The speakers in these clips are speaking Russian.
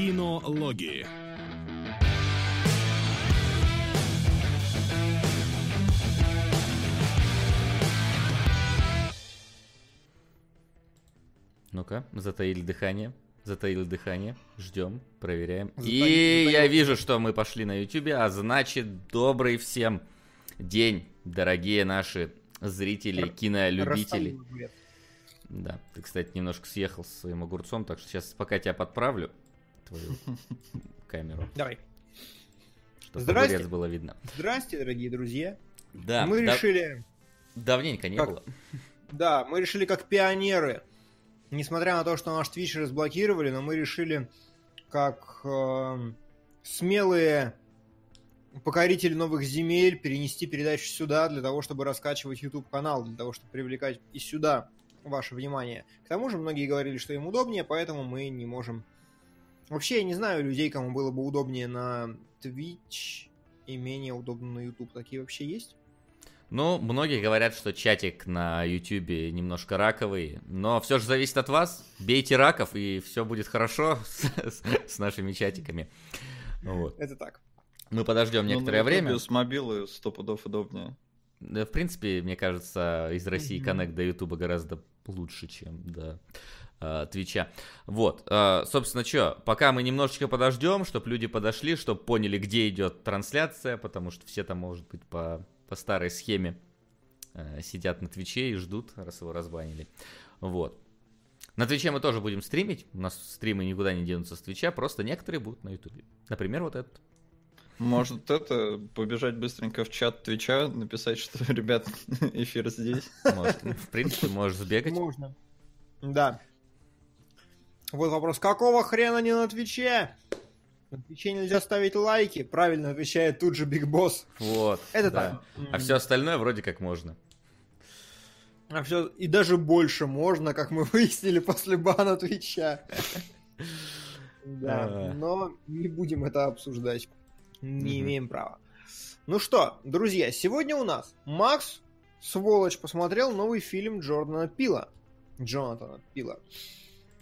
Кинологии. Ну-ка, затаили дыхание. Затаили дыхание. Ждем, проверяем. Затаили, И я вижу, что мы пошли на YouTube, а значит, добрый всем день, дорогие наши зрители, кинолюбители. Да, ты, кстати, немножко съехал с своим огурцом, так что сейчас пока тебя подправлю, твою камеру. Давай. Чтобы Здрасте. было видно. Здрасте, дорогие друзья. Да. Мы да... решили... Давненько не как... было. Да, мы решили как пионеры. Несмотря на то, что наш Twitch разблокировали, но мы решили как э, смелые покорители новых земель перенести передачу сюда для того, чтобы раскачивать YouTube канал, для того, чтобы привлекать и сюда ваше внимание. К тому же многие говорили, что им удобнее, поэтому мы не можем... Вообще, я не знаю людей, кому было бы удобнее на Twitch и менее удобно на YouTube. Такие вообще есть? Ну, многие говорят, что чатик на YouTube немножко раковый, но все же зависит от вас. Бейте раков, и все будет хорошо с, с, с нашими чатиками. Вот. Это так. Мы подождем ну, некоторое время. С мобилы сто пудов удобнее. Да, в принципе, мне кажется, из России коннект до Ютуба гораздо лучше, чем до Твича. Вот, э, собственно, что, пока мы немножечко подождем, чтобы люди подошли, чтобы поняли, где идет трансляция, потому что все там, может быть, по, по старой схеме э, сидят на Твиче и ждут, раз его разбанили. Вот. На Твиче мы тоже будем стримить. У нас стримы никуда не денутся с Твича, просто некоторые будут на Ютубе. Например, вот этот. Может это, побежать быстренько в чат Твича, написать, что, ребят, эфир здесь. Может, в принципе, можешь сбегать. Можно. Да. Вот вопрос, какого хрена не на Твиче? На Твиче нельзя ставить лайки, правильно отвечает тут же Биг Босс. Вот. Это да. так. А все остальное вроде как можно. А все, и даже больше можно, как мы выяснили после бана Твича. Да, а. но не будем это обсуждать. Не имеем права. Ну что, друзья, сегодня у нас Макс, сволочь, посмотрел новый фильм Джордана Пила. Джонатана Пила.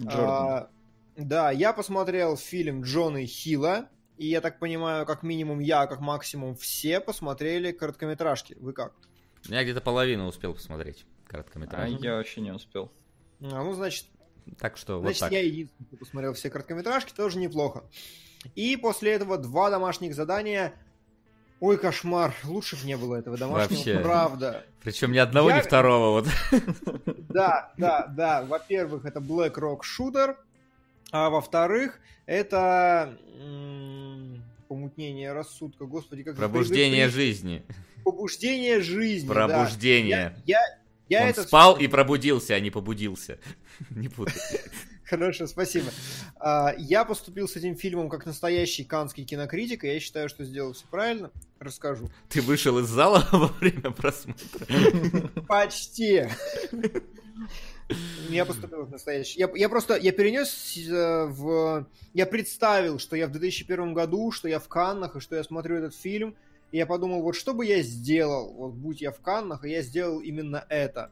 А, да, я посмотрел фильм Джона Хилла. И я так понимаю, как минимум я, как максимум все посмотрели короткометражки. Вы как? Я где-то половину успел посмотреть короткометражки. А я вообще не успел. А, ну, значит, так что значит, вот так. я единственный, посмотрел все короткометражки, тоже неплохо. И после этого два домашних задания. Ой, кошмар, лучше бы не было этого домашнего, Вообще. правда. Причем ни одного, Я... ни второго. Вот. Да, да, да. Во-первых, это Black Rock Shooter, а во-вторых, это помутнение рассудка, господи, как Пробуждение при... жизни. Пробуждение жизни. Пробуждение. Да. Я, я, я Он это спал и пробудился, а не побудился. Не путай. Хорошо, спасибо. А, я поступил с этим фильмом как настоящий канский кинокритик, и я считаю, что сделал все правильно. Расскажу. Ты вышел из зала во время просмотра? Почти. Я поступил как настоящий. Я, я просто, я перенес э, в... Я представил, что я в 2001 году, что я в Каннах, и что я смотрю этот фильм, и я подумал, вот что бы я сделал, вот будь я в Каннах, и я сделал именно это.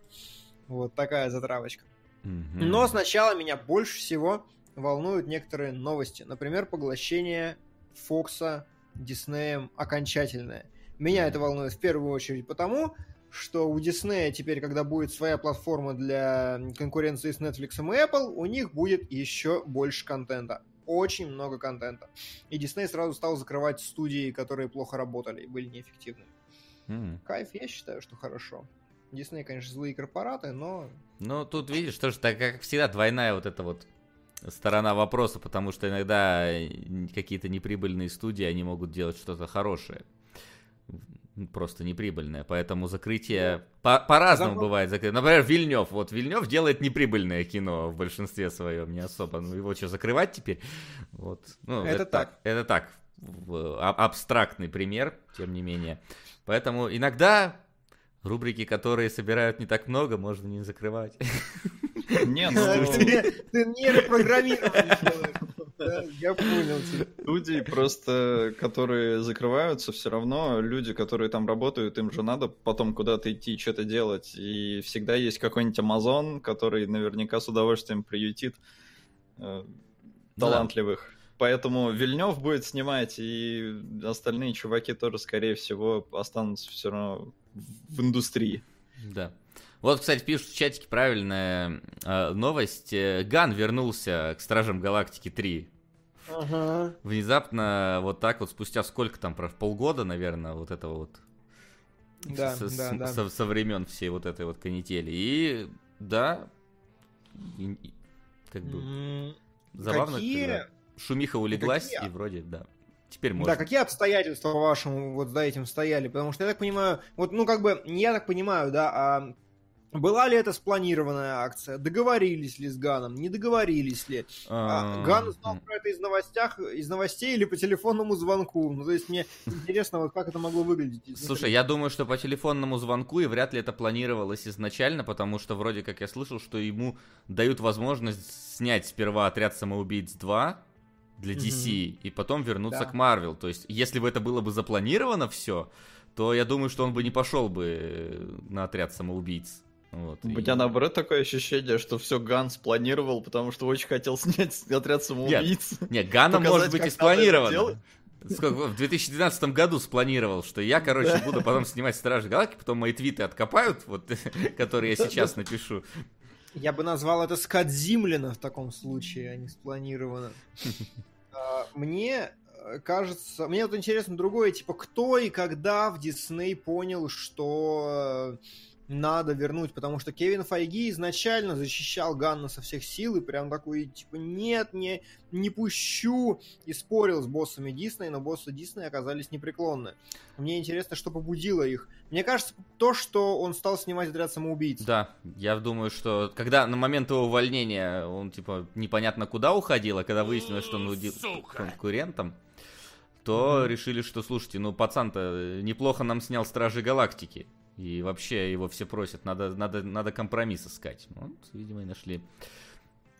Вот такая затравочка. Но сначала меня больше всего волнуют некоторые новости. Например, поглощение Фокса Диснеем окончательное. Меня это волнует в первую очередь потому, что у Диснея теперь, когда будет своя платформа для конкуренции с Netflix и Apple, у них будет еще больше контента. Очень много контента. И Дисней сразу стал закрывать студии, которые плохо работали и были неэффективны. Mm. Кайф, я считаю, что хорошо. Дисней, конечно, злые корпораты, но... Ну, тут видишь, тоже так, как всегда, двойная вот эта вот сторона вопроса, потому что иногда какие-то неприбыльные студии, они могут делать что-то хорошее. Просто неприбыльное. Поэтому закрытие по- по-разному Зам... бывает. Закрытие. Например, Вильнев. Вот Вильнев делает неприбыльное кино в большинстве своем, не особо. Ну, его что, закрывать теперь? Вот. Ну, это, это так. Это так. Абстрактный пример, тем не менее. Поэтому иногда Рубрики, которые собирают не так много, можно не закрывать. Не, ну... Ты нейропрограммирование Я понял тебя. Люди просто, которые закрываются, все равно люди, которые там работают, им же надо потом куда-то идти, что-то делать. И всегда есть какой-нибудь Амазон, который наверняка с удовольствием приютит э, талантливых. Поэтому Вильнев будет снимать, и остальные чуваки тоже, скорее всего, останутся все равно в индустрии. Да. Вот, кстати, пишут в чатике правильная э, новость. Э, Ган вернулся к Стражам Галактики 3. Ага. Внезапно, вот так вот, спустя сколько там, про полгода, наверное, вот этого вот Да, со, да, с- да. со- со времен всей вот этой вот канители. И да, и- и как бы М, забавно, какие- когда шумиха улеглась, какие- и вроде, да, теперь можно. Да, какие обстоятельства, по-вашему, вот за этим стояли? Потому что я так понимаю, вот, ну, как бы, не я так понимаю, да, а была ли это спланированная акция? Договорились ли с Ганом? Не договорились ли? А, А, Ган узнал про это из, новостях, из новостей или по телефонному звонку? Ну, то есть мне интересно, вот как это могло выглядеть. Слушай, я думаю, что по телефонному звонку и вряд ли это планировалось изначально, потому что вроде как я слышал, что ему дают возможность снять сперва отряд самоубийц 2 для DC и потом вернуться Да. к Марвел. То есть, если бы это было бы запланировано все, то я думаю, что он бы не пошел бы на отряд самоубийц. Вот, У и- меня наоборот такое ощущение, что все Ган спланировал, потому что очень хотел снять отряд самоубийц. Не, Ганом показать, может быть и спланировано. Сколько, в 2012 году спланировал, что я, короче, Да. буду потом снимать Стражи Галактики, потом мои твиты откопают, вот, которые я сейчас напишу. Я бы назвал это скат Зимлина в таком случае, а не спланировано. А, Мне э, кажется, мне вот интересно другое, типа, кто и когда в Дисней понял, что э, надо вернуть, потому что Кевин Файги изначально защищал Ганна со всех сил и прям такой, типа, нет, не, не пущу, и спорил с боссами Дисней, но боссы Дисней оказались непреклонны. Мне интересно, что побудило их. Мне кажется, то, что он стал снимать отряд самоубийц. Да, я думаю, что когда на момент его увольнения он, типа, непонятно куда уходил, а когда выяснилось, что он удил конкурентом, то Мгм. решили, что, слушайте, ну, пацан-то неплохо нам снял Стражи Галактики. И вообще его все просят, надо, надо, надо компромисс искать. Вот, видимо, и нашли.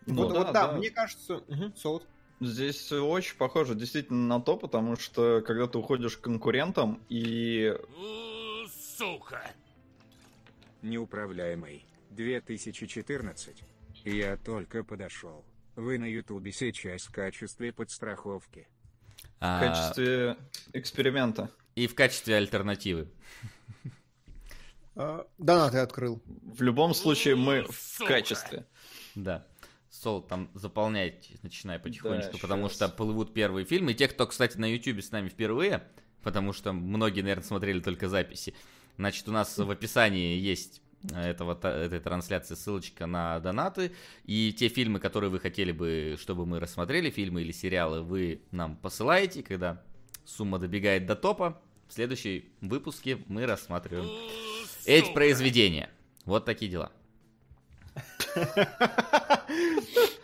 Ну вот, да, вот да, да. мне кажется... Мгм, Солод. Здесь очень похоже действительно на то, потому что когда ты уходишь к конкурентам и Сука! Неуправляемый. 2014. Я только подошел. Вы на ютубе сейчас в качестве подстраховки. в А, качестве эксперимента. И в качестве альтернативы. А, Донаты открыл. В любом случае мы в качестве. Да. Сол там заполняйте, начинай потихонечку, Да, потому что плывут первые фильмы. И те, кто, кстати, на YouTube с нами впервые, потому что многие, наверное, смотрели только записи. Значит, у нас в описании есть э, этого, та- этой трансляции ссылочка на донаты. И те фильмы, которые вы хотели бы, чтобы мы рассмотрели, фильмы или сериалы, вы нам посылаете, когда сумма добегает до топа. В следующем выпуске мы рассматриваем эти произведения. Вот такие дела.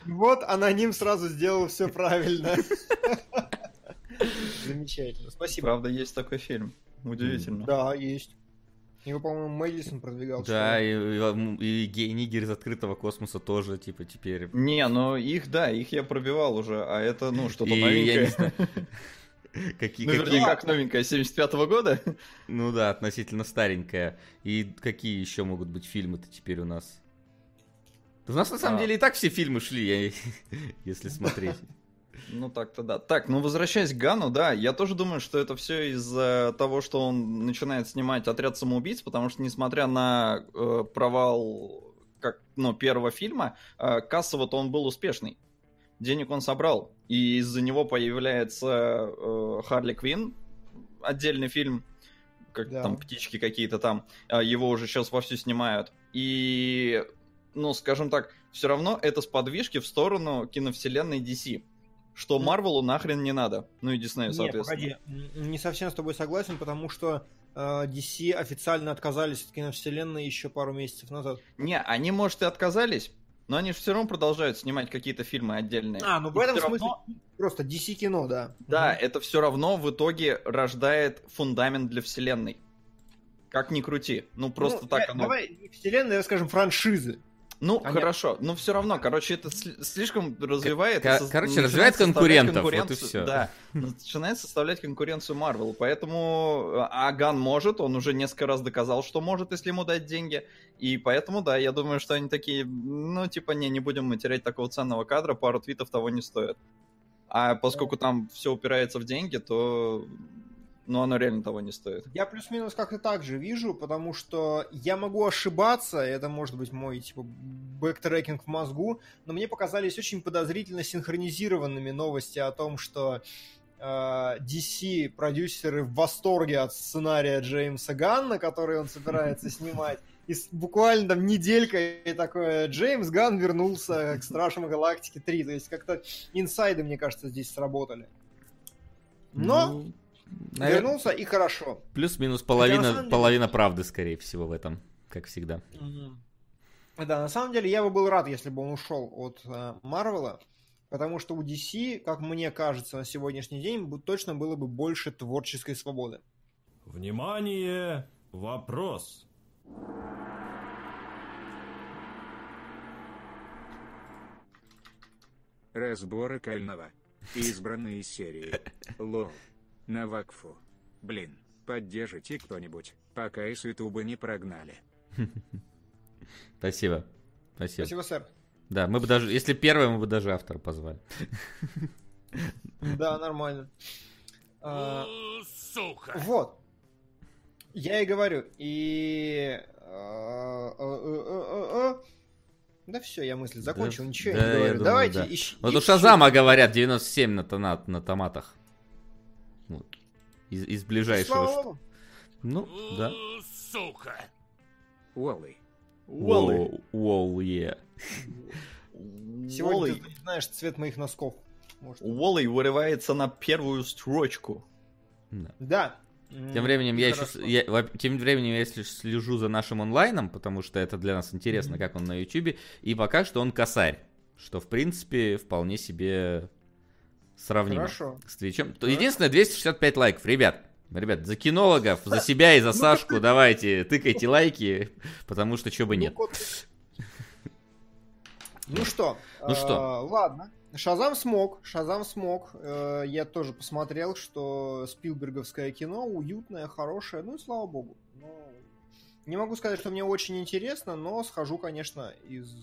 Вот аноним сразу сделал все правильно. Замечательно. Спасибо. Правда, есть такой фильм. Удивительно. Да, есть. Его, по-моему, Мэдисон продвигал. Да, и, и, и из открытого космоса тоже, типа, теперь. Не, ну их, да, их я пробивал уже, а это, ну, что-то И я не новенькое. знаю, Какие, Ну, вернее, как новенькое, 75-го года. ну да, относительно старенькая. И какие еще могут быть фильмы-то теперь у нас? Да У нас на самом А. деле и так все фильмы шли, если смотреть. Ну так-то да. Так, ну возвращаясь к Гану, да, я тоже думаю, что это все из-за того, что он начинает снимать отряд самоубийц, потому что несмотря на э, провал как, ну, первого фильма, э, кассово-то он был успешный. Денег он собрал. И из-за него появляется э, Харли Квин, отдельный фильм, как Да. там птички какие-то там, э, его уже сейчас вовсю снимают. И, ну, скажем так, все равно это сподвижки в сторону киновселенной DC. Что. Марвелу нахрен не надо. Ну и Диснею, Не, соответственно. погоди, м, не совсем с тобой согласен, потому что э, DC официально отказались от киновселенной еще пару месяцев назад. Не, они, может, и отказались, но они же все равно продолжают снимать какие-то фильмы отдельные. А, ну в этом смысле равно- просто DC кино, да. Да, Мгм. это все равно в итоге рождает фундамент для вселенной. Как ни крути. Ну, просто Ну, так э, оно. Давай не вселенная, а, скажем, франшизы. Ну, Они- хорошо, но все равно, короче, это сли- слишком развивает... и ко- соз- короче, развивает конкурентов, вот и всё. Да, начинает составлять конкуренцию Марвел, поэтому Аган может, он уже несколько раз доказал, что может, если ему дать деньги, и поэтому, да, я думаю, что они такие, ну, типа, не, не будем мы терять такого ценного кадра, пару твитов того не стоит. А поскольку там все упирается в деньги, то ну, оно реально того не стоит. Я плюс-минус как-то так же вижу, потому что я могу ошибаться, это может быть мой, типа, backtracking в мозгу, но мне показались очень подозрительно синхронизированными новости о том, что э, DC продюсеры в восторге от сценария Джеймса Ганна, который он собирается снимать. И буквально там неделька и такое, Джеймс Ганн вернулся к Стражам Галактики 3. То есть как-то инсайды, мне кажется, здесь сработали. Но Ну, навер- вернулся и хорошо. Плюс-минус на половина, деле- половина правды, скорее всего, в этом, как всегда. Да, на самом деле я бы был рад, если бы он ушел от э, Марвела, потому что у DC, как мне кажется, на сегодняшний день точно было бы больше творческой свободы. Внимание! Вопрос. Разборы Кальнова. Избранные серии. Лол. На Вакфу. Блин, поддержите кто-нибудь, пока из Ютуба не прогнали. Спасибо. Спасибо. Спасибо, сэр. Да, мы бы даже, если первое, мы бы даже автора позвали. Да, нормально. А, Сука! Вот. Я и говорю. И... а, а. Да все, я мысль закончил, ничего не говорю. Давайте да. ищ- Вот у Шазама говорят 97 на, тона- на томатах. Из, из ближайшего. Что-. Ну, да. Сука! Воу, воу, е. Сегодня ты не знаешь цвет моих носков. Может. Уоллей вырывается на первую строчку. Да. Да. Тем временем я еще, Хорошо. я, во- тем временем я если слежу за нашим онлайном, потому что это для нас интересно, как он на Ютубе, и пока что он косарь, что в принципе вполне себе сравнимо Хорошо. с Твичом. То Хорошо. Единственное, 265 лайков, ребят. Ребят, за кинологов, за себя и за Сашку давайте, тыкайте лайки, потому что чего бы нет. Ну, кот- Ну что? Ну что? а, Ладно. Шазам смог, Шазам смог. Э, Я тоже посмотрел, что Спилберговское кино уютное, хорошее, ну и слава богу. Ну, Не могу сказать, что мне очень интересно, но схожу, конечно, из...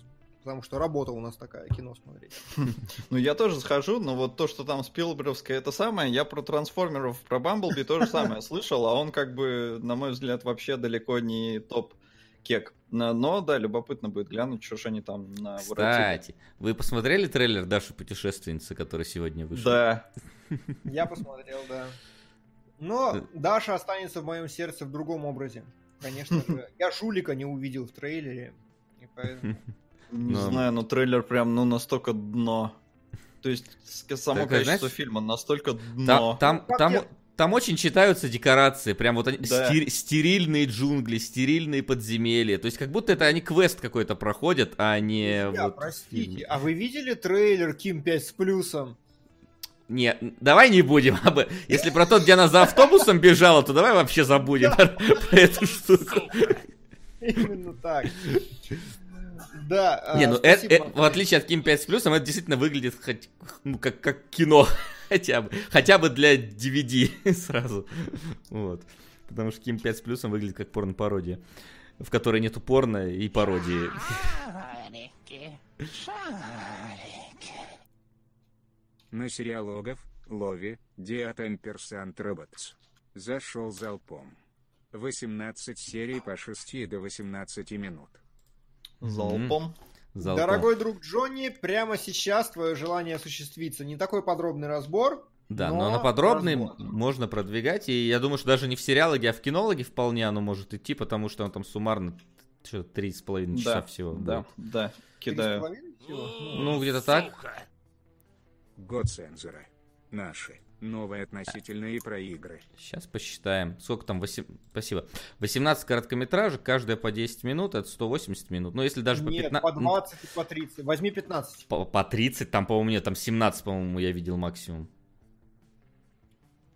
Потому что работа у нас такая, кино смотреть. Ну, я тоже схожу, но вот то, что там Спилберовское, это самое, я про трансформеров, про Бамблби тоже самое слышал, а он как бы, на мой взгляд, вообще далеко не топ-кек. Но, но, да, любопытно будет глянуть, что ж они там на Кстати, вы посмотрели трейлер Даши Путешественницы, который сегодня вышел? Да, Я посмотрел, да. Но. Даша останется в моем сердце в другом образе. Конечно же. Я жулика не увидел в трейлере. И поэтому... не Но- знаю, но трейлер прям, ну, настолько дно. То есть, само Так, качество знаешь, фильма настолько Там, дно. там, как там, я- там очень читаются декорации, прям вот они, Да. стери- стерильные джунгли, стерильные подземелья. То есть как будто это они квест какой-то проходят, а не Друзья, вот простите, фильм. а вы видели трейлер Ким 5 с плюсом? Не, давай не будем этом. Если про тот, где она за автобусом бежала, то давай вообще забудем про, эту штуку. Именно так. Да, а, Не, ну э- э, в отличие от Ким 5 с плюсом, это действительно выглядит хоть, ну, как, как кино. Хотя бы. Хотя бы для DVD сразу. Вот. Потому что Ким 5 с плюсом выглядит как порно-пародия. В которой нету порно и пародии. На сериалогов, Лови, Диатемперсант Роботс. Зашел залпом. 18 серий по 6 до 18 минут. Залпом. Залпом. Дорогой друг Джонни, прямо сейчас твое желание осуществится. Не такой подробный разбор. Да, но но на подробный разбор. можно продвигать. И я думаю, что даже не в сериалоге, а в кинологе вполне оно может идти, потому что он там суммарно что три с половиной часа Да, всего. да, будет. да, кидаю. Ну, где-то так. Год цензора. Наши. Новые относительные про игры. Сейчас посчитаем. Сколько там? Восем- Спасибо. 18 короткометражек, каждая по 10 минут, это 180 минут. Но если даже по Нет, 15... по 20 и по 30. Возьми 15. По, по 30, там, по-моему, нет, там 17, по-моему, я видел максимум.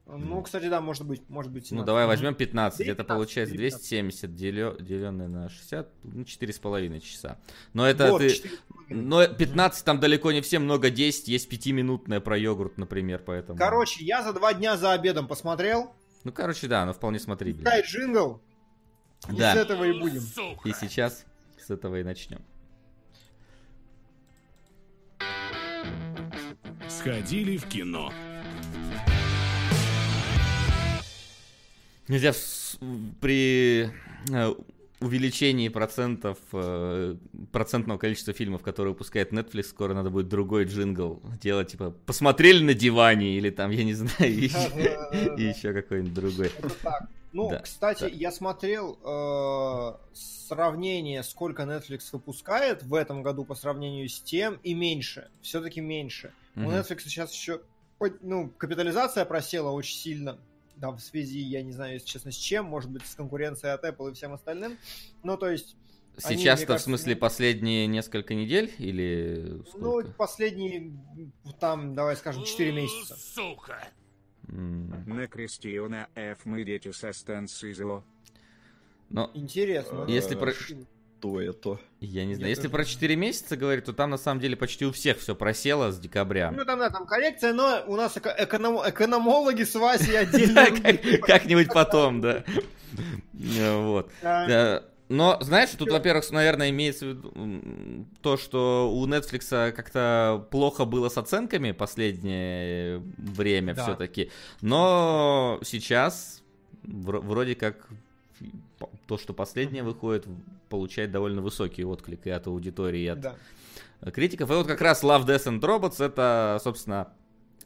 Ну, кстати, да, может быть, может быть. Ну, 17. давай Мгм. возьмем 15. Бери Это 15, получается бери 270 деленное на 60, ну, 4,5 часа. Но это Вот, ты... 4,5. Но 15 там далеко не все, много 10. Есть 5-минутное про йогурт, например, поэтому... Короче, я за два дня за обедом посмотрел. Ну, короче, да, оно вполне смотрибельно. Пускай джингл. И Да. с этого и будем. Сука! И сейчас с этого и начнем. Сходили в кино. Нельзя при э, увеличении процентов, э, процентного количества фильмов, которые выпускает Netflix, скоро надо будет другой джингл делать, типа, посмотрели на диване, или там, я не знаю, и еще какой-нибудь другой. Ну, кстати, я смотрел э, сравнение, сколько Netflix выпускает в этом году по сравнению с тем, и меньше. Все-таки меньше. У. Netflix сейчас еще, ну, капитализация просела очень сильно. Да, в связи, я не знаю, если честно, с чем, может быть, с конкуренцией от Apple и всем остальным. Ну, то есть, Сейчас-то, в смысле, ну- последние несколько недель или ну, сколько? последние, там, давай скажем, 4 месяца. Сука. М, На Кристиона F мы дети со станции ЗЛО. Но Интересно. Если про- Что это? я не знаю, если про не 4 месяца говорить, то там на самом деле почти у всех все просело с декабря. Ну, там, да, там коррекция, но у нас эко- эконом- экономологи с Васей отдельно. Как- Как-нибудь потом, да. Э, Вот. Э, Но, знаешь, тут, во-первых, наверное, имеется в виду то, что у Netflix как-то плохо было с оценками последнее время Да. все-таки. Но сейчас вро- вроде как то, что последнее выходит, получает довольно высокий отклик и от аудитории, и от Да. критиков. И вот как раз Love, Death and Robots это, собственно,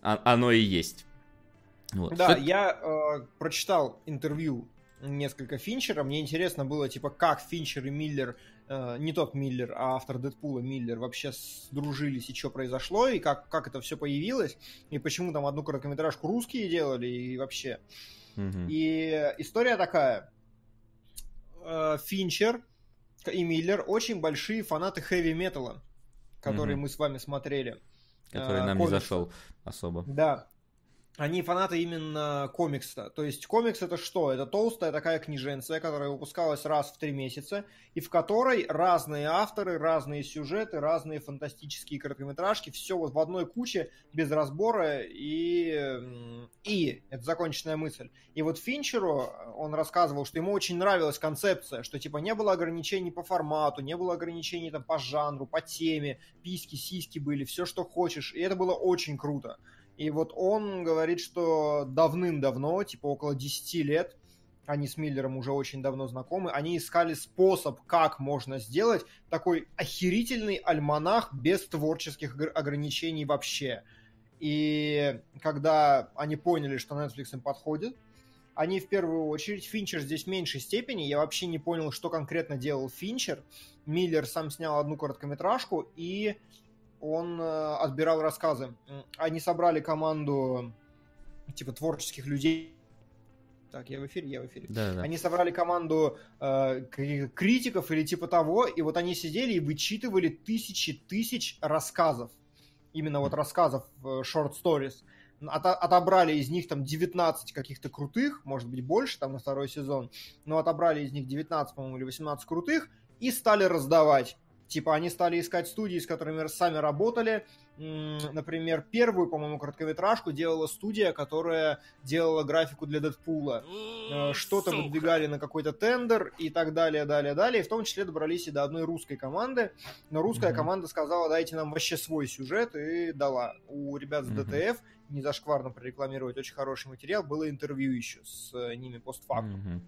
о- оно и есть. Вот. Да, Что- я э, прочитал интервью несколько Финчера. Мне интересно было, типа, как Финчер и Миллер, э, не тот Миллер, а автор Дэдпула Миллер вообще сдружились и что произошло, и как, как это все появилось, и почему там одну короткометражку русские делали, и вообще. Мгм. И история такая. Э, Финчер и Миллер очень большие фанаты хэви-металла, которые Мгм. мы с вами смотрели. Который э, нам не комикса. зашел особо. Да. Они фанаты именно комикса. То есть комикс это что? Это толстая такая книженция, которая выпускалась раз в три месяца, и в которой разные авторы, разные сюжеты, разные фантастические короткометражки, все вот в одной куче, без разбора, и, и, это законченная мысль. И вот Финчеру он рассказывал, что ему очень нравилась концепция, что типа не было ограничений по формату, не было ограничений там по жанру, по теме, письки, сиськи были, все, что хочешь, и это было очень круто. И вот он говорит, что давным-давно, типа около 10 лет, они с Миллером уже очень давно знакомы, они искали способ, как можно сделать такой охерительный альманах без творческих гр- ограничений вообще. И когда они поняли, что Netflix им подходит, они в первую очередь, Финчер здесь в меньшей степени, я вообще не понял, что конкретно делал Финчер. Миллер сам снял одну короткометражку, и он э, отбирал рассказы. Они собрали команду типа творческих людей. Так, я в эфире, я в эфире. Да, да. Они собрали команду э, критиков или типа того, и вот они сидели и вычитывали тысячи тысяч рассказов. Именно вот рассказов э, short stories. Ото- отобрали из них там 19 каких-то крутых, может быть больше там на второй сезон, но отобрали из них 19, по-моему, или 18 крутых и стали раздавать. Типа они стали искать студии, с которыми сами работали. Например, первую, по-моему, короткометражку делала студия, которая делала графику для Дэдпула э, что-то выдвигали на какой-то тендер и так далее, далее, далее. И в том числе добрались и до одной русской команды. Но русская Мгм. команда сказала, дайте нам вообще свой сюжет, и дала. У ребят с Мгм. ДТФ, не зашкварно прорекламировать очень хороший материал, было интервью еще с э, ними постфактум. Мгм.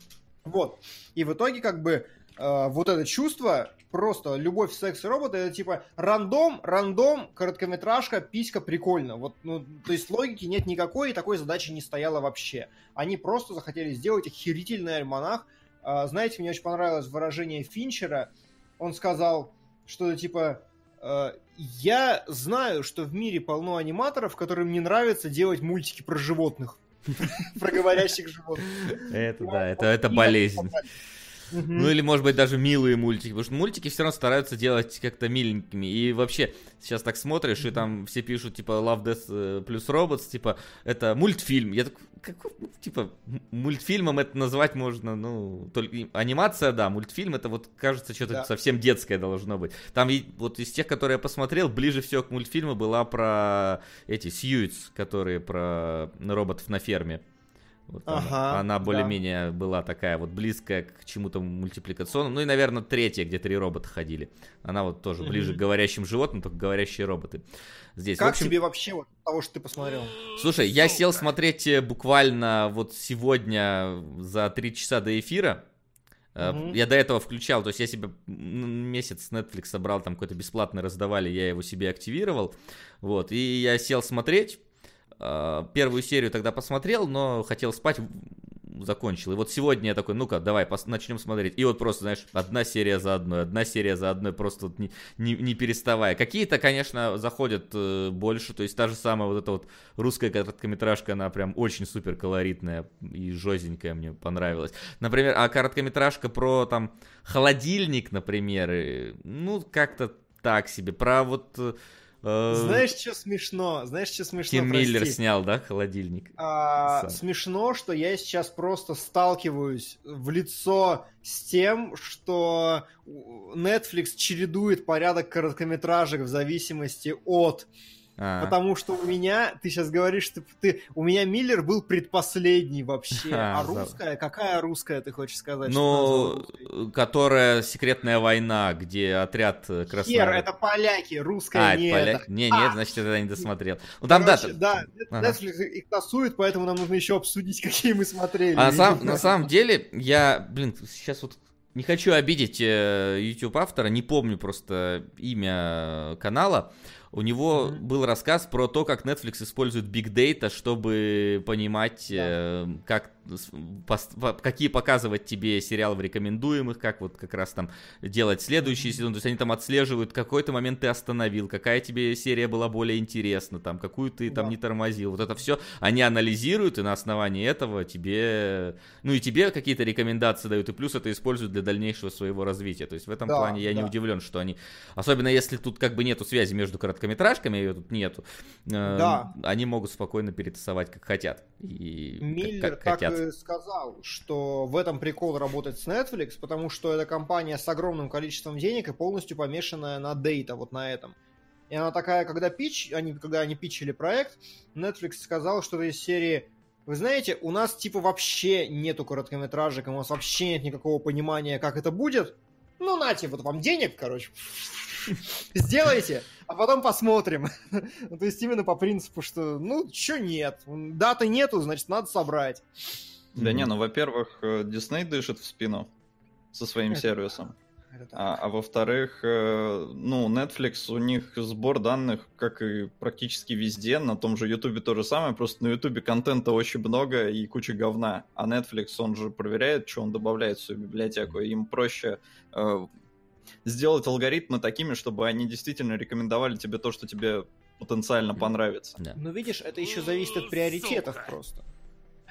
Вот. И в итоге, как бы, э, вот это чувство, просто любовь, секс и роботы, это типа рандом, рандом, короткометражка, писька, прикольно. Вот, ну, то есть логики нет никакой, и такой задачи не стояло вообще. Они просто захотели сделать охерительный альманах. А, знаете, мне очень понравилось выражение Финчера. Он сказал, что типа э, я знаю, что в мире полно аниматоров, которым не нравится делать мультики про животных. Про говорящих животных. Это да, это, болезнь. Ну или, может быть, даже милые мультики, потому что мультики все равно стараются делать как-то миленькими. И вообще, сейчас так смотришь, и там все пишут, типа, Love, Death э, плюс Robots, типа, это мультфильм. Я такой, какой, ну, типа, мультфильмом это назвать можно, ну, только анимация, да, мультфильм, это вот, кажется, что-то Да. совсем детское должно быть. Там и вот из тех, которые я посмотрел, ближе всего к мультфильму была про эти Сьюитс, которые про роботов на ферме. Вот она- Ага, она да. более-менее была такая вот близкая к чему-то мультипликационному. Ну и, наверное, третья, где три робота ходили. Она вот тоже ближе к говорящим животным, только говорящие роботы. Здесь. В Как общем, тебе вообще вот того, что ты посмотрел? Слушай, я сел смотреть э, буквально вот сегодня за три часа до эфира. Мгм. Я до этого включал, то есть я себе месяц Netflix собрал, там какой-то бесплатный раздавали, я его себе активировал. Вот, и я сел смотреть. Э, Первую серию тогда посмотрел, но хотел спать, закончил. И вот сегодня я такой, ну-ка, давай пос- начнем смотреть. И вот просто, знаешь, одна серия за одной, одна серия за одной, просто вот не, не, не переставая. Какие-то, конечно, заходят э, больше, то есть та же самая вот эта вот русская короткометражка, она прям очень супер колоритная и жестенькая, мне понравилась. Например, а короткометражка про там холодильник, например, э, ну, как-то так себе. Про вот... э, Знаешь, что смешно? Знаешь, что смешно? Тим Миллер Прости. снял, да, холодильник? А, смешно, что я сейчас просто сталкиваюсь в лицо с тем, что Netflix чередует порядок короткометражек в зависимости от. А. Потому что у меня, ты сейчас говоришь, что ты, у меня Миллер был предпоследний вообще. А, А да. русская? Какая русская, ты хочешь сказать? Ну, которая секретная война, где отряд э, Хер, это поляки, русская А, не это поляк? это. Не, А! нет, значит, я тогда не досмотрел. Ну там, да, Короче, там- да, Ага. Netflix их тасует, поэтому нам нужно еще обсудить, какие мы смотрели. А на, сам- на самом деле, я, блин, сейчас вот не хочу обидеть э, YouTube автора, не помню просто имя канала. У него Мгм. был рассказ про то, как Netflix использует Big Data, чтобы понимать, э, как, какие показывать тебе сериалы в рекомендуемых, как вот как раз там делать следующий сезон. То есть они там отслеживают, какой-то момент ты остановил, какая тебе серия была более интересна, там, какую ты там Да. не тормозил. Вот это все они анализируют, и на основании этого тебе, ну и тебе какие-то рекомендации дают, и плюс это используют для дальнейшего своего развития. То есть в этом Да, плане я не да. удивлен, что они, особенно если тут как бы нету связи между короткометражками, ее тут нету, э, Да. они могут спокойно перетасовать как хотят. И как- Миллер как так хотят. И сказал, что в этом прикол работать с Netflix, потому что это компания с огромным количеством денег и полностью помешанная на дейта, вот на этом. И она такая, когда пич, они, когда они питчили проект, Netflix сказал, что из серии вы знаете, у нас типа вообще нету короткометражек, у нас вообще нет никакого понимания, как это будет. Ну, нате, вот вам денег, короче. Сделайте, а потом посмотрим. Ну, То есть именно по принципу, что, ну, чё нет, даты нету, значит, надо собрать. Да не, ну, во-первых, э, Disney дышит в спину со своим Это сервисом. Это. А, а во-вторых, э, ну, Netflix, у них сбор данных, как и практически везде, на том же YouTube то же самое, просто на YouTube контента очень много и куча говна. А Netflix, он же проверяет, что он добавляет в свою библиотеку, им проще э, сделать алгоритмы такими, чтобы они действительно рекомендовали тебе то, что тебе потенциально понравится. Да, Ну, видишь, это еще зависит от приоритетов Сука. просто.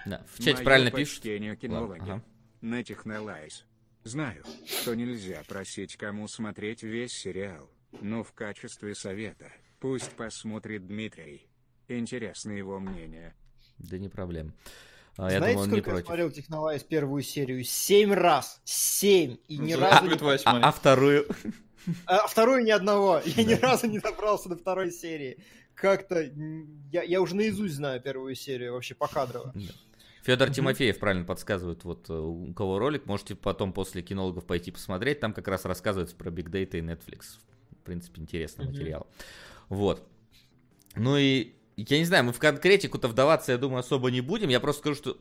да. В чате Моё правильно пишут. почтение Ладно, кинологи. ага. На Технолайз. Знаю, что нельзя просить кому смотреть весь сериал, но в качестве совета пусть посмотрит Дмитрий. Интересно его мнение. Да не проблема. А, я Знаете, думаю, он не сколько я против. смотрел Технолайз первую серию? Семь раз! Семь! И ни разу будет не... А, а вторую? А вторую ни одного. Я ни разу не добрался до второй серии. Как-то... Я, я уже наизусть знаю первую серию вообще покадрово. Федор Мгм. Тимофеев правильно подсказывает, вот э, у кого ролик, можете потом после кинологов пойти посмотреть, там как раз рассказывается про Big Data и Netflix. В принципе, интересный материал. Вот. Ну и я не знаю, мы в конкретику-то вдаваться, я думаю, особо не будем. Я просто скажу, что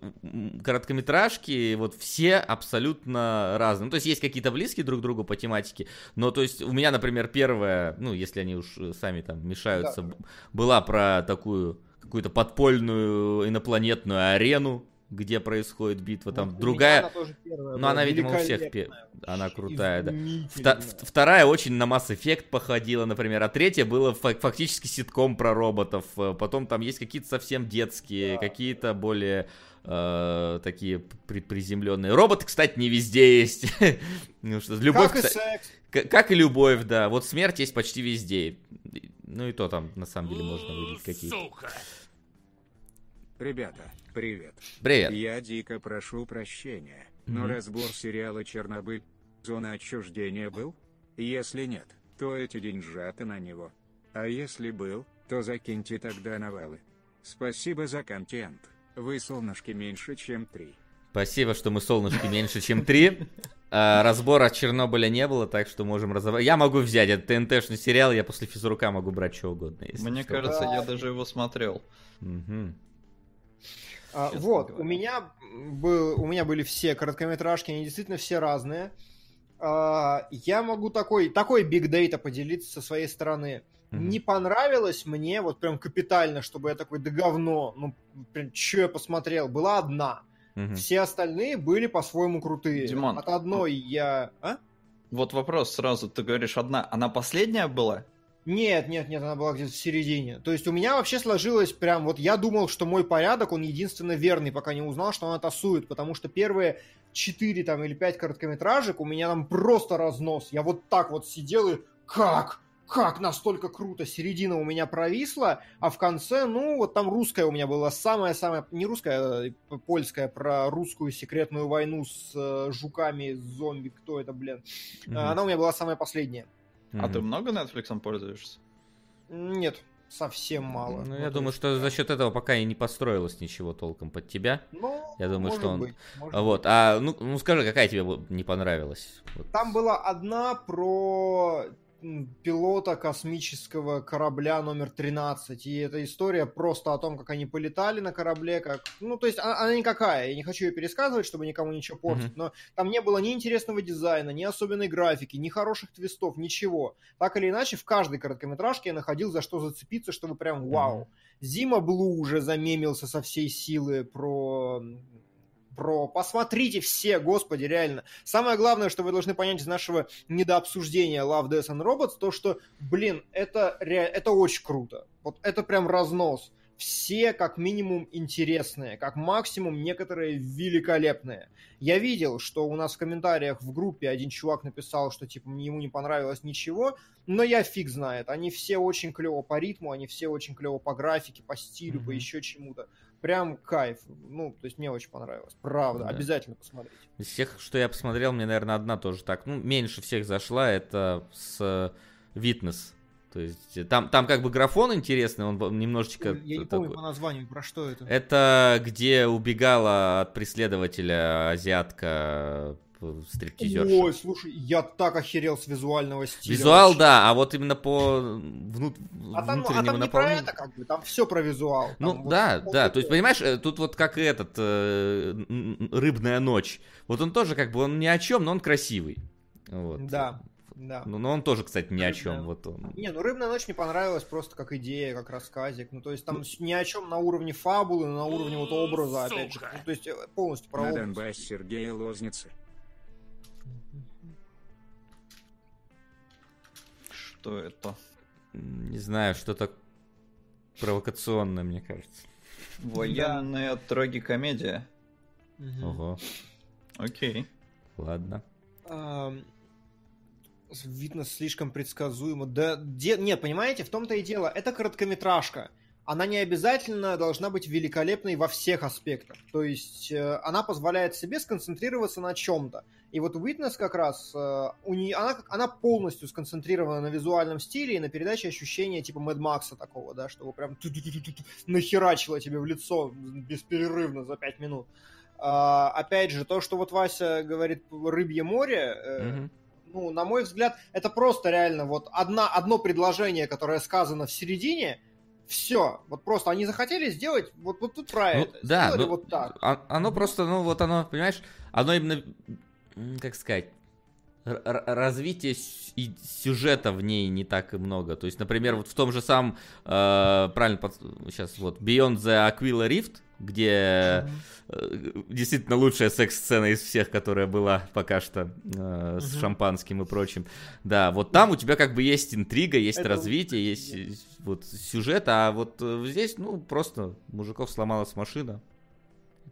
короткометражки вот все абсолютно разные. Ну, то есть есть какие-то близкие друг к другу по тематике, но то есть у меня, например, первая, ну, если они уж сами там мешаются, Да. была про такую какую-то подпольную инопланетную арену, где происходит битва. Там Вот у другая, она тоже первая ну, была, она, видимо, у всех пе- она крутая, да. Вта- вторая очень на Mass Effect походила, например, а третья была фа- фактически ситком про роботов. Э, Потом там есть какие-то совсем детские, Да. какие-то более э, такие при- приземленные. Роботы, кстати, не везде есть. Ну что, любовь, Как и секс. как и любовь, да. Вот смерть есть почти везде. Ну и то там, на самом деле, можно выделить какие-то. Ребята, привет. Привет. Я дико прошу прощения, но Мгм. разбор сериала «Чернобыль. Зона отчуждения» был? Если нет, то эти деньжата на него. А если был, то закиньте тогда навалы. Спасибо за контент. Вы солнышки меньше, чем три. Спасибо, что мы солнышки меньше, чем три. А, разбора Чернобыля не было, так что можем разобрать. Я могу взять этот ТНТшный сериал, я после физрука могу брать что угодно. Мне что. кажется, я даже его смотрел. Мгм. А, вот, говоря. у меня, был, у меня были все короткометражки, они действительно все разные. А, я могу такой, такой биг дейта поделиться со своей стороны. Мгм. Не понравилось мне, вот прям капитально, чтобы я такой, да говно, ну, прям, что я посмотрел, была одна. Мгм. Все остальные были по-своему крутые. Димон. От одной я... А? Вот вопрос сразу, ты говоришь, одна, она последняя была? Нет, нет, нет, она была где-то в середине. То есть у меня вообще сложилось прям, вот я думал, что мой порядок, он единственно верный, пока не узнал, что она тасует, потому что первые четыре там или пять короткометражек у меня там просто разнос. Я вот так вот сидел и как? Как настолько круто? Середина у меня провисла, а в конце, ну, вот там русская у меня была самая-самая, не русская, а польская, про русскую секретную войну с э, жуками, с зомби, кто это, блин. Мгм. Она у меня была самая последняя. А Мгм. ты много Netflix пользуешься? Нет, совсем мало. Ну, Ну, я то думаю, есть, что да. за счет этого пока и не построилось ничего толком под тебя. Ну, Я думаю, может что он- быть, может А Вот, а ну, ну скажи, какая тебе не понравилась? Вот. быть. Там была одна про пилота космического корабля номер 13. И эта история просто о том, как они полетали на корабле, как... Ну, то есть она, она никакая. Я не хочу ее пересказывать, чтобы никому ничего портить. Но там не было ни интересного дизайна, ни особенной графики, ни хороших твистов, ничего. Так или иначе, в каждой короткометражке я находил за что зацепиться, чтобы прям вау. Зима Блу уже замемился со всей силы про про... Посмотрите все, господи, реально. Самое главное, что вы должны понять из нашего недообсуждения Love, Death and Robots, то, что, блин, это, ре... это очень круто. Вот это прям разнос. Все как минимум интересные, как максимум некоторые великолепные. Я видел, что у нас в комментариях в группе один чувак написал, что типа ему не понравилось ничего, но я фиг знает. Они все очень клево по ритму, они все очень клево по графике, по стилю, по Мгм. еще чему-то. Прям кайф. Ну, то есть мне очень понравилось. Правда, Да. обязательно посмотрите. Из всех, что я посмотрел, мне, наверное, одна тоже так. Ну, меньше всех зашла, это с Витнес. То есть э, там, там как бы графон интересный, он немножечко я не такой- помню по названию, про что это. Это где убегала от преследователя азиатка э, стриптизерша. Ой, слушай, я так охерел с визуального стиля. Визуал, вообще. да, а вот именно по внут... А там, а внутреннему там не про наполнению- это, как бы, там все про визуал. Ну Там вот да, вот да, это то есть, понимаешь, э, тут вот как и этот э, рыбная ночь. Вот он тоже как бы он ни о чем, но он красивый. Вот. Да, да. Ну, но он тоже, кстати, ни о чем. Рыбная- Вот он. Не, ну «Рыбная ночь» мне понравилась просто как идея, как рассказик. Ну, то есть там с- ни о чем на уровне фабулы, на уровне вот образа, опять же. Сука. Ну, то есть э, полностью про На образ. Сергея Лозницы. Что это? Не знаю, что-то провокационное, мне кажется. Военная трагикомедия. Мгм. Ого, Окей. ладно. Видно слишком предсказуемо. Да, де- нет, понимаете, в том-то и дело. Это короткометражка. Она не обязательно должна быть великолепной во всех аспектах. То есть э, она позволяет себе сконцентрироваться на чем-то. И вот Witness как раз, э, у нее, она, она полностью сконцентрирована на визуальном стиле и на передаче ощущения типа Мэд Макса такого, да, чтобы прям нахерачило тебе в лицо бесперерывно за пять минут. А, опять же, то, что вот Вася говорит «Рыбье море», Мгм. ну, на мой взгляд, это просто реально вот одна, одно предложение, которое сказано в середине, все. Вот просто они захотели сделать вот, вот тут про Ну, это. да, Сделали ну, вот так. а- оно просто, ну вот оно, понимаешь, оно именно, как сказать, р- р- развитие сю- и сюжета в ней не так и много. То есть, например, вот в том же самом, э, правильно, сейчас вот Beyond the Aquila Rift, где э, действительно лучшая секс-сцена из всех, которая была пока что э, с Мгм. шампанским и прочим. Да, вот там у тебя как бы есть интрига, есть Это развитие, есть вот сюжет, а вот э, здесь, ну, просто мужиков сломалась машина.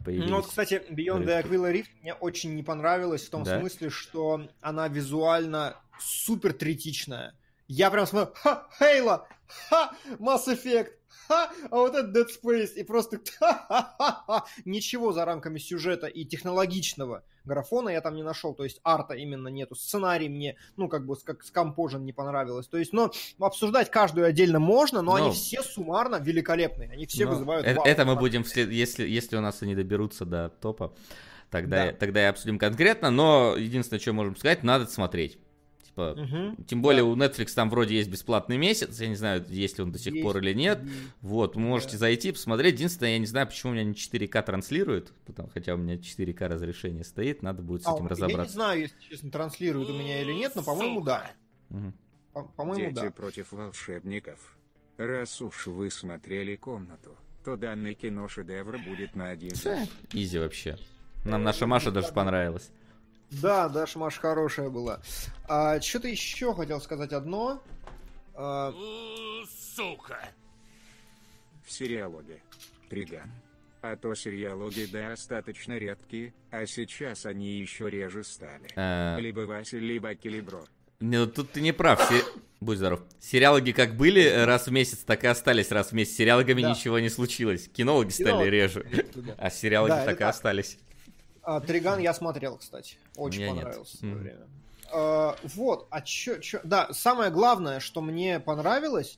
Появились. Ну вот, кстати, Beyond the Aquila Rift мне очень не понравилась в том Да? смысле, что она визуально супер третичная. Я прям смотрю, ха, Хейла, ха, Mass Effect, ха, а вот это Dead Space, и просто ха-ха-ха. Ничего за рамками сюжета и технологичного графона я там не нашел, то есть арта именно нету, сценарий мне, ну, как бы, как скомпожен не понравилось, то есть, но обсуждать каждую отдельно можно, но Ну. они все суммарно великолепные, они все Но вызывают это, это мы будем, вслед- если, если у нас они доберутся до топа, тогда, Да. тогда и обсудим конкретно, но единственное, что можем сказать, надо смотреть. Типа, Мгм. тем более у Netflix там вроде есть бесплатный месяц, я не знаю, есть ли он до сих Есть. пор или нет. И- Вот, вы можете Да. зайти, посмотреть. Единственное, я не знаю, почему у меня не 4К транслирует, потому, хотя у меня 4К разрешение стоит, надо будет с А, этим Я не разобраться. знаю, если честно, транслируют у меня или нет, но, по-моему, да. Мгм. По- По-моему, Дети да. против волшебников. Раз уж вы смотрели комнату, то данный кино-шедевр будет на один. Изи вообще. Нам наша Маша даже понравилась. Да, Даша Маш хорошая была. А, что-то еще хотел сказать одно. А, Сука. В сериалоге. Триган. А то сериалоги достаточно редкие, а сейчас они еще реже стали. Э, Либо Вася, либо Келебро. Не, ну тут ты не прав. се- Будь здоров. Сериалоги как были раз в месяц, так и остались раз в месяц. С сериалогами Да. ничего не случилось. Кинологи стали Кинологи. реже. да. А сериалоги Да, так и так. остались. А, Триган я смотрел, кстати. Очень меня нет. понравился в свое Мгм. время. А, вот, а чё, чё... Да, самое главное, что мне понравилось,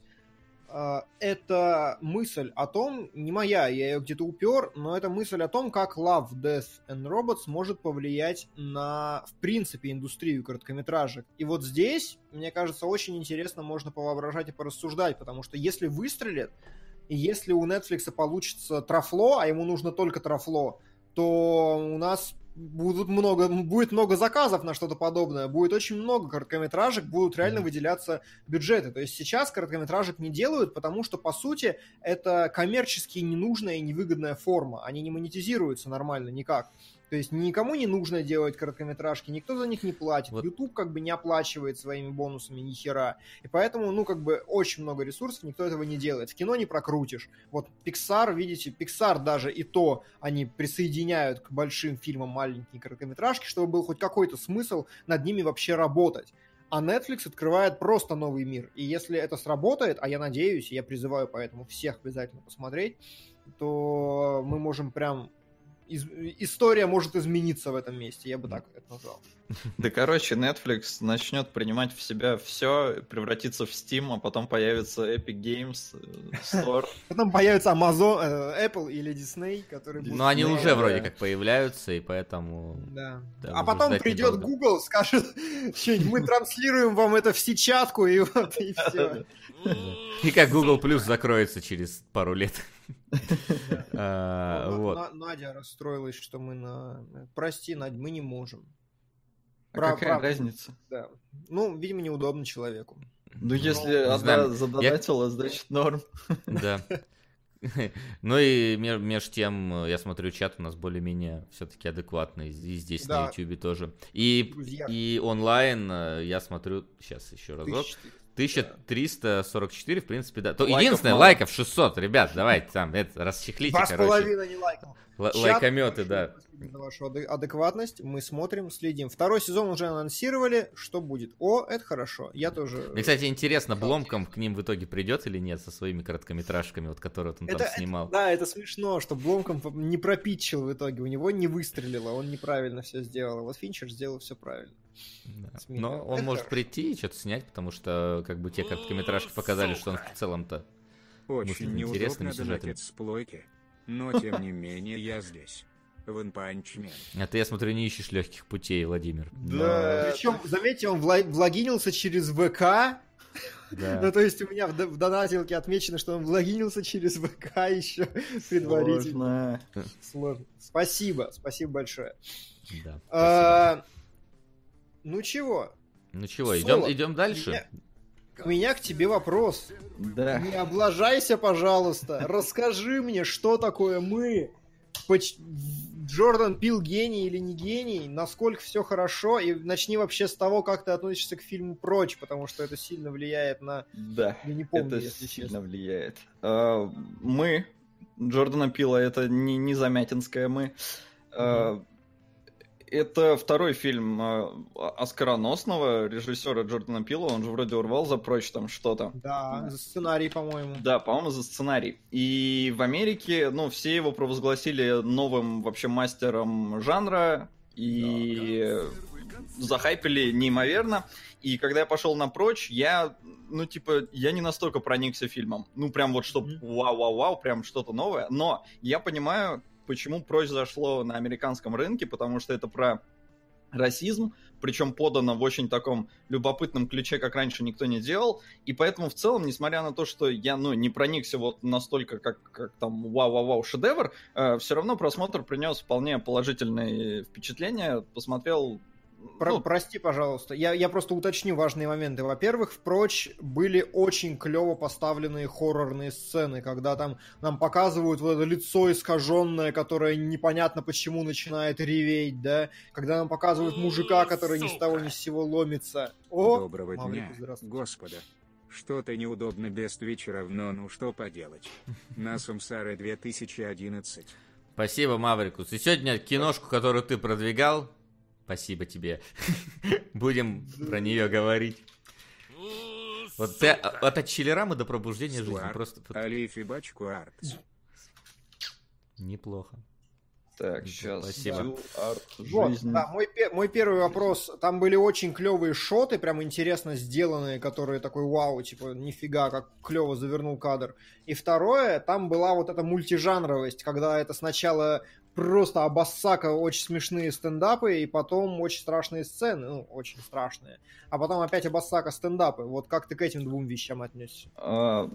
а, это мысль о том, не моя, я ее где-то упер, но это мысль о том, как Love, Death and Robots может повлиять на, в принципе, индустрию короткометражек. И вот здесь, мне кажется, очень интересно можно повоображать и порассуждать, потому что если выстрелит, и если у Netflix получится трафло, а ему нужно только трафло, то у нас будут много, будет много заказов на что-то подобное, будет очень много короткометражек, будут реально выделяться бюджеты. То есть сейчас короткометражек не делают, потому что, по сути, это коммерчески ненужная и невыгодная форма. Они не монетизируются нормально никак. То есть никому не нужно делать короткометражки, никто за них не платит. Вот. YouTube как бы не оплачивает своими бонусами ни хера. И поэтому, ну, как бы очень много ресурсов, никто этого не делает. В кино не прокрутишь. Вот Pixar, видите, Pixar даже и то они присоединяют к большим фильмам маленькие короткометражки, чтобы был хоть какой-то смысл над ними вообще работать. А Netflix открывает просто новый мир. И если это сработает, а я надеюсь, я призываю поэтому всех обязательно посмотреть, то мы можем прям... из- История может измениться в этом месте, я бы так это назвал. Да, короче, Netflix начнет принимать в себя все, превратится в Steam, а потом появится Epic Games, э, Store. Потом появится Amazon, э, Apple или Disney, которые будут... Но они уже вроде как появляются, и поэтому... Да. А потом придет. Google, скажет, мы транслируем вам это в сетчатку, и вот, и все. И как Google Plus закроется через пару лет. А, Вот. Надя расстроилась, что мы на... Прости, Надь, мы не можем. А Прав- какая прав- разница? Да. Ну, видимо, неудобно человеку. Ну, если не она знаю, задонатила, значит норм. Да. Ну и ме- меж тем, я смотрю, чат у нас более-менее все-таки адекватный. И здесь на. Ютубе тоже. И, Друзья. и онлайн э, я смотрю, сейчас еще разок. 1400. 1344, в принципе, да. То Лайков единственное, мало. лайков 600, ребят, давайте там, это, расчехлите, Два с половиной не лайкал. Л- лайкометы, да. За вашу адекватность. Мы смотрим, следим. Второй сезон уже анонсировали. Что будет? О, это хорошо. Я тоже... Мне, кстати, интересно, Бломком к ним в итоге придет или нет со своими короткометражками, вот которые вот он Это- там это- снимал. Да, это смешно, что Бломком не пропитчил в итоге. У него не выстрелило, он неправильно все сделал. А Вот Финчер сделал все правильно. Да. Но он Это может хорошо. прийти и что-то снять, потому что как бы те короткометражки показали, что он в целом-то... Очень неудобно сюжетами. донатить с плойки, но тем не менее я здесь. Ванпанчмен. А ты, я смотрю, не ищешь легких путей, Владимир. Да. Причем, заметьте, он влогинился через ВК. Да. Ну, то есть у меня в, в донатилке отмечено, что он влогинился через ВК еще предварительно. Сложно. Сложно. Спасибо, спасибо большое. Да, спасибо. А, ну чего? Ну чего, Соло. идем, идем дальше? Меня- У меня к тебе вопрос. Да. Не облажайся, пожалуйста. Расскажи мне, что такое мы. Поч- Джордан Пил гений или не гений, насколько все хорошо, и начни вообще с того, как ты относишься к фильму «Прочь», потому что это сильно влияет на... Да. Я не помню, это если сильно честно. влияет. А, Мы, Джордана Пила, это не, не замятинское мы. А, Это второй фильм э, оскароносного режиссера Джордана Пила, он же вроде урвал за прочь там что-то. Да, за сценарий, по-моему. Да, по-моему, за сценарий. И в Америке, ну, все его провозгласили новым вообще мастером жанра, и захайпили неимоверно. И когда я пошел на прочь, я, ну, типа, я не настолько проникся фильмом. Ну, прям вот, что вау-вау-вау, прям что-то новое. Но я понимаю, почему прочь зашло на американском рынке, потому что это про расизм, причем подано в очень таком любопытном ключе, как раньше никто не делал. И поэтому в целом, несмотря на то, что я ну, не проникся вот настолько, как, как там вау-вау-вау шедевр, э, все равно просмотр принес вполне положительные впечатления. Посмотрел про- ну, прости, пожалуйста. Я, я просто уточню важные моменты. Во-первых, впрочь, были очень клево поставленные хоррорные сцены, когда там нам показывают вот это лицо искаженное, которое непонятно почему начинает реветь, да? Когда нам показывают мужика, который ни с того ни с сего ломится. О, Доброго Маврик, дня, здравствуйте. господа. Что-то неудобно без Твичера, но ну что поделать. На Сумсары 2011. Спасибо, Маврикус. И сегодня киношку, которую ты продвигал, спасибо тебе. Будем про нее говорить. Вот ты от от до пробуждения жизни просто Алиф и Бачку Артс. неплохо. Так, сейчас. Спасибо. Вот, да, мой, мой первый вопрос. Там были очень клевые шоты, прям интересно сделанные, которые такой вау, типа, нифига, как клево завернул кадр. И второе, там была вот эта мультижанровость, когда это сначала просто обоссака очень смешные стендапы, и потом очень страшные сцены, ну, очень страшные. А потом опять обоссака стендапы. Вот как ты к этим двум вещам отнесся? А,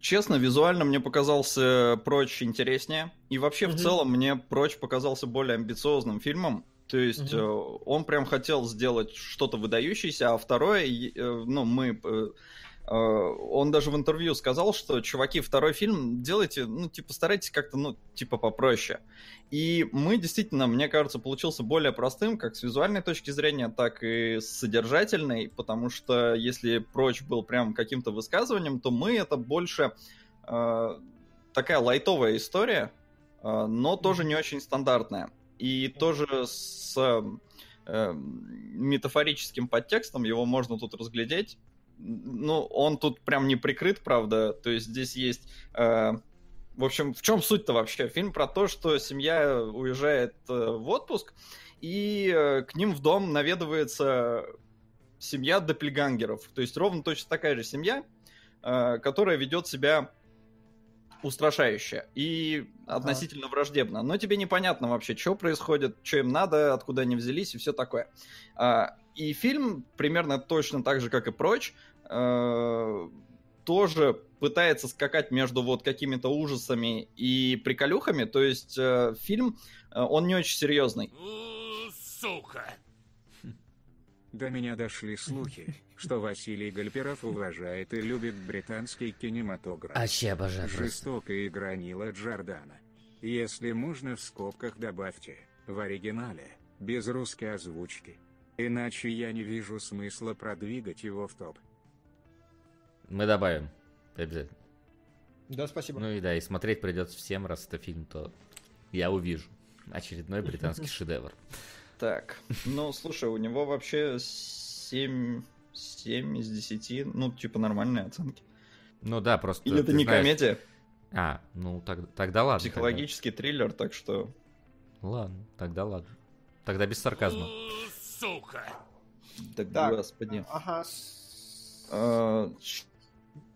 Честно, визуально мне показался Прочь интереснее. И вообще, в Мгм. целом, мне Прочь показался более амбициозным фильмом. То есть э, он прям хотел сделать что-то выдающееся, а второе, э, ну, мы... э, Он даже в интервью сказал, что, чуваки, второй фильм делайте, ну, типа, старайтесь как-то, ну, типа, попроще. И мы действительно, мне кажется, получился более простым, как с визуальной точки зрения, так и с содержательной, потому что если прочь был прям каким-то высказыванием, то мы это больше э, такая лайтовая история, э, но тоже не очень стандартная. И тоже с э, метафорическим подтекстом его можно тут разглядеть. Ну, он тут прям не прикрыт, правда. То есть здесь есть э, в общем, в чем суть-то вообще? Фильм про то, что семья уезжает э, в отпуск, и э, к ним в дом наведывается семья доппельгангеров. То есть ровно точно такая же семья, э, которая ведет себя устрашающе и относительно враждебно. Но тебе непонятно вообще, что происходит, что им надо, откуда они взялись и все такое. А, И фильм примерно точно так же, как и прочь, э, тоже пытается скакать между вот какими-то ужасами и приколюхами. То есть э, фильм, э, он не очень серьезный. Сука. До меня дошли слухи, что Василий Гальперов уважает и любит британский кинематограф. Вообще обожаю просто. Жестокая игра Нила Джордана. Если можно, в скобках добавьте в оригинале, без русской озвучки. Иначе я не вижу смысла продвигать его в топ. Мы добавим. Обязательно. Да, спасибо. Ну и да, и смотреть придется всем, раз это фильм, то я увижу. Очередной британский шедевр. Так, ну, слушай, у него вообще 7, 7 из 10, ну, типа нормальные оценки. Ну да, просто... И это не знаешь- комедия, А, ну так- тогда ладно. психологический триллер, так что... тогда. Ладно, тогда ладно. Тогда без сарказма. Сука. Да, Так. господи. Ага. А,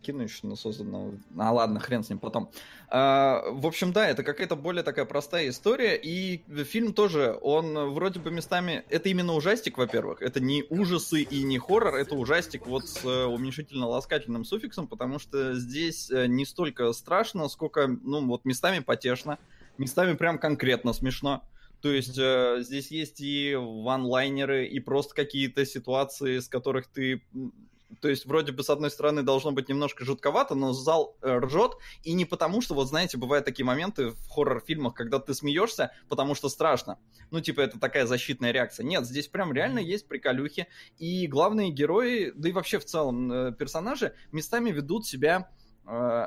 Кину еще на созданного. А, ладно, хрен с ним потом. А, в общем, да, это какая-то более такая простая история. И фильм тоже, он вроде бы местами... Это именно ужастик, во-первых. Это не ужасы и не хоррор, это ужастик вот с э, уменьшительно-ласкательным суффиксом, потому что здесь э, не столько страшно, сколько, ну, вот местами потешно, местами прям конкретно смешно. То есть э, здесь есть и ванлайнеры, и просто какие-то ситуации, с которых ты... То есть вроде бы с одной стороны должно быть немножко жутковато, но зал э, ржет, и не потому, что, вот знаете, бывают такие моменты в хоррор-фильмах, когда ты смеешься, потому что страшно. Ну, типа, это такая защитная реакция. Нет, здесь прям реально есть приколюхи, и главные герои, да и вообще в целом э, персонажи местами ведут себя, э,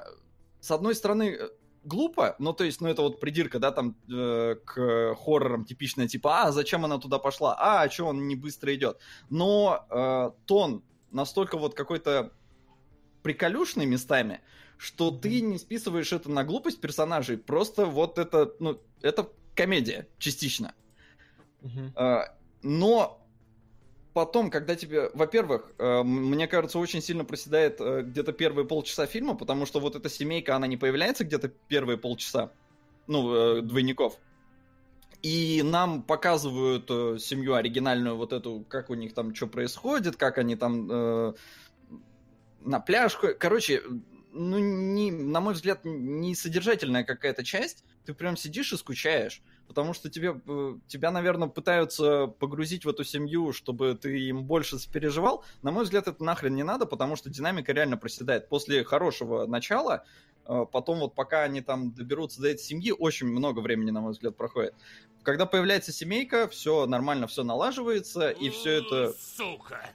с одной стороны, э, глупо, ну, то есть, ну, это вот придирка, да, там, э, к хоррорам типичная, типа, а, зачем она туда пошла, а, а что он не быстро идет. Но э, тон настолько вот какой-то приколюшный местами, что ты не списываешь это на глупость персонажей, просто вот это, ну, это комедия, частично. Э, но потом, когда тебе, во-первых, э, мне кажется, очень сильно проседает э, где-то первые полчаса фильма, потому что вот эта семейка, она не появляется где-то первые полчаса, ну, э, двойников. И нам показывают э, семью оригинальную, вот эту, как у них там что происходит, как они там э, на пляж. ходят. Короче, ну, не, на мой взгляд, не содержательная какая-то часть. Ты прям сидишь и скучаешь. Потому что тебе, э, тебя, наверное, пытаются погрузить в эту семью, чтобы ты им больше переживал. На мой взгляд, это нахрен не надо, потому что динамика реально проседает. После хорошего начала, потом вот пока они там доберутся до этой семьи, очень много времени, на мой взгляд, проходит. Когда появляется семейка, все нормально, все налаживается, и все это... Сука!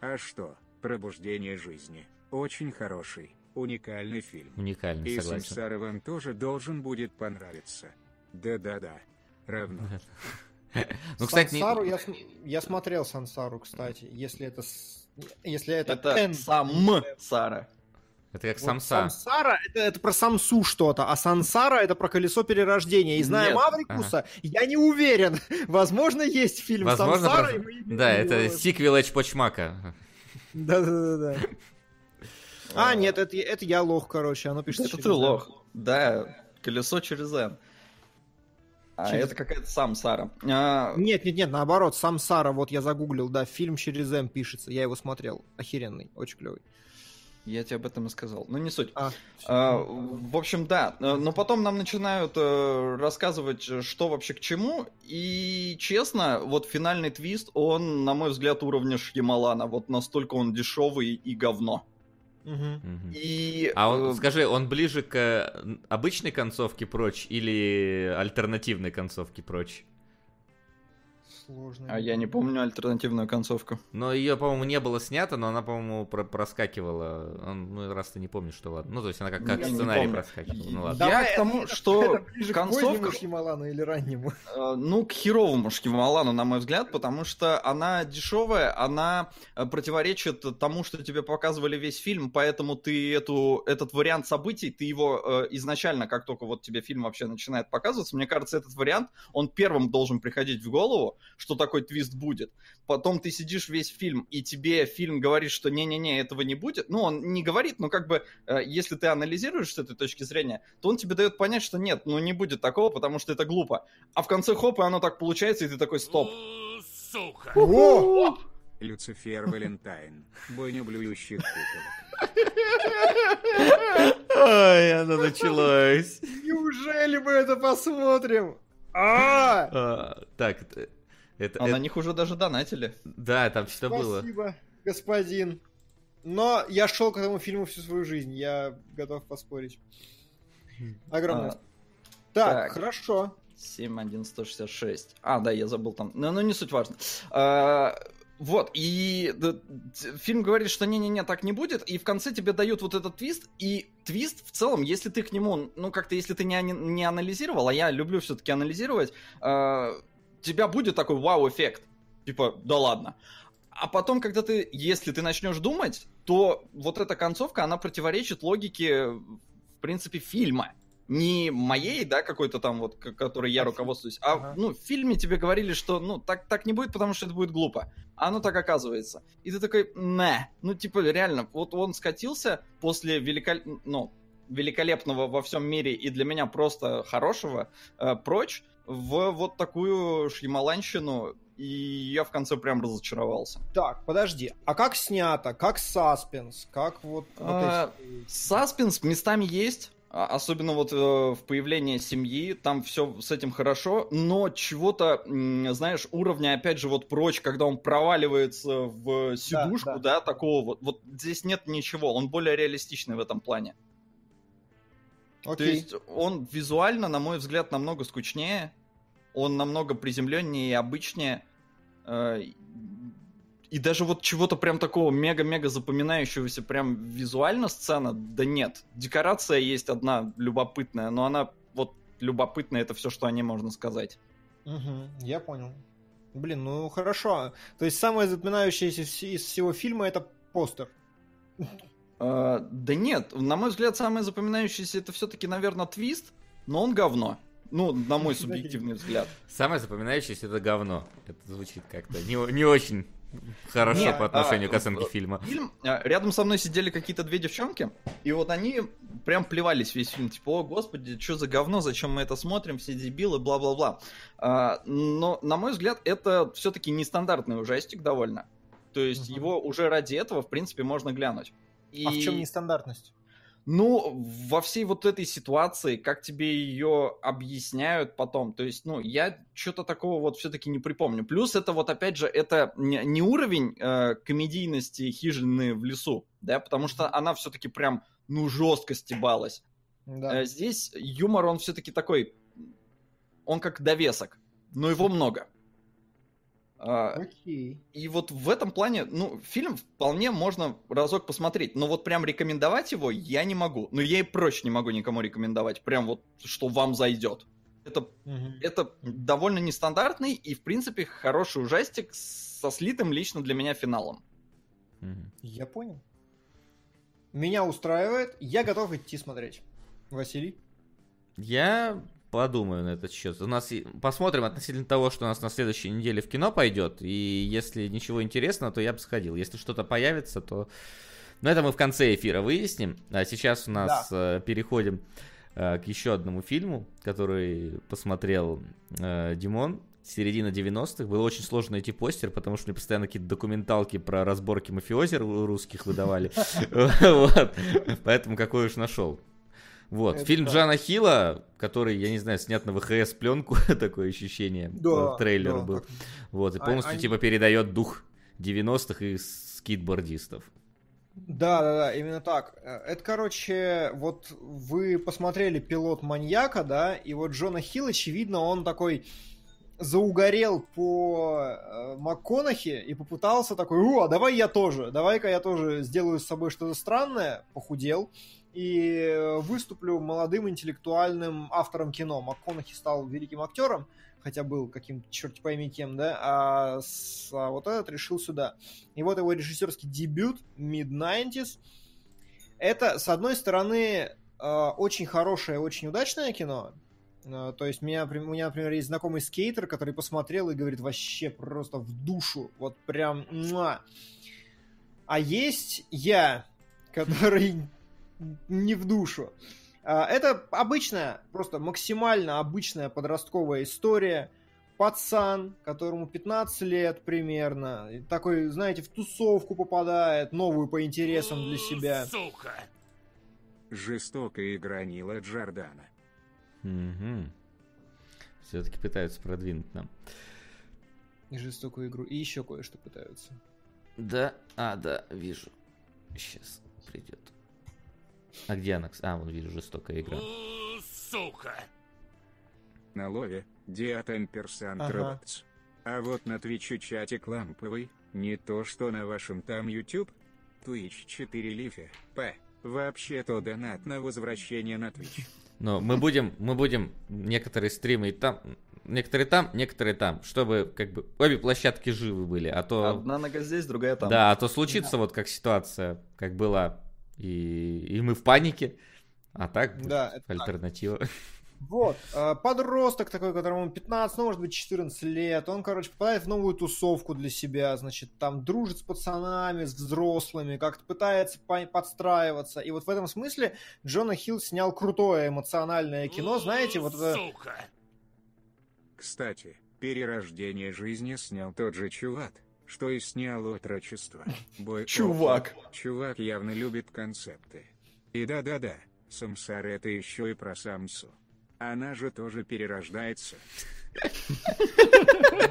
А что, пробуждение жизни. Очень хороший, уникальный фильм. Уникально, И согласен. Сансара вам тоже должен будет понравиться. Да-да-да. Равно. Ну, кстати, не- Сансару я, см- я смотрел Сансару, кстати, если это... Если это... Это Н. сам Сара. Это как Вот самса. Самсара это, это про самсу что-то, а Сансара это про колесо перерождения. И зная Нет. Маврикуса, я не уверен. Возможно, есть фильм Возможно, Сансара. просто- и мы Да, это его. сиквел Эч Почмака. Да-да-да. А, нет, это, это я лох, короче, оно пишется Это ты лох. Да, колесо через N. А Через- это какая-то сам Сара. А, Нет, нет, нет, наоборот, Самсара, вот я загуглил, да, фильм через М пишется, я его смотрел, охеренный, очень клевый. Я тебе об этом и сказал. Ну, не суть. А, А, в общем, да. э, Но потом нам начинают э, рассказывать, э, что вообще к чему. И честно, вот финальный твист, он, на мой взгляд, уровня Шьямалана. Вот настолько он дешевый и говно. Мгм. И... А он, скажи, он ближе к обычной концовке прочь или альтернативной концовке прочь? Сложно. А я не помню альтернативную концовку. Но ее, по-моему, не было снято, но она, по-моему, про- проскакивала. Он, ну, раз ты не помнишь, что ладно. Ну, то есть она как, как Я сценарий проскакивала. Ну ладно. Давай, Я к тому, это- что к концовка- позднему Шьямалану или раннему. Э, Ну, к херовому Шкивалану, на мой взгляд, потому что она дешевая, она э, противоречит тому, что тебе показывали весь фильм, поэтому ты эту, этот вариант событий, ты его э, изначально, как только вот тебе фильм вообще начинает показываться, мне кажется, этот вариант, он первым должен приходить в голову, что такой твист будет. Потом ты сидишь весь фильм, и тебе фильм говорит, что не-не-не, этого не будет. Ну, он не говорит, но как бы, э, если ты анализируешь с этой точки зрения, то он тебе дает понять, что нет, ну не будет такого, потому что это глупо. А в конце хоп, и оно так получается, и ты такой, стоп. Сука! О! Люцифер Валентайн. Бойня блюющих куколок. Ой, оно началось. Неужели мы это посмотрим? А! А, Так, это... это- А на это- них уже даже донатили. Да, там что было. Спасибо, господин. Но я шел к этому фильму всю свою жизнь, я готов поспорить. Огромное. А, так, так. хорошо. 7, 1, 166. А, да, я забыл там. Но, но не суть важно. А, вот, и да, фильм говорит, что не-не-не, так не будет, и в конце тебе дают вот этот твист, и твист в целом, если ты к нему, ну, как-то, если ты не, не анализировал, а я люблю все-таки анализировать, а, у тебя будет такой вау-эффект. Типа, да ладно. А потом, когда ты, если ты начнешь думать, то вот эта концовка, она противоречит логике, в принципе, фильма. Не моей, да, какой-то там вот, которой я руководствуюсь, а, Ага. ну, в фильме тебе говорили, что, ну, так, так не будет, потому что это будет глупо. А оно так оказывается. И ты такой, не, ну, типа, реально, вот он скатился после великолеп... ну, великолепного во всем мире и для меня просто хорошего э, прочь в вот такую шьямаланщину, и я в конце прям разочаровался. Так, подожди. А как снято? Как саспенс? Как вот, вот А, эти- Саспенс местами есть, а- особенно вот э, в появлении семьи, там все с этим хорошо, но чего-то, знаешь, уровня, опять же, вот прочь, когда он проваливается в сидушку, да. да, такого вот, вот здесь нет ничего, он более реалистичный в этом плане. То Окей. есть он визуально, на мой взгляд, намного скучнее, он намного приземленнее и обычнее. Э, и даже вот чего-то прям такого мега-мега запоминающегося прям визуально сцена, да нет. Декорация есть одна любопытная, но она вот любопытная, это все, что о ней можно сказать. Угу, я понял. Блин, ну хорошо. То есть самое запоминающееся из всего фильма это постер. А, да нет, на мой взгляд, самое запоминающееся это все-таки, наверное, твист, но он говно. Ну, на мой субъективный взгляд. Самое запоминающееся это говно. Это звучит как-то не, не очень хорошо Нет, по отношению а, к оценке э, фильма. Фильм, а, рядом со мной сидели какие-то две девчонки, и вот они прям плевались весь фильм, типа, о, господи, что за говно, зачем мы это смотрим, все дебилы, бла-бла-бла. А, но, на мой взгляд, это все-таки нестандартный ужастик довольно. То есть Мгм. его уже ради этого, в принципе, можно глянуть. И... А в чем нестандартность? Ну, во всей вот этой ситуации, как тебе ее объясняют потом, то есть, ну, я что-то такого вот все-таки не припомню. Плюс это вот, опять же, это не, уровень э, комедийности хижины в лесу, да, потому что она все-таки прям, ну, жестко стебалась. Да. Э, здесь юмор, он все-таки такой, он как довесок, но его много. А, Окей. и вот в этом плане, ну, фильм вполне можно разок посмотреть, но вот прям рекомендовать его я не могу. Ну, я и прочь не могу никому рекомендовать, прям вот, что вам зайдет. Это, Мгм. это довольно нестандартный и, в принципе, хороший ужастик со слитым лично для меня финалом. Мгм. Я понял. Меня устраивает. Я готов идти смотреть. Василий? Я подумаю на этот счет. У нас посмотрим относительно того, что у нас на следующей неделе в кино пойдет. И если ничего интересного, то я бы сходил. Если что-то появится, то. Ну, это мы в конце эфира выясним. А сейчас у нас э, переходим э, к еще одному фильму, который посмотрел э, Димон. Середина 90-х. Было очень сложно найти постер, потому что мне постоянно какие-то документалки про разборки мафиози ру- русских выдавали. Поэтому какой уж нашел. Вот, Это фильм да. Джана Хилла, который, я не знаю, снят на ВХС пленку, такое ощущение, Да, э, трейлер да, был. как- Вот, и А- полностью они- типа передает дух 90-х и скейтбордистов. Да, да, да, именно так. Э, Это, короче, вот вы посмотрели пилот маньяка, да, и вот Джона Хилл, очевидно, он такой заугорел по э, МакКонахи и попытался такой, о, а давай я тоже, давай-ка я тоже сделаю с собой что-то странное, похудел, и э, выступлю молодым интеллектуальным автором кино. МакКонахи стал великим актером, хотя был каким-то, черт пойми кем, да, а, с- а вот этот решил сюда. И вот его режиссерский дебют Mid-90s. Это, с одной стороны, э, очень хорошее, очень удачное кино. Э, То есть меня, у меня, например, есть знакомый скейтер, который посмотрел и говорит вообще просто в душу. Вот прям... А есть я, который не в душу. А, Это обычная, просто максимально обычная подростковая история. Пацан, которому 15 лет примерно, такой, знаете, в тусовку попадает, новую по интересам для себя. Сука. Жестокая игра Нила Джордана. Все-таки пытаются продвинуть нам. И жестокую игру. И еще кое-что пытаются. Да, а, да, вижу. Сейчас придет. А где она? А, вон вижу, жестокая игра. Сука. На лове Диатен Персант Ага. А вот на Твиче чатик ламповый, не то что на вашем там YouTube. Twitch 4 лифе. П. Вообще-то донат на возвращение на Twitch. Но мы будем, мы будем некоторые стримы и там, некоторые там, некоторые там, чтобы как бы обе площадки живы были, а то, Одна нога здесь, другая там. да, а то случится вот как ситуация, как была, и, и мы в панике, а так будет Да, это так. альтернатива. Вот, э, подросток такой, которому 15, ну, может быть, 14 лет, он, короче, попадает в новую тусовку для себя, значит, там дружит с пацанами, с взрослыми, как-то пытается по- подстраиваться. И вот в этом смысле Джона Хилл снял крутое эмоциональное кино, знаете, вот это... Сука. Кстати, перерождение жизни снял тот же чувак, что и снял отрочество. Бой Чувак. Чувак явно любит концепты. И да-да-да, самсар это еще и про самсу. Она же тоже перерождается.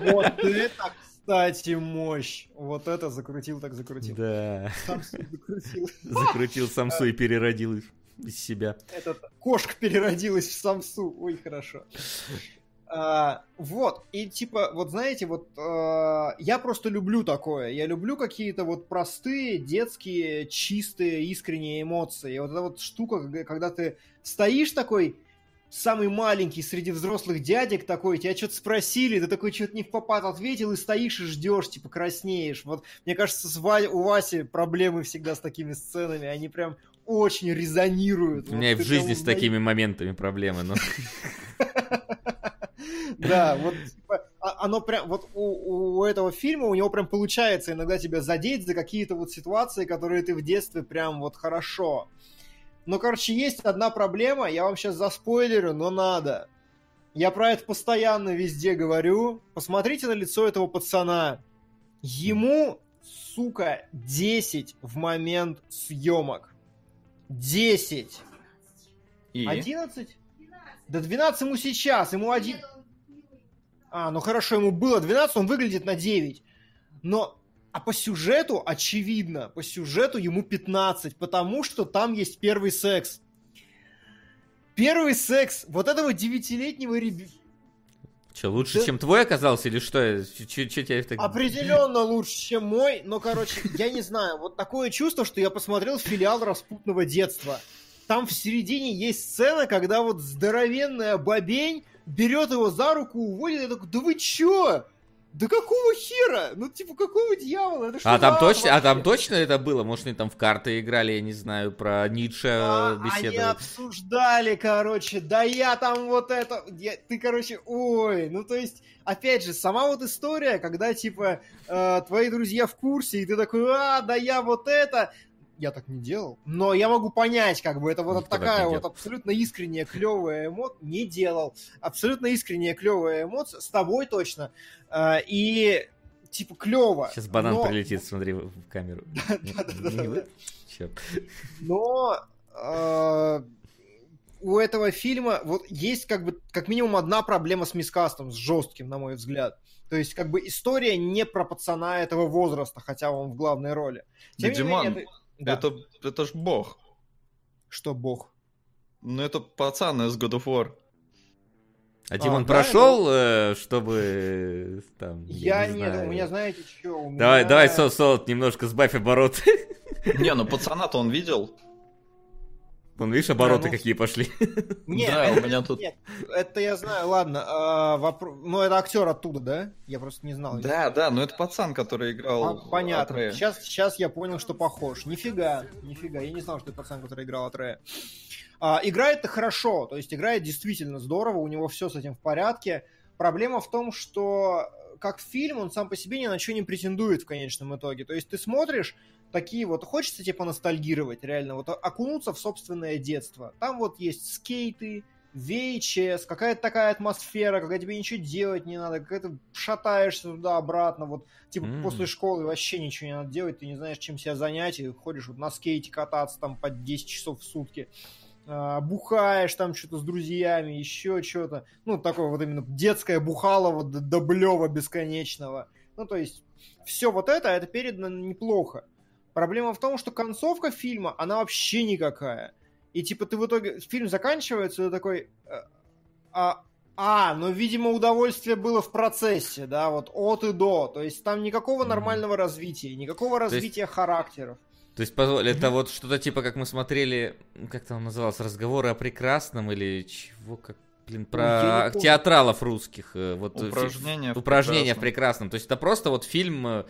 Вот это, кстати, мощь. Вот это закрутил, так закрутил. Да, закрутил. закрутил самсу и переродил из себя. Этот, кошка переродилась в самсу. Ой, хорошо. А, вот, и типа, вот знаете, вот а, я просто люблю такое. Я люблю какие-то вот простые, детские, чистые, искренние эмоции. И вот эта вот штука, когда- ты стоишь такой, самый маленький среди взрослых дядек такой, тебя что-то спросили, ты такой что-то не в попад ответил и стоишь и ждешь, типа краснеешь. Вот, мне кажется, с Ва- у Васи проблемы всегда с такими сценами, они прям очень резонируют. У меня и Вот в ты жизни прям с такими моментами проблемы, но... Да, вот типа, а- оно прям, вот у, у этого фильма у него прям получается иногда тебя задеть за какие-то вот ситуации, которые ты в детстве прям вот хорошо. Но, короче, есть одна проблема, я вам сейчас заспойлерю, но надо. Я про это постоянно везде говорю. Посмотрите на лицо этого пацана. Ему, сука, 10 в момент съемок. 10. И? 11? Да 12 ему сейчас, ему один... А, ну хорошо, ему было 12, он выглядит на 9. Но, а по сюжету, очевидно, по сюжету ему 15, потому что там есть первый секс. Первый секс вот этого девятилетнего ребенка. Че, лучше, Да. чем твой оказался, или что? Че тебя так... Определенно лучше, чем мой, но, короче, я не знаю, вот такое чувство, что я посмотрел филиал распутного детства. Там в середине есть сцена, когда вот здоровенная бабень берет его за руку, уводит, и такой, да вы чё? Да какого хера? Ну, типа, какого дьявола? Это А там точно, а там точно это было? Может, они там в карты играли, я не знаю, про Ницше А, э, Они беседовали. обсуждали, короче, да я там вот это, я- ты, короче, ой, ну то есть, опять же, сама вот история, когда, типа, э, твои друзья в курсе, и ты такой, а, да я вот это, я так не делал, но я могу понять, как бы, это вот Никто так такая вот делал. абсолютно искренняя, клевая эмоция, не делал, абсолютно искренняя, клевая эмоция, с тобой точно, Э, и, типа, клево. Сейчас банан но- прилетит, смотри, в камеру. Чё? Но э, у этого фильма вот есть как бы как минимум одна проблема с мискастом, с жестким, на мой взгляд. То есть как бы история не про пацана этого возраста, хотя он в главной роли. Не Диман, менее, это- Да. Это, это ж бог. Что бог? Ну это пацан из God of War. А Димон да, прошел, э, чтобы э, там... Я, не нет, знаю. у меня знаете что? У Давай, меня- давай, Со- Солод, немножко сбавь обороты. Не, ну пацана-то он видел. Вон, видишь, обороты ну- какие пошли. Нет, Да, это- у меня тут- нет, это я знаю, ладно. а, вопро- Ну, это актер оттуда, да? Я просто не знал. Да, да, но это пацан, который играл. А, понятно. Атрея. Сейчас, сейчас я понял, что похож. Нифига, нифига. Я не знал, что это пацан, который играл Атрея. А, играет-то хорошо, то есть играет действительно здорово, у него все с этим в порядке. Проблема в том, что э, как фильм, он сам по себе ни на что не претендует в конечном итоге. То есть ты смотришь, такие вот, хочется типа ностальгировать, реально, вот окунуться в собственное детство. Там вот есть скейты, VHS, какая-то такая атмосфера, когда тебе ничего делать не надо, когда ты шатаешься туда-обратно, вот, типа, М. после школы вообще ничего не надо делать, ты не знаешь, чем себя занять, и ходишь вот на скейте кататься там по 10 часов в сутки, а, бухаешь там что-то с друзьями, еще что-то, ну, такое вот именно детское бухалово до, до блева бесконечного. Ну, то есть, все вот это, это передано неплохо. Проблема в том, что концовка фильма, она вообще никакая. И типа ты в итоге, фильм заканчивается, и ты такой, э, а, а, ну, видимо, удовольствие было в процессе, да, вот от и до. То есть там никакого нормального развития, никакого есть- развития характеров. То есть, позволь, это вот что-то типа, как мы смотрели, как там называлось, разговоры о прекрасном или чего, как, блин, Ну, про помню. театралов русских. э, Вот, э, фи- Упражнения. в упражнения в прекрасном. прекрасном. То есть это просто вот фильм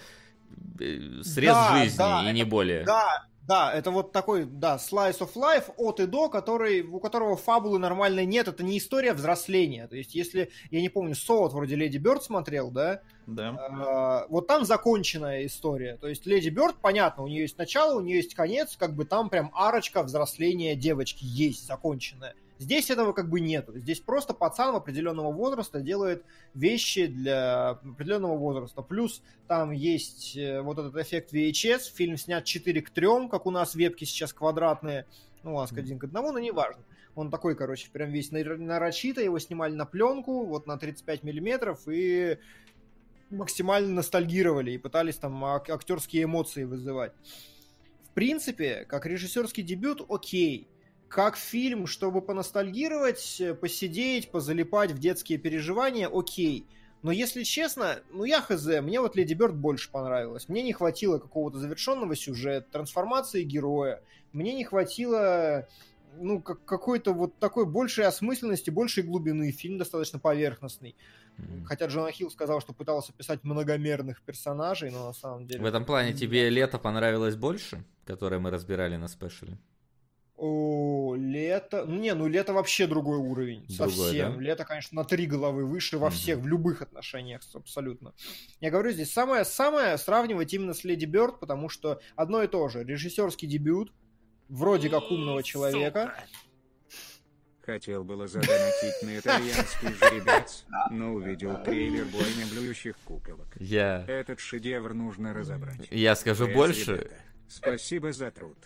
срез Да, жизни да, и не это- более. Да, да, это вот такой, да, slice of life от и до, который, у которого фабулы нормальной нет, это не история взросления. То есть, если, я не помню, Солод вроде Леди Бёрд смотрел, да, Да. Э, вот там законченная история. То есть Леди Бёрд, понятно, у нее есть начало, у нее есть конец, как бы там прям арочка взросления девочки есть законченная. Здесь этого как бы нету. Здесь просто пацан определенного возраста делает вещи для определенного возраста. Плюс там есть э, вот этот эффект VHS. Фильм снят 4 к 3, как у нас вебки сейчас квадратные. Ну, у нас один к одному, но неважно. Он такой, короче, прям весь нар- нарочито. Его снимали на пленку, вот на 35 миллиметров. И максимально ностальгировали и пытались там ак- актерские эмоции вызывать. В принципе, как режиссерский дебют, окей. Как фильм, чтобы поностальгировать, посидеть, позалипать в детские переживания, окей. Но если честно, ну я хз, мне вот Леди Бёрд больше понравилось. Мне не хватило какого-то завершенного сюжета, трансформации героя. Мне не хватило ну, как, какой-то вот такой большей осмысленности, большей глубины. Фильм достаточно поверхностный. Мгм. Хотя Джона Хилл сказал, что пытался писать многомерных персонажей, но на самом деле... В этом плане тебе лето понравилось больше, которое мы разбирали на спешле? О, лето. Ну не, ну лето вообще другой уровень. Другой, совсем. да? Лето, конечно, на три головы выше во всех, в любых отношениях, абсолютно. Я говорю, здесь самое-самое сравнивать именно с Леди Бёрд, потому что одно и то же. Режиссерский дебют, вроде как умного человека. Хотел было задонатить на итальянский жеребец, но увидел трейлер бойни блюющих куколок. Я, Этот шедевр нужно разобрать. я скажу больше. ребята, Спасибо за труд.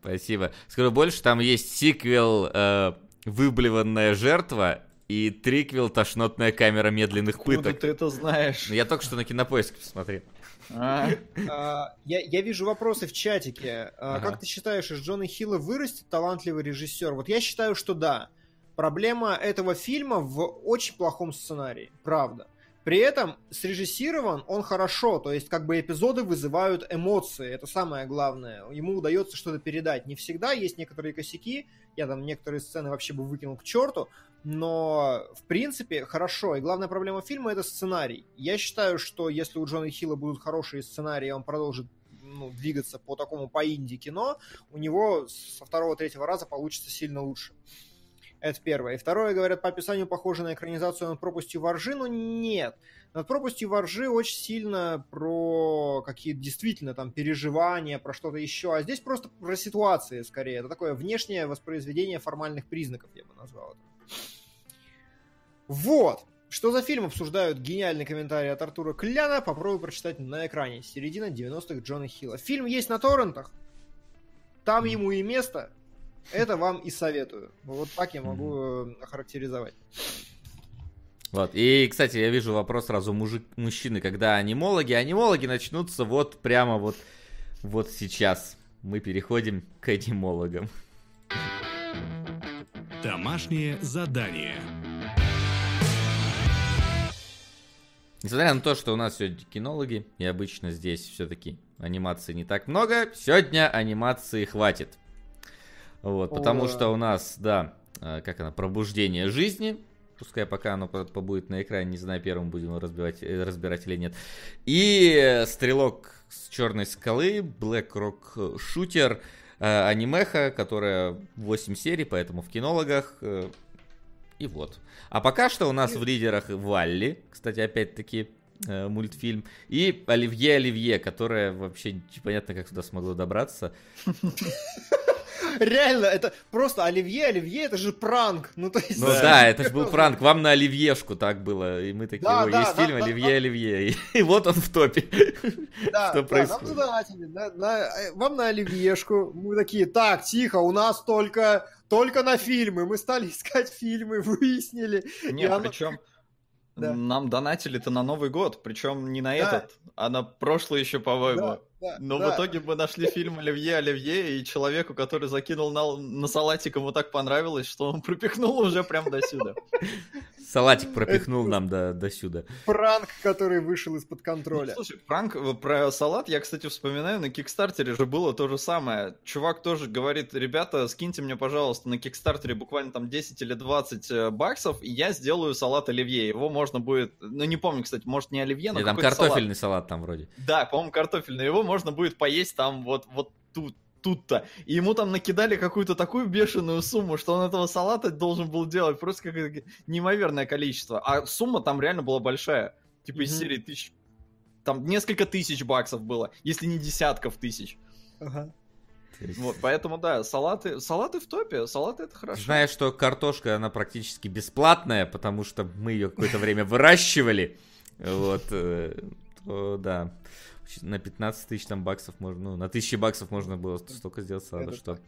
Спасибо. Скажу больше, там есть сиквел э, «Выблеванная жертва» и триквел «Тошнотная камера медленных Откуда пыток». ты это знаешь? Ну, Я только что на кинопоиске посмотрел. А? А, я, я вижу вопросы в чатике. А, Ага. Как ты считаешь, из Джона Хилла вырастет талантливый режиссер? Вот я считаю, что да. Проблема этого фильма в очень плохом сценарии. Правда. При этом срежиссирован он хорошо, то есть как бы эпизоды вызывают эмоции, это самое главное. Ему удается что-то передать. Не всегда есть некоторые косяки, я там некоторые сцены вообще бы выкинул к черту, но в принципе хорошо. И главная проблема фильма это сценарий. Я считаю, что если у Джона Хилла будут хорошие сценарии, он продолжит ну, двигаться по такому по инди кино, у него со второго-третьего раза получится сильно лучше. Это первое. И второе, говорят, по описанию похоже на экранизацию над пропастью воржи, но нет. Над пропастью воржи очень сильно про какие-то действительно там переживания, про что-то еще. А здесь просто про ситуации скорее. Это такое внешнее воспроизведение формальных признаков, я бы назвал это. Вот. Что за фильм обсуждают гениальный комментарий от Артура Кляна, попробую прочитать на экране. Середина 90-х Джона Хилла. Фильм есть на торрентах. Там ему и место. Это вам и советую. Вот так я могу э, охарактеризовать. Вот. И, кстати, я вижу вопрос сразу мужик, мужчины, когда анимологи. Анимологи начнутся вот прямо вот, вот сейчас. Мы переходим к анимологам. Домашнее задание. Несмотря на то, что у нас сегодня кинологи, и обычно здесь все-таки анимации не так много, сегодня анимации хватит. Вот, потому О. что у нас, да, э, как она, пробуждение жизни. Пускай пока оно по- побудет на экране, не знаю, первым будем разбивать, э, разбирать или нет. И стрелок с черной скалы, Black Rock Shooter, э, анимеха, которая 8 серий, поэтому в кинологах. И вот. А пока что у нас в лидерах Валли, кстати, опять-таки мультфильм, и Оливье Оливье, которая вообще непонятно, как туда смогло добраться. Реально, это просто Оливье, Оливье, это же пранк. Ну, то есть... Ну да, это же был пранк, вам на Оливьешку так было, и мы такие, Да, о, да, есть да, фильм да, Оливье Оливье, и, и вот он в топе. Да, Что да, происходит? нам задонатили, на- на- э, вам на оливьешку. Мы такие, так, тихо, у нас только, только на фильмы. Мы стали искать фильмы, выяснили. Не, И оно- причем Да. нам донатили-то на Новый год, причем не на Да. этот, а на прошлый еще, по-моему. Да, да, Но да. в итоге мы нашли фильм Оливье Оливье, и человеку, который закинул на, на салатик, ему так понравилось, что он пропихнул уже прям до сюда. Салатик пропихнул нам до, до сюда. Пранк, который вышел из-под контроля. Слушай, Франк, э, про салат я, кстати, вспоминаю, на Кикстартере же было то же самое. Чувак тоже говорит, ребята, скиньте мне, пожалуйста, на Кикстартере буквально там 10 или 20 э, баксов, и я сделаю салат оливье. Его можно будет, ну не помню, кстати, может не оливье, но И там какой-то салат. картофельный салат там вроде. Да, по-моему, картофельный. Его можно будет поесть там вот, вот тут тут-то. И ему там накидали какую-то такую бешеную сумму, что он этого салата должен был делать просто какое-то неимоверное количество. А сумма там реально была большая. Типа из Мгм. серии тысяч... Там несколько тысяч баксов было, если не десятков тысяч. Ага. Вот, поэтому, да, салаты, салаты в топе, салаты это хорошо. Знаешь, что картошка, она практически бесплатная, потому что мы ее какое-то время выращивали. Вот, э, то да. На 15 тысяч там баксов можно, ну, на 1000 баксов можно было столько сделать Это что...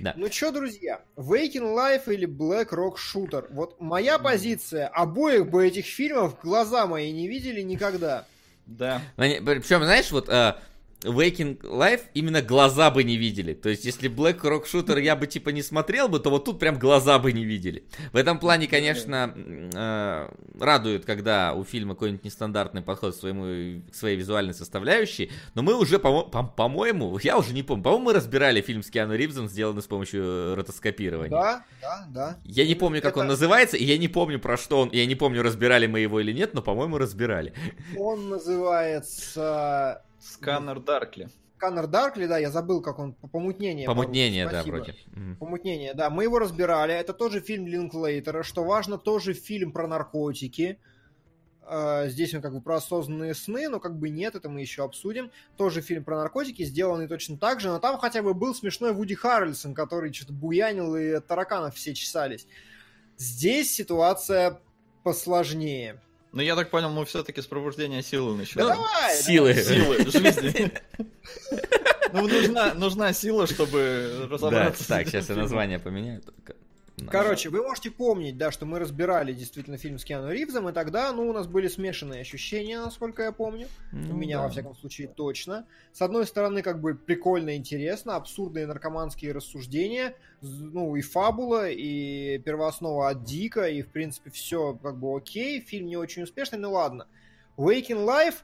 Да. Ну что, друзья, Waking Life или Black Rock Shooter? Вот моя позиция, обоих бы этих фильмов глаза мои не видели никогда. Да. Причем, знаешь, вот э, Waking Life именно глаза бы не видели. То есть, если Black Rock Shooter я бы типа не смотрел бы, то вот тут прям глаза бы не видели. В этом плане, конечно, э, радует, когда у фильма какой-нибудь нестандартный подход к, своему, к своей визуальной составляющей. Но мы уже, по- по- по-моему, я уже не помню, по-моему, мы разбирали фильм с Киану Ривзом, сделанный с помощью ротоскопирования. Да, да, да. Я не помню, как он Это- называется, и я не помню, про что он. Я не помню, разбирали мы его или нет, но, по-моему, разбирали. Он называется Сканер Даркли. Каннер Даркли, да, я забыл, как он, помутнение. Помутнение, да, спасибо. вроде. Помутнение, да. Мы его разбирали. Это тоже фильм Линклейтера. Что важно, тоже фильм про наркотики. Э, Здесь он как бы про осознанные сны, но как бы нет, это мы еще обсудим. Тоже фильм про наркотики, сделанный точно так же, но там хотя бы был смешной Вуди Харрельсон, который что-то буянил и от тараканов все чесались. Здесь ситуация посложнее. Ну, я так понял, мы все-таки с пробуждения силы Да начинаем. давай! Силы. Силы жизни. Ну, нужна, нужна сила, чтобы Да, разобраться. с так, сейчас я название поменяю. только. Короче, вы можете помнить, да, что мы разбирали действительно фильм с Киану Ривзом, и тогда, ну, у нас были смешанные ощущения, насколько я помню. Ну У меня, да. во всяком случае, точно. С одной стороны, как бы прикольно, интересно, абсурдные наркоманские рассуждения, ну, и фабула, и первооснова от Дика, и, в принципе, все как бы окей. Фильм не очень успешный, ну ладно. Waking Life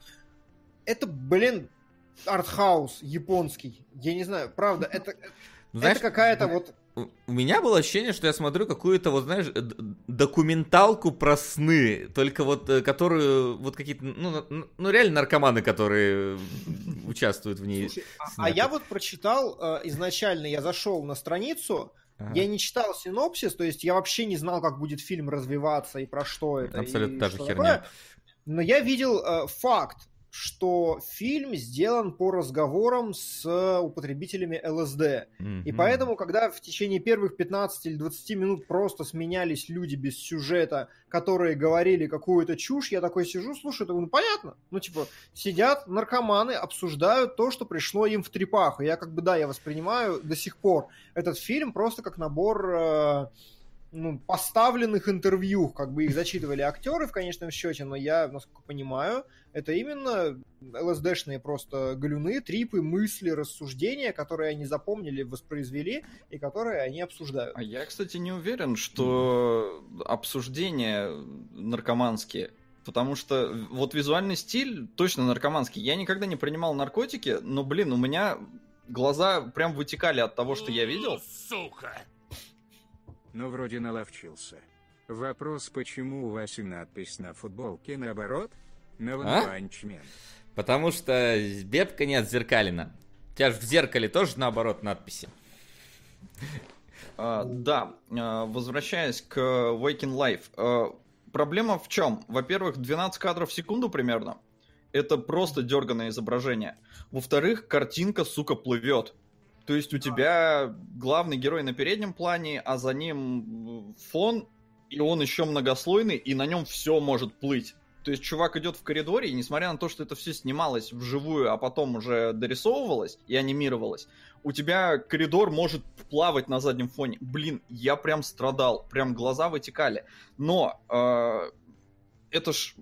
это, блин, артхаус японский. Я не знаю, правда, это, Ну, знаешь, это какая-то вот... у меня было ощущение, что я смотрю какую-то, вот знаешь, документалку про сны, только вот, э, которую, вот какие-то, ну, ну, реально наркоманы, которые участвуют в ней. Слушай, а- а, я вот прочитал э, изначально, я зашел на страницу, Ага. Я не читал синопсис, то есть я вообще не знал, как будет фильм развиваться и про что это. Абсолютно та же херня. такое. Но я видел э, факт, что фильм сделан по разговорам с э, употребителями ЛСД. И Мгм. поэтому, когда в течение первых 15 или 20 минут просто сменялись люди без сюжета, которые говорили какую-то чушь, я такой сижу, слушаю, думаю, ну понятно. Ну, типа, сидят наркоманы, обсуждают то, что пришло им в трепах. И я как бы, да, я воспринимаю до сих пор этот фильм просто как набор э, ну, поставленных интервью, как бы их зачитывали актеры в конечном счете, но я, насколько понимаю, это именно ЛСДшные просто галюны, трипы, мысли, рассуждения, которые они запомнили, воспроизвели и которые они обсуждают. А я, кстати, не уверен, что обсуждения наркоманские, потому что вот визуальный стиль точно наркоманский. Я никогда не принимал наркотики, но, блин, у меня глаза прям вытекали от того, что я видел. Сука! Ну, вроде наловчился. Вопрос, почему у Васи надпись на футболке наоборот? А? Потому что бебка не отзеркалена. У тебя же в зеркале тоже наоборот надписи. А, да, а, возвращаясь к Waking Life. а, проблема в чем? Во-первых, 12 кадров в секунду примерно. Это просто дерганное изображение. Во-вторых, картинка, сука, плывет. То есть у тебя главный герой на переднем плане, а за ним фон, и он еще многослойный, и на нем все может плыть. То есть чувак идет в коридоре, и несмотря на то, что это все снималось вживую, а потом уже дорисовывалось и анимировалось, у тебя коридор может плавать на заднем фоне. Блин, я прям страдал, прям глаза вытекали. Но э, это ж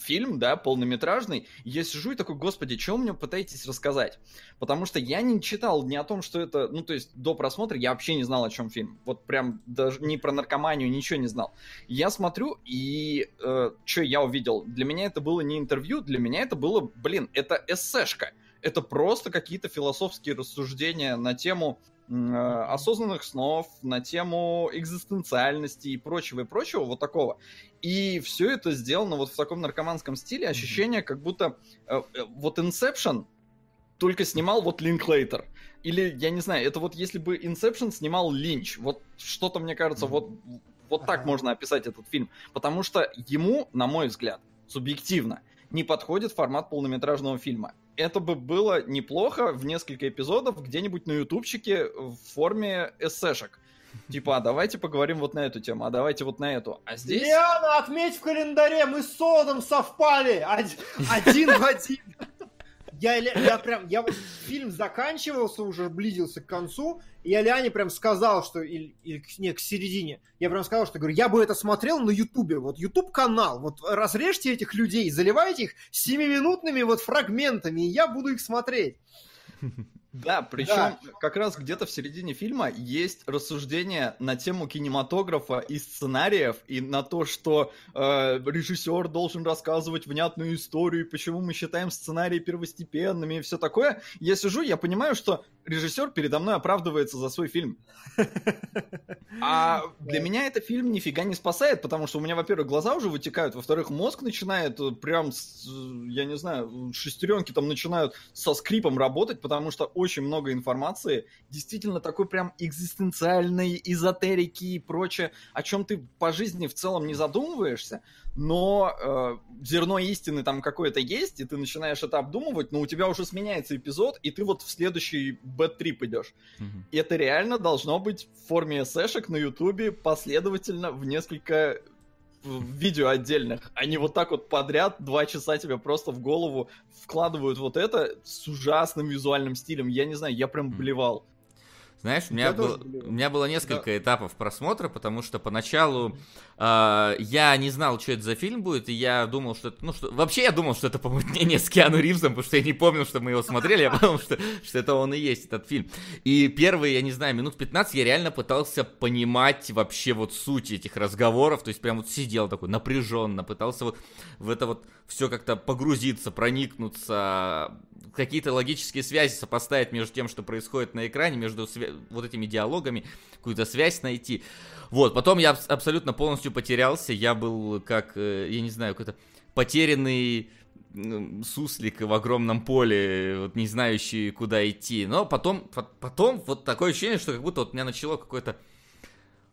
фильм, да, полнометражный. Я сижу и такой, господи, что мне пытаетесь рассказать? Потому что я не читал ни о том, что это... Ну, то есть до просмотра я вообще не знал, о чем фильм. Вот прям даже ни про наркоманию, ничего не знал. Я смотрю, и э, что я увидел? Для меня это было не интервью, для меня это было, блин, это эссешка. Это просто какие-то философские рассуждения на тему э, осознанных снов, на тему экзистенциальности и прочего и прочего вот такого. И все это сделано вот в таком наркоманском стиле, ощущение, как будто э, э, вот Inception только снимал вот Линклейтер. Или, я не знаю, это вот если бы Inception снимал Линч. Вот что-то, мне кажется, вот, вот так Ага. можно описать этот фильм. Потому что ему, на мой взгляд, субъективно, не подходит формат полнометражного фильма. Это бы было неплохо в несколько эпизодов где-нибудь на ютубчике в форме эссешек. Типа, а давайте поговорим вот на эту тему, а давайте вот на эту. А здесь... Лиана, отметь в календаре, мы с Содом совпали! Один, в один. я, я прям, я фильм заканчивался, уже близился к концу, и я Ляне прям сказал, что, или, или не, к середине, я прям сказал, что, говорю, я бы это смотрел на Ютубе, вот Ютуб канал, вот разрежьте этих людей, заливайте их семиминутными вот фрагментами, и я буду их смотреть. Да, причем как раз где-то в середине фильма есть рассуждение на тему кинематографа и сценариев, и на то, что э, режиссер должен рассказывать внятную историю, почему мы считаем сценарии первостепенными и все такое. Я сижу, я понимаю, что режиссер передо мной оправдывается за свой фильм. А для меня этот фильм нифига не спасает, потому что у меня, во-первых, глаза уже вытекают, во-вторых, мозг начинает э, прям, э, я не знаю, шестеренки там начинают со скрипом работать, потому что очень много информации, действительно такой прям экзистенциальной эзотерики и прочее, о чем ты по жизни в целом не задумываешься, но э, зерно истины там какое-то есть, и ты начинаешь это обдумывать, но у тебя уже сменяется эпизод, и ты вот в следующий бэт-трип идешь. Мгм. И это реально должно быть в форме эсэшек на Ютубе последовательно в несколько видео отдельных. Они вот так вот подряд два часа тебе просто в голову вкладывают вот это с ужасным визуальным стилем. Я не знаю, я прям блевал. Знаешь, у меня, Я был- тоже у меня было несколько этапов просмотра, потому что поначалу э, я не знал, что это за фильм будет, и я думал, что это... Ну, что, вообще я думал, что это помутнение с Киану Ривзом, потому что я не помнил, что мы его смотрели, я подумал, что, что это он и есть, этот фильм. И первые, я не знаю, минут 15 я реально пытался понимать вообще вот суть этих разговоров, то есть прям вот сидел такой напряженно, пытался вот в это вот все как-то погрузиться, проникнуться, какие-то логические связи сопоставить между тем, что происходит на экране, между свя- вот этими диалогами, какую-то связь найти. Вот, потом я абс- абсолютно полностью потерялся, я был как, э, я не знаю, какой-то потерянный суслик в огромном поле, вот не знающий, куда идти. Но потом, по- потом вот такое ощущение, что как будто вот меня начало какое-то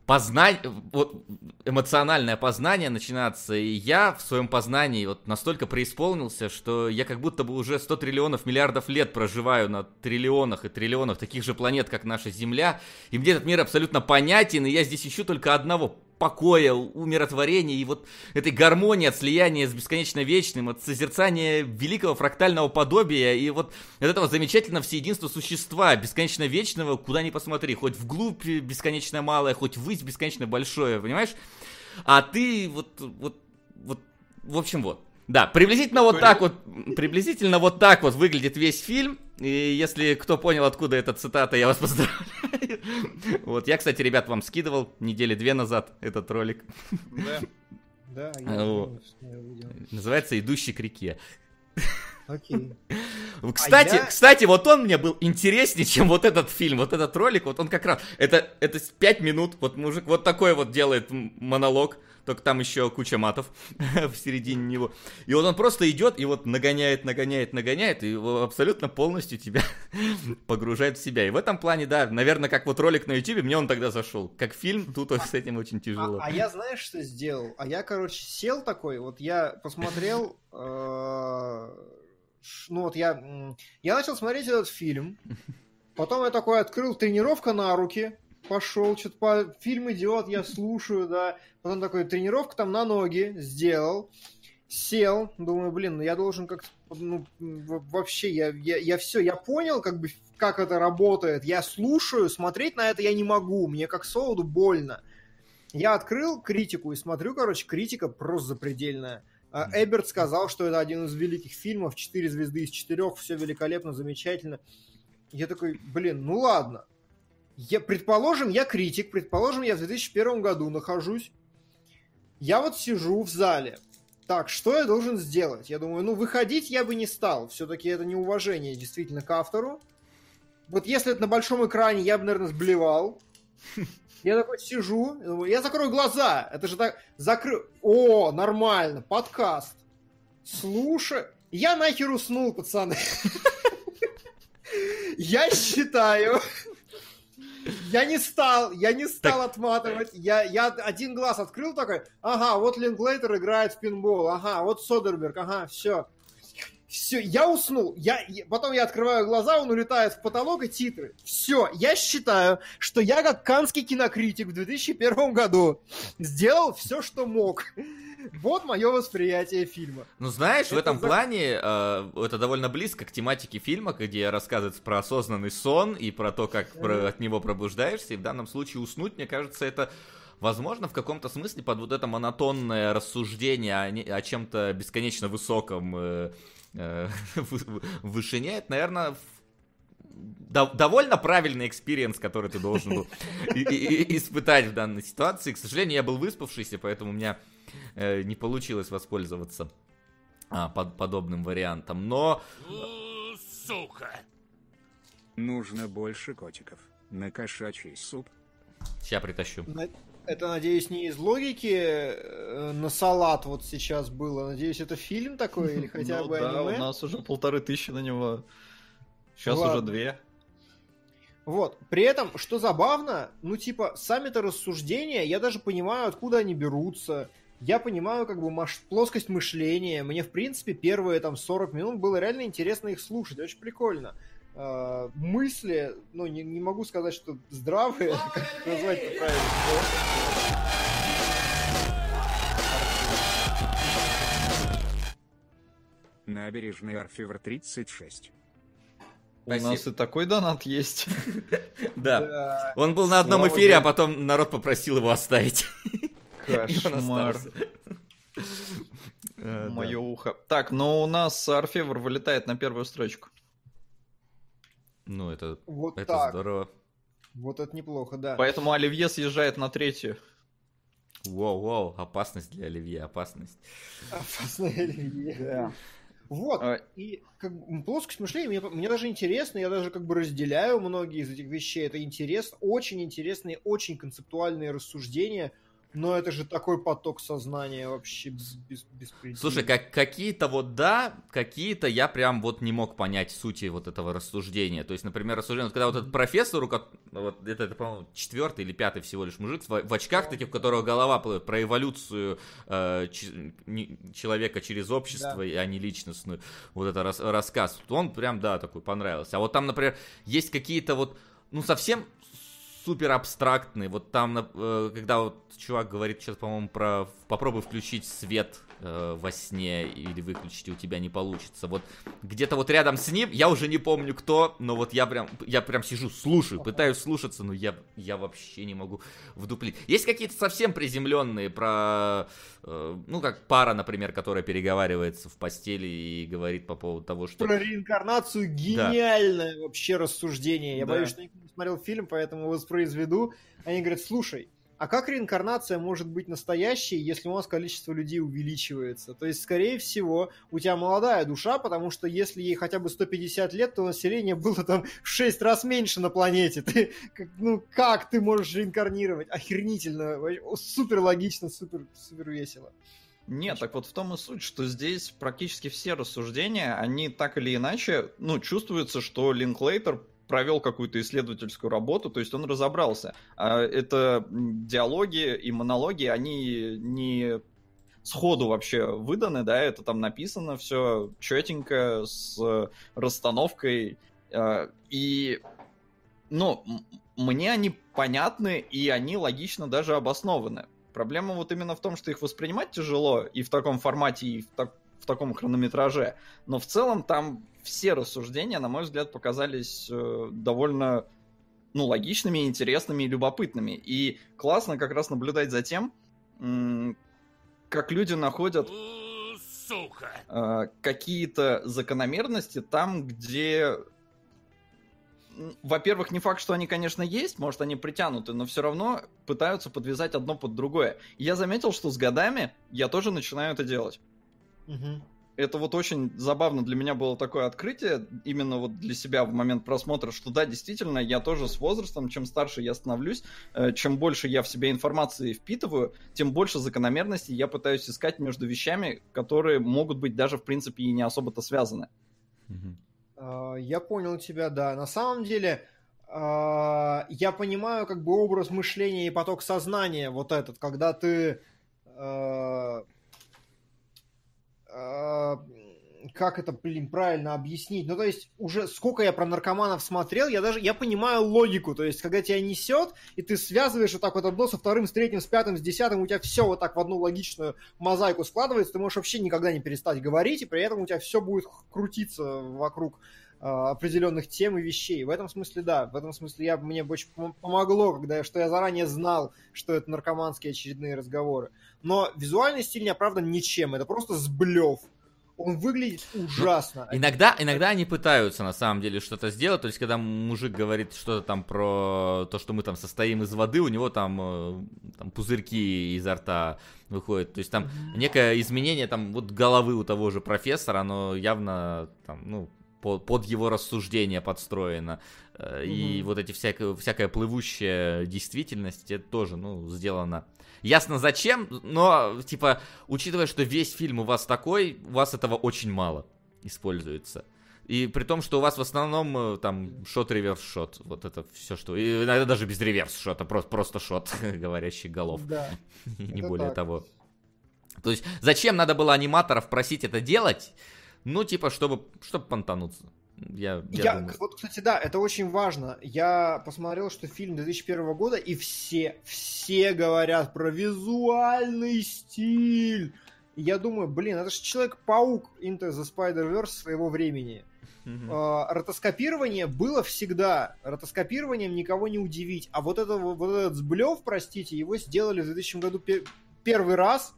познание, вот эмоциональное познание начинаться, и я в своем познании вот настолько преисполнился, что я как будто бы уже 100 триллионов миллиардов лет проживаю на триллионах и триллионах таких же планет, как наша Земля, и мне этот мир абсолютно понятен, и я здесь ищу только одного покоя, умиротворения и вот этой гармонии от слияния с бесконечно вечным, от созерцания великого фрактального подобия и вот от этого замечательного всеединства существа, бесконечно вечного, куда ни посмотри, хоть вглубь бесконечно малое, хоть ввысь бесконечно большое, понимаешь? А ты вот, вот, вот, в общем, вот. Да, приблизительно вот так вот, приблизительно вот так вот выглядит весь фильм. И если кто понял, откуда эта цитата, я вас поздравляю. Вот, я, кстати, ребят, вам скидывал недели две назад этот ролик. Да. Да, я А, что увидел. Называется «Идущий к реке». Окей. Кстати, я- кстати, вот он мне был интереснее, чем вот этот фильм, вот этот ролик, вот он как раз, это, это 5 минут, вот мужик вот такой вот делает монолог, только там еще куча матов в середине него. И вот он просто идет и вот нагоняет, нагоняет, нагоняет, и абсолютно полностью тебя погружает в себя. И в этом плане, да, наверное, как вот ролик на YouTube, мне он тогда зашел. Как фильм, тут с этим очень тяжело. А, а я знаешь, что сделал? А я, короче, сел такой, вот я посмотрел, э, ну вот я, я начал смотреть этот фильм, потом я такой открыл тренировка на руки, пошел, что-то по фильм идет, я слушаю, да, потом такой тренировка там на ноги сделал, сел, думаю, блин, ну я должен как-то, ну, вообще, я, я, я все, я понял, как бы, как это работает, я слушаю, смотреть на это я не могу, мне как солоду больно. Я открыл критику и смотрю, короче, критика просто запредельная. А, Эберт сказал, что это один из великих фильмов, 4 звезды из 4, все великолепно, замечательно. Я такой, блин, ну ладно. Я, предположим, я критик, предположим, я в 2001 году нахожусь. Я вот сижу в зале. Так, что я должен сделать? Я думаю, ну, выходить я бы не стал. Все-таки это неуважение действительно к автору. Вот если это на большом экране, я бы, наверное, сблевал. Я такой сижу, думаю, я закрою глаза. Это же так... Закрыл... О, нормально, подкаст. Слушай. Я нахер уснул, пацаны. Я считаю... Я не стал, я не стал отматывать. Я, я один глаз открыл такой, ага, вот Линклейтер играет в пинбол, ага, вот Содерберг, ага, все. Все, я уснул. Я, потом я открываю глаза, он улетает в потолок и титры. Все, я считаю, что я как канский кинокритик в 2001 году сделал все, что мог. Вот мое восприятие фильма. Ну, знаешь, в Это этом за- плане э, это довольно близко к тематике фильма, где рассказывается про осознанный сон и про то, как про- от него пробуждаешься. И в данном случае уснуть, мне кажется, это возможно в каком-то смысле под вот это монотонное рассуждение о, не- о чем-то бесконечно высоком э, э, в в вышине. Это, наверное, дов- довольно правильный experience, который ты должен был испытать в данной ситуации. К сожалению, я был выспавшийся, поэтому у меня э, не получилось воспользоваться а, под- подобным вариантом. Но Сука. Нужно больше котиков. На кошачий суп. сейчас притащу. На- Это, надеюсь, не из логики э, на салат вот сейчас было. Надеюсь, это фильм такой или хотя Ну бы да, аниме. у нас уже полторы тысячи на него. Сейчас уже две. Вот. При этом, что забавно, ну, типа, сами-то рассуждения, я даже понимаю, откуда они берутся. Я понимаю, как бы, маш- плоскость мышления. Мне, в принципе, первые, там, 40 минут было реально интересно их слушать. Очень прикольно. Э, мысли, ну, не, не могу сказать, что здравые, как назвать это правильно. Набережный Арфивр 36. У нас и такой донат есть. Да. Он был на одном эфире, а потом народ попросил его оставить. Кошмар. остался. Э. Мое ухо. Так, но у нас Орфевр вылетает на первую строчку. Ну, это, Вот это так. здорово. Вот это неплохо, да. Поэтому Оливье съезжает на третью. Воу-воу, опасность для Оливье, опасность. Опасное оливье. Вот. А, И как плоскость мышления мне, мне даже интересно, я даже как бы разделяю многие из этих вещей. Это интересно, очень интересные, очень концептуальные рассуждения, но это же такой поток сознания вообще без, без, беспредельный. Слушай, как, какие-то вот да, какие-то я прям вот не мог понять сути вот этого рассуждения. То есть, например, рассуждение, вот когда вот этот профессор, у ко- вот это, это, по-моему, четвертый или пятый всего лишь мужик в, в очках таких, у которого голова плывет, про эволюцию э, чи- не- человека через общество, Да. а не личностную, вот это рас- рассказ. Он прям, да, такой понравился. А вот там, например, есть какие-то вот, ну, совсем супер абстрактный. Вот там, э, когда вот чувак говорит сейчас, по-моему, про попробуй включить свет э, во сне или выключить, и у тебя не получится. Вот где-то вот рядом с ним, я уже не помню кто, но вот я прям, я прям сижу, слушаю, пытаюсь слушаться, но я, я вообще не могу вдуплить. Есть какие-то совсем приземленные про, э, ну, как пара, например, которая переговаривается в постели и говорит по поводу того, что... Про реинкарнацию гениальное вообще рассуждение. Я Да. боюсь, что никто не смотрел фильм, поэтому воспроизведу. Они говорят, слушай, а как реинкарнация может быть настоящей, если у нас количество людей увеличивается? То есть, скорее всего, у тебя молодая душа, потому что если ей хотя бы 150 лет, то население было там в 6 раз меньше на планете. Ты, как- ну, как ты можешь реинкарнировать? Охренительно. Вообще, Супер логично, супер, супер весело. Нет, так вот в том и суть, что здесь практически все рассуждения, они так или иначе, ну, чувствуется, что Линклейтер провел какую-то исследовательскую работу, то есть он разобрался. А это диалоги и монологи, они не сходу вообще выданы, да, это там написано все четенько, с расстановкой. а, И, ну, мне они понятны, и они логично даже обоснованы. Проблема вот именно в том, что их воспринимать тяжело и в таком формате, и в, так- в таком хронометраже. Но в целом там все рассуждения, на мой взгляд, показались э, довольно ну, логичными, интересными и любопытными. И классно как раз наблюдать за тем, как люди находят э, какие-то закономерности там, где, во-первых, не факт, что они, конечно, есть, может, они притянуты, но все равно пытаются подвязать одно под другое. Я заметил, что с годами я тоже начинаю это делать. Это вот очень забавно для меня было такое открытие, именно вот для себя в момент просмотра, что да, действительно, я тоже с возрастом, чем старше я становлюсь, э, чем больше я в себя информации впитываю, тем больше закономерностей я пытаюсь искать между вещами, которые могут быть даже, в принципе, и не особо-то связаны. А, Я понял тебя, да. На самом деле, а, я понимаю как бы образ мышления и поток сознания вот этот, когда ты а, как это, блин, правильно объяснить? Ну, то есть, уже сколько я про наркоманов смотрел, я даже, я понимаю логику, то есть, когда тебя несет, и ты связываешь вот так вот одно со вторым, с третьим, с пятым, с десятым, у тебя все вот так в одну логичную мозаику складывается, ты можешь вообще никогда не перестать говорить, и при этом у тебя все будет крутиться вокруг а, определенных тем и вещей. В этом смысле, да, в этом смысле я, мне очень помогло, когда что я заранее знал, что это наркоманские очередные разговоры. Но визуальный стиль не оправдан ничем, это просто сблев. Он выглядит ужасно. Ну, иногда, иногда они пытаются на самом деле что-то сделать. То есть, когда мужик говорит что-то там про то, что мы там состоим из воды, у него там, э, там пузырьки изо рта выходят. То есть там некое изменение там вот головы у того же профессора, оно явно там, ну, под, его рассуждение подстроено. Mm-hmm. И вот эти всякая, всякая плывущая действительность, это тоже, ну, сделано. Ясно зачем, но, типа, учитывая, что весь фильм у вас такой, у вас этого очень мало используется. И при том, что у вас в основном э, там шот, реверс, шот. Вот это все, что... И иногда даже без реверс шота, просто, просто шот говорящих голов. Да. Не более так. того. То есть, зачем надо было аниматоров просить это делать? Ну, типа, чтобы, чтобы понтануться. Я, я, я думаю. вот, кстати, да, это очень важно. Я посмотрел, что фильм 2001 года, и все, все говорят про визуальный стиль. И я думаю, блин, это же Человек-паук Into the Spider-Verse своего времени. Uh-huh. Uh, ротоскопирование было всегда. Ротоскопированием никого не удивить. А вот, это, вот этот сблев, простите, его сделали в 2000 году пер- первый раз.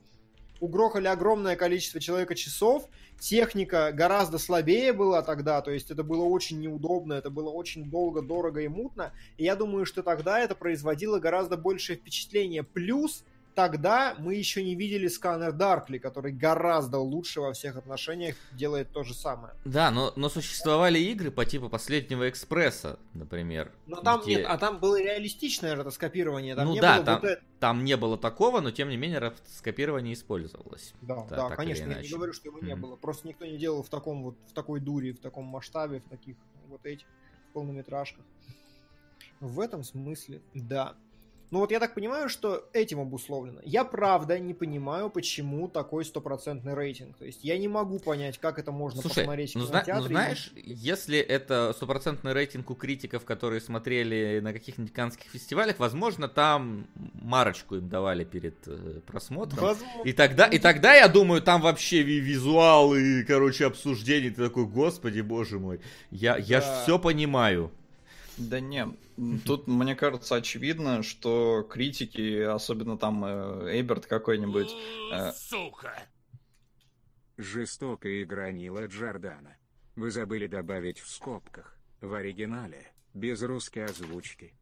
Угрохали огромное количество человека часов Техника гораздо слабее была тогда, то есть это было очень неудобно, это было очень долго, дорого и мутно. И я думаю, что тогда это производило гораздо большее впечатление. Плюс тогда мы еще не видели сканер Даркли, который гораздо лучше во всех отношениях делает то же самое. Да, но, но существовали игры по типу последнего экспресса, например. Но там где... нет, а там было реалистичное ротоскопирование. Там ну не да, было там, вот это... там не было такого, но тем не менее ротоскопирование использовалось. Да, да, да конечно, я не говорю, что его mm-hmm. не было. Просто никто не делал в таком вот, в такой дуре, в таком масштабе, в таких вот этих полнометражках. В этом смысле, да. Ну вот я так понимаю, что этим обусловлено. Я правда не понимаю, почему такой стопроцентный рейтинг. То есть я не могу понять, как это можно Слушай, посмотреть ну, в кинотеатре. ну знаешь, если это стопроцентный рейтинг у критиков, которые смотрели на каких-нибудь канских фестивалях, возможно, там марочку им давали перед э, просмотром. Возможно. И тогда, и тогда, я думаю, там вообще ви- визуалы, короче, обсуждения. Ты такой, господи, боже мой, я, я ж Да. все понимаю. Да не, тут, мне кажется, очевидно, что критики, особенно там Эйберт какой-нибудь, э, Сука. Жестокая игра Нила Джордана. Вы забыли добавить в скобках. В оригинале. Без русской озвучки.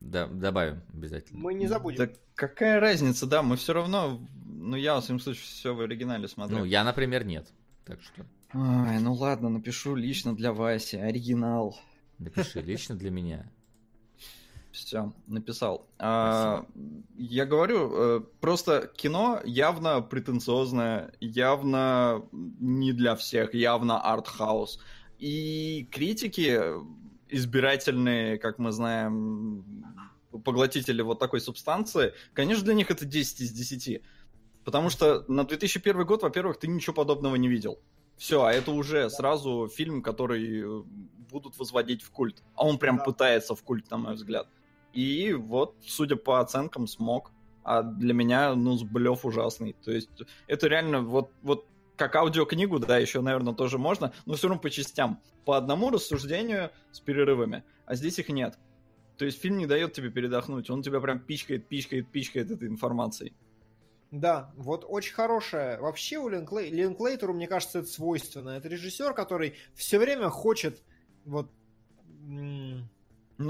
Да, добавим обязательно. Мы не забудем. да какая разница, да, мы все равно, ну я, во всяком случае, все в оригинале смотрю. Ну, я, например, нет. Так что Ай, ну ладно, напишу лично для Васи, оригинал. Напиши лично для меня. Все, написал. А, я говорю, э, просто кино явно претенциозное, явно не для всех, явно артхаус. И критики избирательные, как мы знаем, поглотители вот такой субстанции, конечно, для них это 10 из 10. Потому что на 2001 год, во-первых, ты ничего подобного не видел. Все, а это уже сразу фильм, который э, будут возводить в культ. А он прям Да. пытается в культ, на мой взгляд. И вот, судя по оценкам, смог. А для меня, ну, сблев ужасный. То есть, это реально вот, вот как аудиокнигу, да, еще, наверное, тоже можно, но все равно по частям. По одному рассуждению с перерывами. А здесь их нет. То есть фильм не дает тебе передохнуть, он тебя прям пичкает, пичкает, пичкает этой информацией. Да, вот очень хорошая. Вообще у Линклей... Линклейтеру, мне кажется, это свойственно. Это режиссер, который все время хочет вот... Ну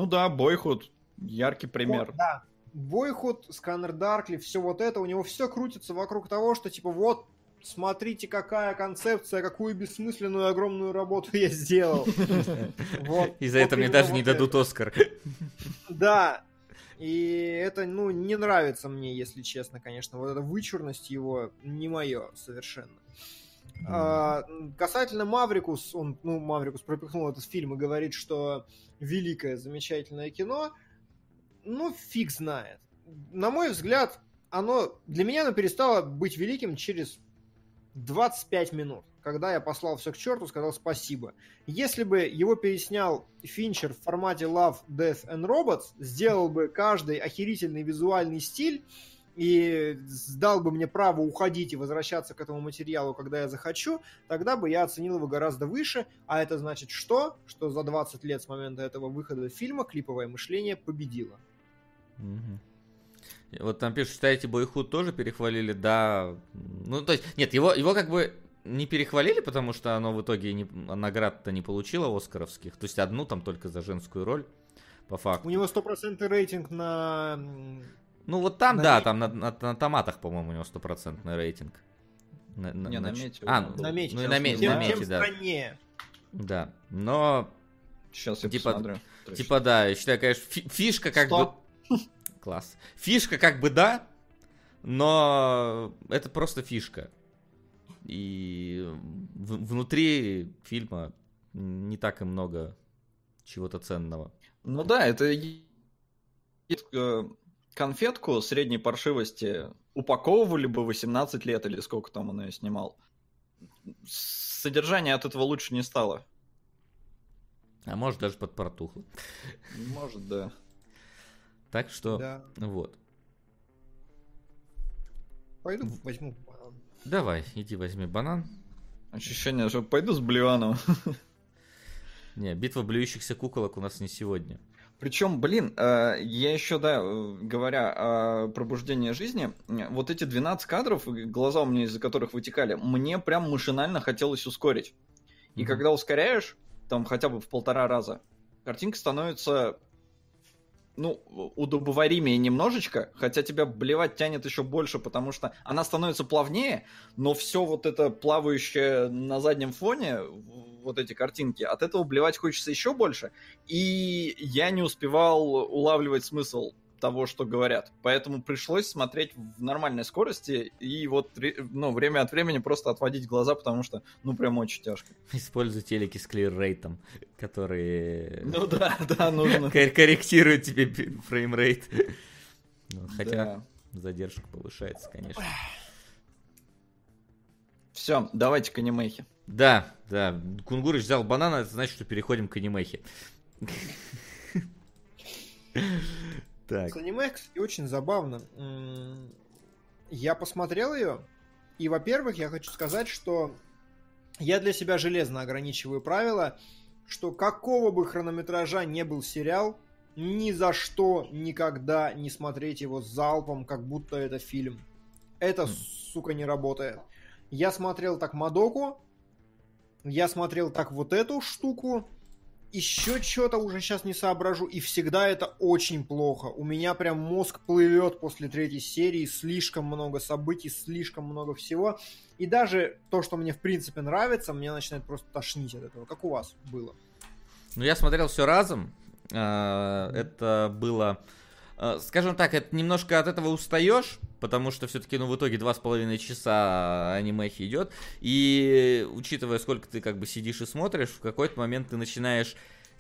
да, Бойхуд, яркий пример. Вот, да. Бойхуд, Сканер Даркли, все вот это, у него все крутится вокруг того, что типа вот, смотрите, какая концепция, какую бессмысленную огромную работу я сделал. Вот. И за это мне даже не дадут Оскар. Да. И это, ну, не нравится мне, если честно, конечно. Вот эта вычурность его не мое совершенно. А, касательно Маврикус, он, ну, Маврикус пропихнул этот фильм и говорит, что великое, замечательное кино. Ну, фиг знает. На мой взгляд, оно для меня оно перестало быть великим через 25 минут. Когда я послал все к черту, сказал спасибо. Если бы его переснял Финчер в формате Love, Death and Robots, сделал бы каждый охерительный визуальный стиль и сдал бы мне право уходить и возвращаться к этому материалу, когда я захочу, тогда бы я оценил его гораздо выше, а это значит что? Что за 20 лет с момента этого выхода фильма клиповое мышление победило. Вот там пишут, считаете, Бойхуд тоже перехвалили? Да. Ну, то есть, нет, его, его как бы не перехвалили, потому что оно в итоге не, наград-то не получило оскаровских. То есть одну там только за женскую роль, по факту. У него стопроцентный рейтинг на... Ну вот там, На да, мете. там на, на- на томатах, по-моему, у него стопроцентный рейтинг. На, Не, на ч- мете А, был. на мете. ну на, ме- тем- на мете, да. страннее. Да, но, Сейчас я Типа- посмотрю. Точно. типа, да, я считаю, конечно, фи- фишка как Стоп. бы... Класс. Фишка как бы да, но это просто фишка. И в- внутри фильма не так и много чего-то ценного. Ну да, это э, конфетку средней паршивости упаковывали бы 18 лет или сколько там он ее снимал. Содержание от этого лучше не стало. А может даже подпортухло. Может, да. Так что, Да. вот. Пойду возьму. Давай, иди возьми банан. Ощущение, что пойду с Блеваном. Не, битва блюющихся куколок у нас не сегодня. Причем, блин, э, я еще, да, э, говоря о пробуждении жизни, вот эти 12 кадров, глаза у меня из-за которых вытекали, мне прям машинально хотелось ускорить. И Мгм. когда ускоряешь, там хотя бы в полтора раза, картинка становится, ну, удобоваримее немножечко, хотя тебя блевать тянет еще больше, потому что она становится плавнее, но все вот это плавающее на заднем фоне, вот эти картинки, от этого блевать хочется еще больше, и я не успевал улавливать смысл того, что говорят. Поэтому пришлось смотреть в нормальной скорости и вот ну, время от времени просто отводить глаза, потому что, ну, прям очень тяжко. Используй телеки с clear rate 'ом, которые Ну да, да, нужно. кор- корректируют тебе framerate. Ну, Хотя Да. задержка повышается, конечно. Все, давайте к анимехе. Да, да. Кунгурыч взял банан, это значит, что переходим к анимехе. Так. С аниме, кстати, очень забавно. Я посмотрел ее, и, во-первых, я хочу сказать, что я для себя железно ограничиваю правила, что какого бы хронометража не был сериал, ни за что никогда не смотреть его залпом, как будто это фильм. Это, сука, не работает. Я смотрел так Мадоку, я смотрел так вот эту штуку, еще что-то уже сейчас не соображу, и всегда это очень плохо. У меня прям мозг плывет после третьей серии, слишком много событий, слишком много всего. И даже то, что мне в принципе нравится, мне начинает просто тошнить от этого. Как у вас было? Ну, я смотрел все разом. А, Это было... а, Скажем так, это немножко от этого устаешь, потому что все-таки, ну, в итоге два с половиной часа анимехи идет, и учитывая, сколько ты как бы сидишь и смотришь, в какой-то момент ты начинаешь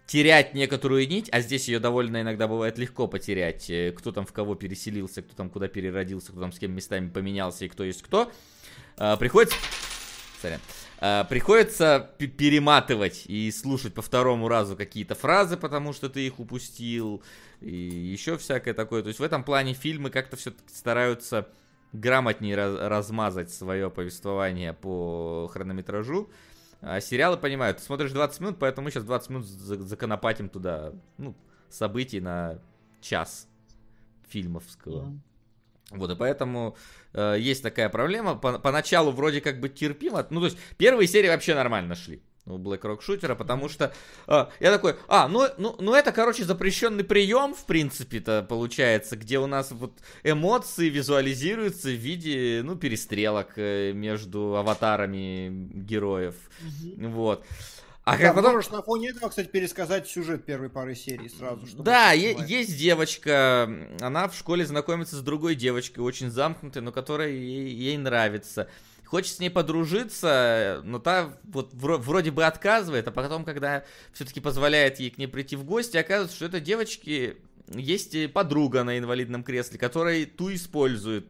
терять некоторую нить, а здесь ее довольно иногда бывает легко потерять, э, кто там в кого переселился, кто там куда переродился, кто там с кем местами поменялся и кто есть кто. А, Приходится... Сорян. А, приходится перематывать и слушать по второму разу какие-то фразы, потому что ты их упустил, и еще всякое такое. То есть в этом плане фильмы как-то все стараются грамотнее раз- размазать свое повествование по хронометражу. А сериалы понимают, ты смотришь 20 минут, поэтому мы сейчас 20 минут за- законопатим туда, ну, событий на час фильмовского. Вот, и поэтому э, есть такая проблема. По- поначалу вроде как бы терпимо. Ну, то есть, первые серии вообще нормально шли у Black Rock шутера, потому что э, я такой, а, ну, ну, ну это, короче, запрещенный прием, в принципе-то, получается, где у нас вот эмоции визуализируются в виде, ну, перестрелок э, между аватарами героев. Вот. А Да, как потом... можешь на фоне этого, кстати, пересказать сюжет первой пары серий сразу. чтобы Да, е- есть девочка, она в школе знакомится с другой девочкой, очень замкнутой, но которая ей, ей нравится. Хочет с ней подружиться, но та вот вро- вроде бы отказывает, а потом, когда все-таки позволяет ей к ней прийти в гости, оказывается, что это девочки есть подруга на инвалидном кресле, которая ту использует.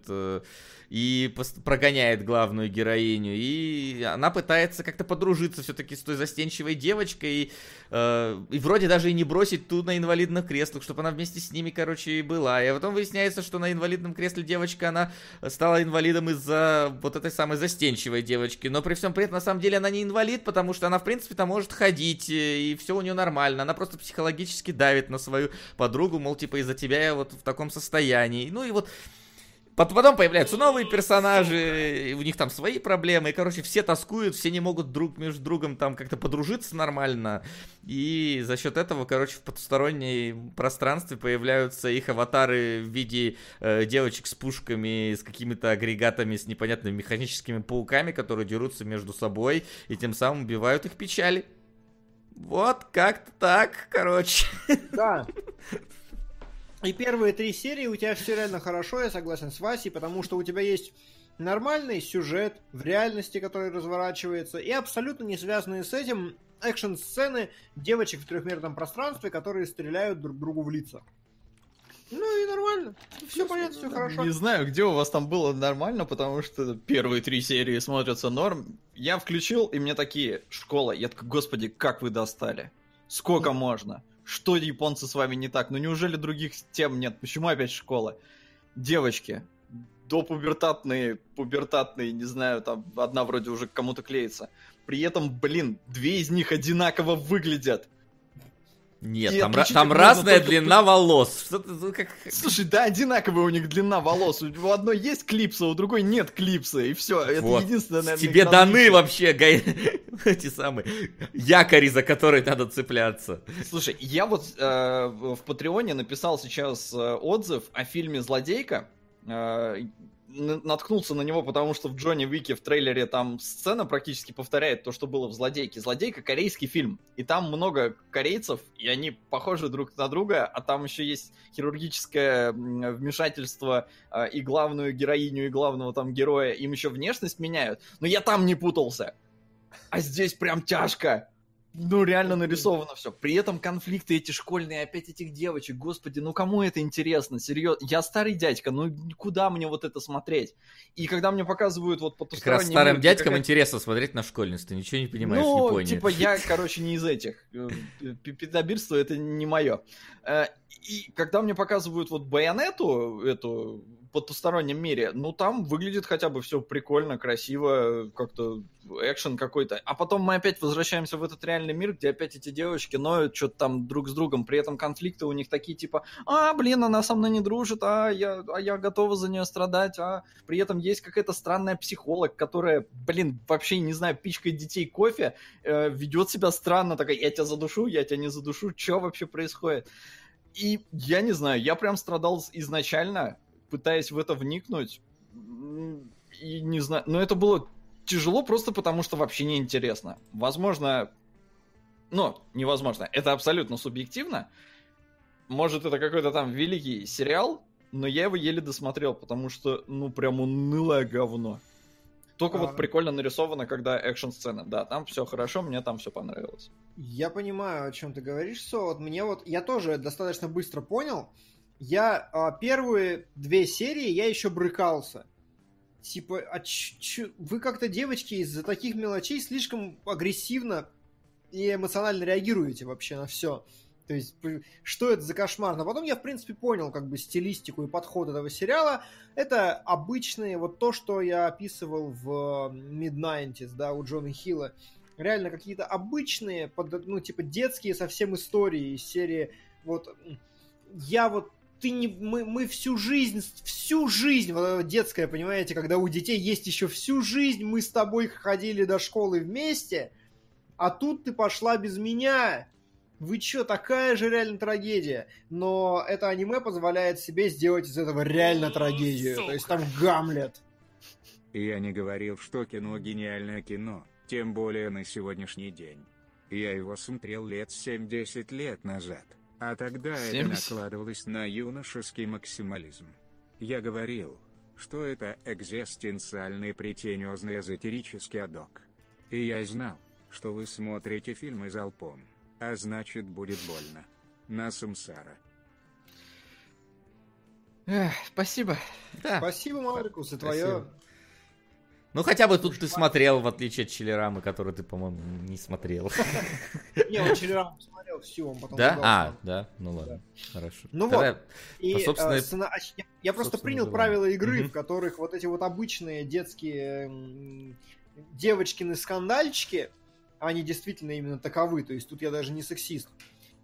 И прогоняет главную героиню. И она пытается как-то подружиться все-таки с той застенчивой девочкой. И, э, и вроде даже и не бросить ту на инвалидных креслах, чтобы она вместе с ними, короче, и была. И потом выясняется, что на инвалидном кресле девочка, она стала инвалидом из-за вот этой самой застенчивой девочки. Но при всем при этом, на самом деле, она не инвалид, потому что она, в принципе-то, может ходить, и все у нее нормально. Она просто психологически давит на свою подругу, мол, типа, из-за тебя я вот в таком состоянии. Ну и вот Потом появляются новые персонажи, у них там свои проблемы, и, короче, все тоскуют, все не могут друг между другом там как-то подружиться нормально, и за счет этого, короче, в потусторонней пространстве появляются их аватары в виде э, девочек с пушками, с какими-то агрегатами, с непонятными механическими пауками, которые дерутся между собой, и тем самым убивают их печали. Вот как-то так, короче. Да. И первые три серии у тебя все реально хорошо, я согласен с Васей, потому что у тебя есть нормальный сюжет в реальности, который разворачивается, и абсолютно не связанные с этим экшн-сцены девочек в трехмерном пространстве, которые стреляют друг другу в лица. Ну и нормально. Все понятно, все хорошо. Не знаю, где у вас там было нормально, потому что первые три серии смотрятся норм. Я включил, и мне такие, школа. Я такой, господи, как вы достали? Сколько можно? Что японцы с вами не так? Ну неужели других тем нет? Почему опять школа? Девочки, до пубертатные, пубертатные, не знаю, там одна вроде уже к кому-то клеится. При этом, блин, две из них одинаково выглядят. Нет, И там, ра- там разная только длина волос. Как... Слушай, да, одинаковая у них длина волос. У одной есть клипса, у другой нет клипса, и все. Это Вот. единственное, наверное, Тебе даны различие. вообще гай- эти самые якори, за которые надо цепляться. Слушай, я вот э, в Патреоне написал сейчас э, отзыв о фильме «Злодейка». Э, наткнулся на него, потому что в Джонни Уике в трейлере там сцена практически повторяет то, что было в «Злодейке». «Злодейка» — корейский фильм, и там много корейцев, и они похожи друг на друга, а там еще есть хирургическое вмешательство, э, и главную героиню, и главного там героя, им еще внешность меняют. Но я там не путался. А здесь прям тяжко. Ну, реально нарисовано все. При этом конфликты эти школьные, опять этих девочек. Господи, ну кому это интересно? Серьезно. Я старый дядька, ну куда мне вот это смотреть? И когда мне показывают вот Как раз старым мир, дядькам какая- интересно смотреть на школьниц, ты ничего не понимаешь ну, Японии. типа, я, короче, не из этих. Э, Пидобирство это не мое. И когда мне показывают вот байонету, эту потустороннем мире, ну там выглядит хотя бы все прикольно, красиво, как-то экшен какой-то. А потом мы опять возвращаемся в этот реальный мир, где опять эти девочки ноют что-то там друг с другом. При этом конфликты у них такие типа, а, блин, она со мной не дружит, а я, а я готова за нее страдать, а при этом есть какая-то странная психолог, которая, блин, вообще, не знаю, пичкает детей кофе, э, ведет себя странно, такая, я тебя задушу, я тебя не задушу, что вообще происходит? И я не знаю, я прям страдал изначально, пытаясь в это вникнуть, и не знаю, но это было тяжело просто потому, что вообще не интересно. Возможно, ну, невозможно, это абсолютно субъективно. Может, это какой-то там великий сериал, но я его еле досмотрел, потому что, ну, прям унылое говно. Только А. вот прикольно нарисовано, когда экшн-сцена. Да, там все хорошо, мне там все понравилось. Я понимаю, о чем ты говоришь, Со. Вот мне вот, я тоже достаточно быстро понял. Я а, первые две серии я еще брыкался. Типа, а ч- ч- вы как-то, девочки, из-за таких мелочей слишком агрессивно и эмоционально реагируете вообще на все. То есть, что это за кошмар? Но потом я, в принципе, понял как бы стилистику и подход этого сериала. Это обычные, вот то, что я описывал в Mid-90s, да, у Джона Хилла. Реально какие-то обычные, ну, типа детские совсем истории из серии вот я вот ты не, мы, мы всю жизнь, всю жизнь, вот это детская, понимаете, когда у детей есть еще всю жизнь, мы с тобой ходили до школы вместе, а тут ты пошла без меня. Вы чё, такая же реально трагедия. Но это аниме позволяет себе сделать из этого реально трагедию. То есть там Гамлет. Я не говорил, что кино гениальное кино, тем более на сегодняшний день. Я его смотрел лет 7-10 лет назад, а тогда это 70? накладывалось на юношеский максимализм. Я говорил, что это экзистенциальный претенциозный эзотерический адок. И я знал, что вы смотрите фильмы залпом, а значит будет больно. На самсара. Эх, спасибо. Да. Спасибо, Маркус, и твое... Ну хотя бы тут ты смотрел, в отличие от Челерамы, который ты, по-моему, не смотрел. Не, он Челерам посмотрел всю, он потом... Да? А, да? Ну ладно, хорошо. Ну вот. Э, а, я- просто принял правила игры, в которых вот эти вот обычные детские девочкины скандальчики, они действительно именно таковы, то есть тут я даже не сексист,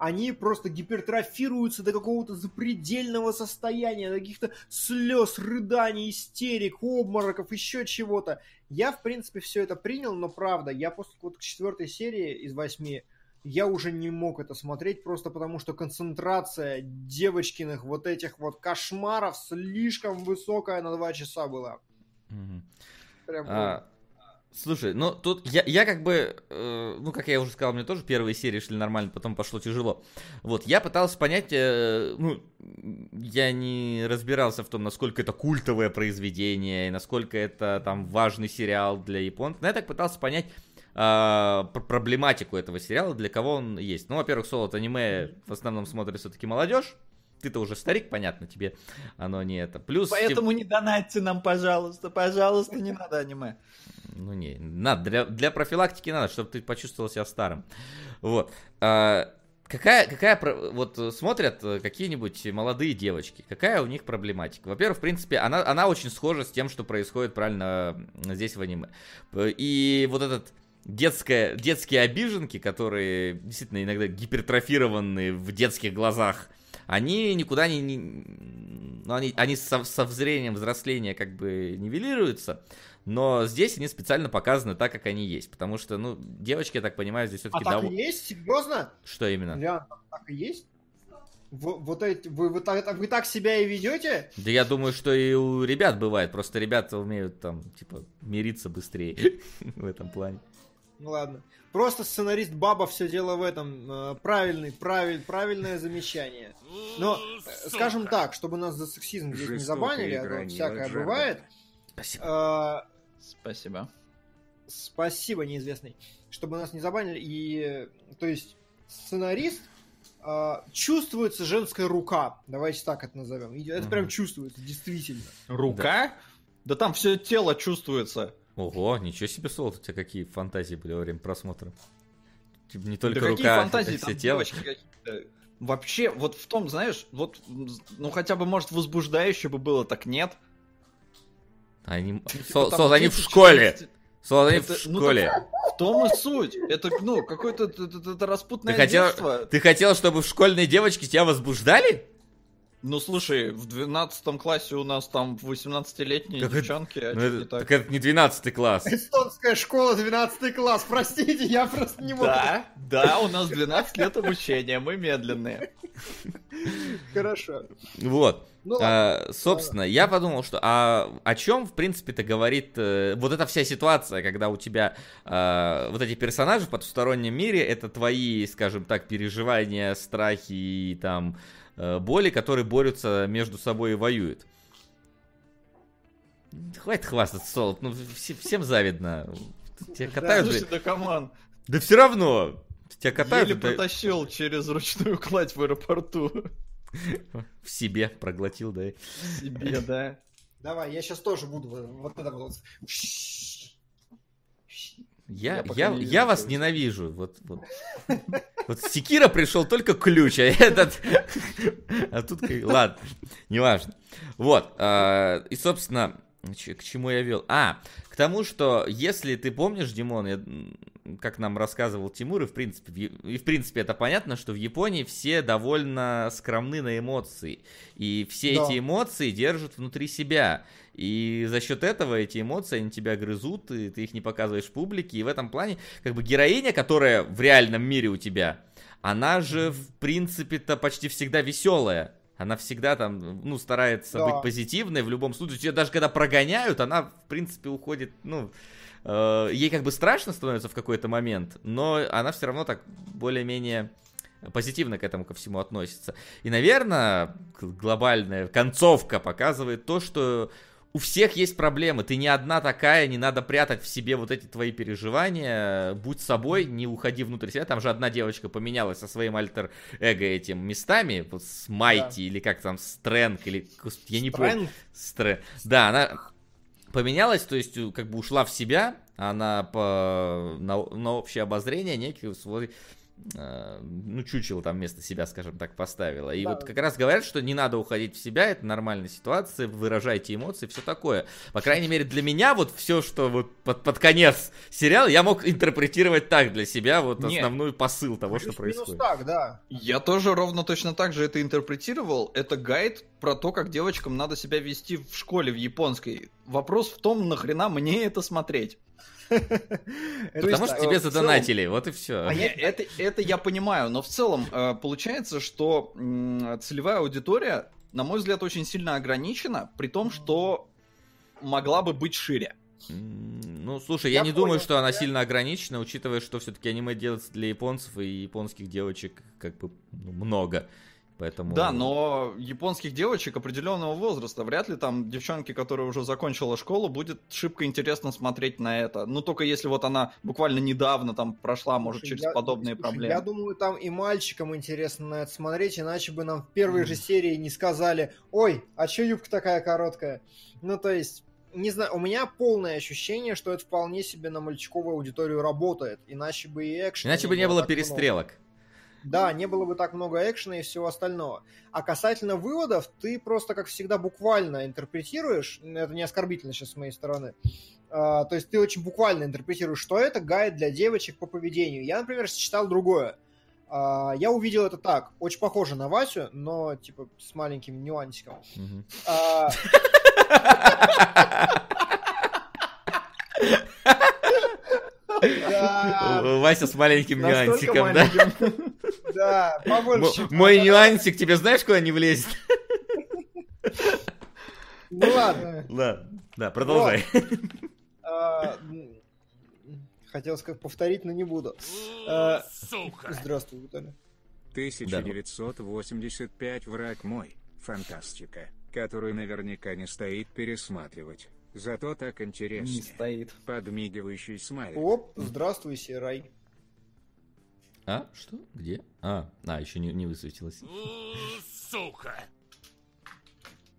они просто гипертрофируются до какого-то запредельного состояния, до каких-то слез, рыданий, истерик, обмороков, еще чего-то. Я, в принципе, все это принял, но правда, я после вот к четвертой серии из восьми я уже не мог это смотреть, просто потому что концентрация девочкиных вот этих вот кошмаров слишком высокая на два часа была. Мгм. Прям, А, слушай, ну тут я, я как бы, э, ну как я уже сказал, мне тоже первые серии шли нормально, потом пошло тяжело. Вот, я пытался понять, э, ну, я не разбирался в том, насколько это культовое произведение, и насколько это там важный сериал для японцев. Но я так пытался понять пр- проблематику этого сериала, для кого он есть. Ну, во-первых, солод аниме в основном смотрит все-таки молодежь. Ты-то уже старик, понятно, тебе оно не это. Плюс... Поэтому не донатьте нам, пожалуйста, пожалуйста, не надо аниме. Ну не, надо, для, для профилактики надо, чтобы ты почувствовал себя старым. Вот. А, какая, какая, вот смотрят э, какие-нибудь молодые девочки, какая у них проблематика? Во-первых, в принципе, она, она очень схожа с тем, что происходит правильно э, здесь в аниме. И вот этот детская, детские обиженки, которые действительно иногда гипертрофированы в детских глазах, они никуда не... не- ну, они, они со, со взрением взросления как бы нивелируются, но здесь они специально показаны так, как они есть. Потому что, ну, девочки, я так понимаю, здесь А все-таки так и дов- есть? Серьезно? Что именно? Лян, так и есть? В- вот эти, вы, вы, так, вы так себя и ведете? Да я думаю, что и у ребят бывает. Просто ребята умеют там, типа, мириться быстрее в этом плане. Ну ладно. Просто сценарист Баба все дело в этом. Э, Правильный, правиль, правильное замечание. Но, э, скажем так, чтобы нас за сексизм здесь не забанили, а то всякое Джордана. бывает. Спасибо. Э, Спасибо. Спасибо, неизвестный. Чтобы нас не забанили. И, то есть, сценарист э, чувствуется женская рука. Давайте так это назовем. Это Мгм. прям чувствуется, действительно. Рука? Да там все тело чувствуется. Ого, ничего себе, Солод, у тебя какие фантазии были во время просмотра. Типа, не только да рука, какие фантазии, все там тело. девочки какие-то. Вообще, вот в том, знаешь, вот, ну хотя бы, может, возбуждающе бы было, так нет. Они, Типа, Сол- Солод, они в 10, школе. 14. Солод, они в ну, школе. В том и суть. Это, ну, какое-то это, это- распутное Ты хотел, детство. ты хотел, чтобы школьные девочки тебя возбуждали? Ну, слушай, в 12 классе у нас там 18-летние Так это- девчонки, а Ну, это- не так? так это не 12 класс. Эстонская школа, 12 класс. Простите, я просто не мог. Да, да, у нас 12 лет обучения, мы медленные. Хорошо. Вот. Ну ладно. А, собственно, я подумал, что а, о чем, в принципе-то, говорит э, вот эта вся ситуация, когда у тебя а, вот эти персонажи в потустороннем мире, это твои, скажем так, переживания, страхи и там э, боли, которые борются между собой и воюют. Хватит хвастаться, Солод, ну все- всем завидно. Тебя катают, Слушай, блядь. да come on, Да все равно. Тебя катают еле да, протащил через ручную кладь в аэропорту. в себе, проглотил, да. и- Себе, да. Давай, я сейчас тоже буду вот это вот. Я, Я я, не я вас ненавижу. Вот, вот. вот Секира пришел только ключ, а этот... А тут... Ладно, неважно. Вот. а, И, собственно, к чему я вел? А, к тому, что если ты помнишь, Димон, я, как нам рассказывал Тимур, и в принципе, и в принципе это понятно, что в Японии все довольно скромны на эмоции. И все Да. эти эмоции держат внутри себя. И за счет этого эти эмоции, они тебя грызут, и ты их не показываешь публике. И в этом плане, как бы героиня, которая в реальном мире у тебя, она же, в принципе-то, почти всегда веселая. Она всегда там, ну, старается Да. быть позитивной в любом случае. Ее даже когда прогоняют, она, в принципе, уходит, ну, э, ей как бы страшно становится в какой-то момент, но она все равно так более-менее позитивно к этому ко всему относится. И, наверное, глобальная концовка показывает то, что у всех есть проблемы. Ты не одна такая, не надо прятать в себе вот эти твои переживания. Будь собой, не уходи внутрь себя. Там же одна девочка поменялась со своим альтер-эго этим местами. Вот с Майти, или как там, Стрэнг, или... господи, Я не помню. Стрэнг? Стр... Да, она поменялась, то есть э, как бы ушла в себя, она по, на, на общее обозрение некий свой ну, чучело там вместо себя, скажем так, поставила. И Да. вот как раз говорят, что не надо уходить в себя, это нормальная ситуация, выражайте эмоции, все такое. По крайней мере, для меня вот все, что вот под, под конец сериала, я мог интерпретировать так для себя, вот Не. основной посыл того, что Плюс-минус происходит. так, да. Я тоже ровно точно так же это интерпретировал. Это гайд про то, как девочкам надо себя вести в школе в японской. Вопрос в том, нахрена мне это смотреть. Потому что тебе задонатили, вот и все. А это, я понимаю, но в целом э, получается, что целевая аудитория, на мой взгляд, очень сильно ограничена, при том, что могла бы быть шире. Ну, слушай, я, Я не думаю, что она сильно ограничена, учитывая, что все-таки аниме делается для японцев, и японских девочек как бы ну, много. Поэтому... Да, но японских девочек определенного возраста, вряд ли там девчонки, которая уже закончила школу, будет шибко интересно смотреть на это. Ну, только если вот она буквально недавно там прошла, может, Слушай, через я- подобные слушай, проблемы. Я думаю, там и мальчикам интересно на это смотреть, иначе бы нам в первой же серии не сказали, ой, а чё юбка такая короткая? Ну, то есть, не знаю, у меня полное ощущение, что это вполне себе на мальчиковую аудиторию работает, иначе бы и экшена Иначе бы не было так много. Да, не было бы так много экшена и всего остального. А касательно выводов, ты просто, как всегда, буквально интерпретируешь, это не оскорбительно сейчас с моей стороны, А, то есть ты очень буквально интерпретируешь, что это гайд для девочек по поведению. Я, например, читал другое. А, Я увидел это так, очень похоже на Васю, но типа с маленьким нюансиком. А, Да, Вася с маленьким Настолько нюансиком, да? маленьким. да, побольше, Мой нюансик тебе знаешь, куда не влезет? Ну ладно. Ладно, да, продолжай. А, Хотел сказать повторить, но не буду. А, Сука. Здравствуй, Виталий. 1985 «Враг мой». Фантастика, которую наверняка не стоит пересматривать. Зато так Не интереснее. стоит. Подмигивающий смайлик. Оп, здравствуй, Серай. А, что? Где? А, а, еще не, не высветилось. Сука.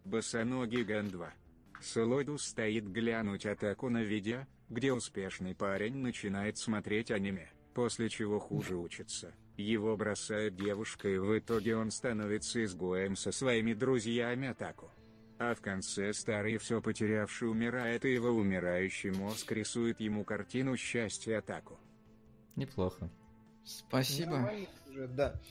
Босоногий Ган 2. Слойду стоит глянуть атаку на видео, где успешный парень начинает смотреть аниме, после чего хуже учится. Его бросает девушка и в итоге он становится изгоем со своими друзьями атаку. А в конце старый все потерявший умирает и его умирающий мозг рисует ему картину счастья атаку. Неплохо. Спасибо. Нормальный сюжет, да.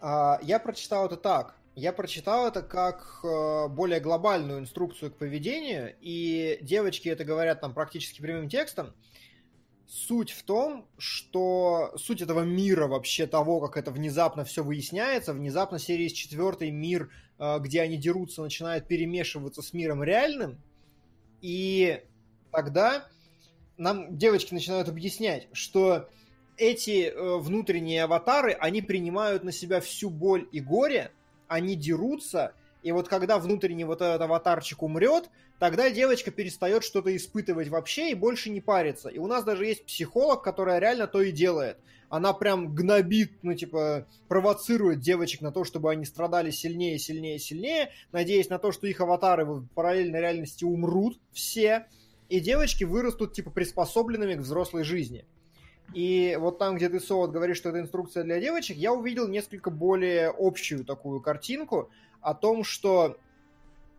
А, я прочитал это так. Я прочитал это как э, более глобальную инструкцию к поведению, и девочки это говорят там практически прямым текстом. Суть в том, что суть этого мира вообще того, как это внезапно все выясняется, внезапно серии с четвертой мир, где они дерутся, начинает перемешиваться с миром реальным, и тогда нам девочки начинают объяснять, что эти э, внутренние аватары, они принимают на себя всю боль и горе, они дерутся, и вот когда внутренний вот этот аватарчик умрет, тогда девочка перестает что-то испытывать вообще и больше не парится. И у нас даже есть психолог, которая реально то и делает. Она прям гнобит, ну, типа, провоцирует девочек на то, чтобы они страдали сильнее, сильнее, сильнее, надеясь на то, что их аватары в параллельной реальности умрут все, и девочки вырастут, типа, приспособленными к взрослой жизни. И вот там, где ты, Солод, говоришь, что это инструкция для девочек, я увидел несколько более общую такую картинку о том, что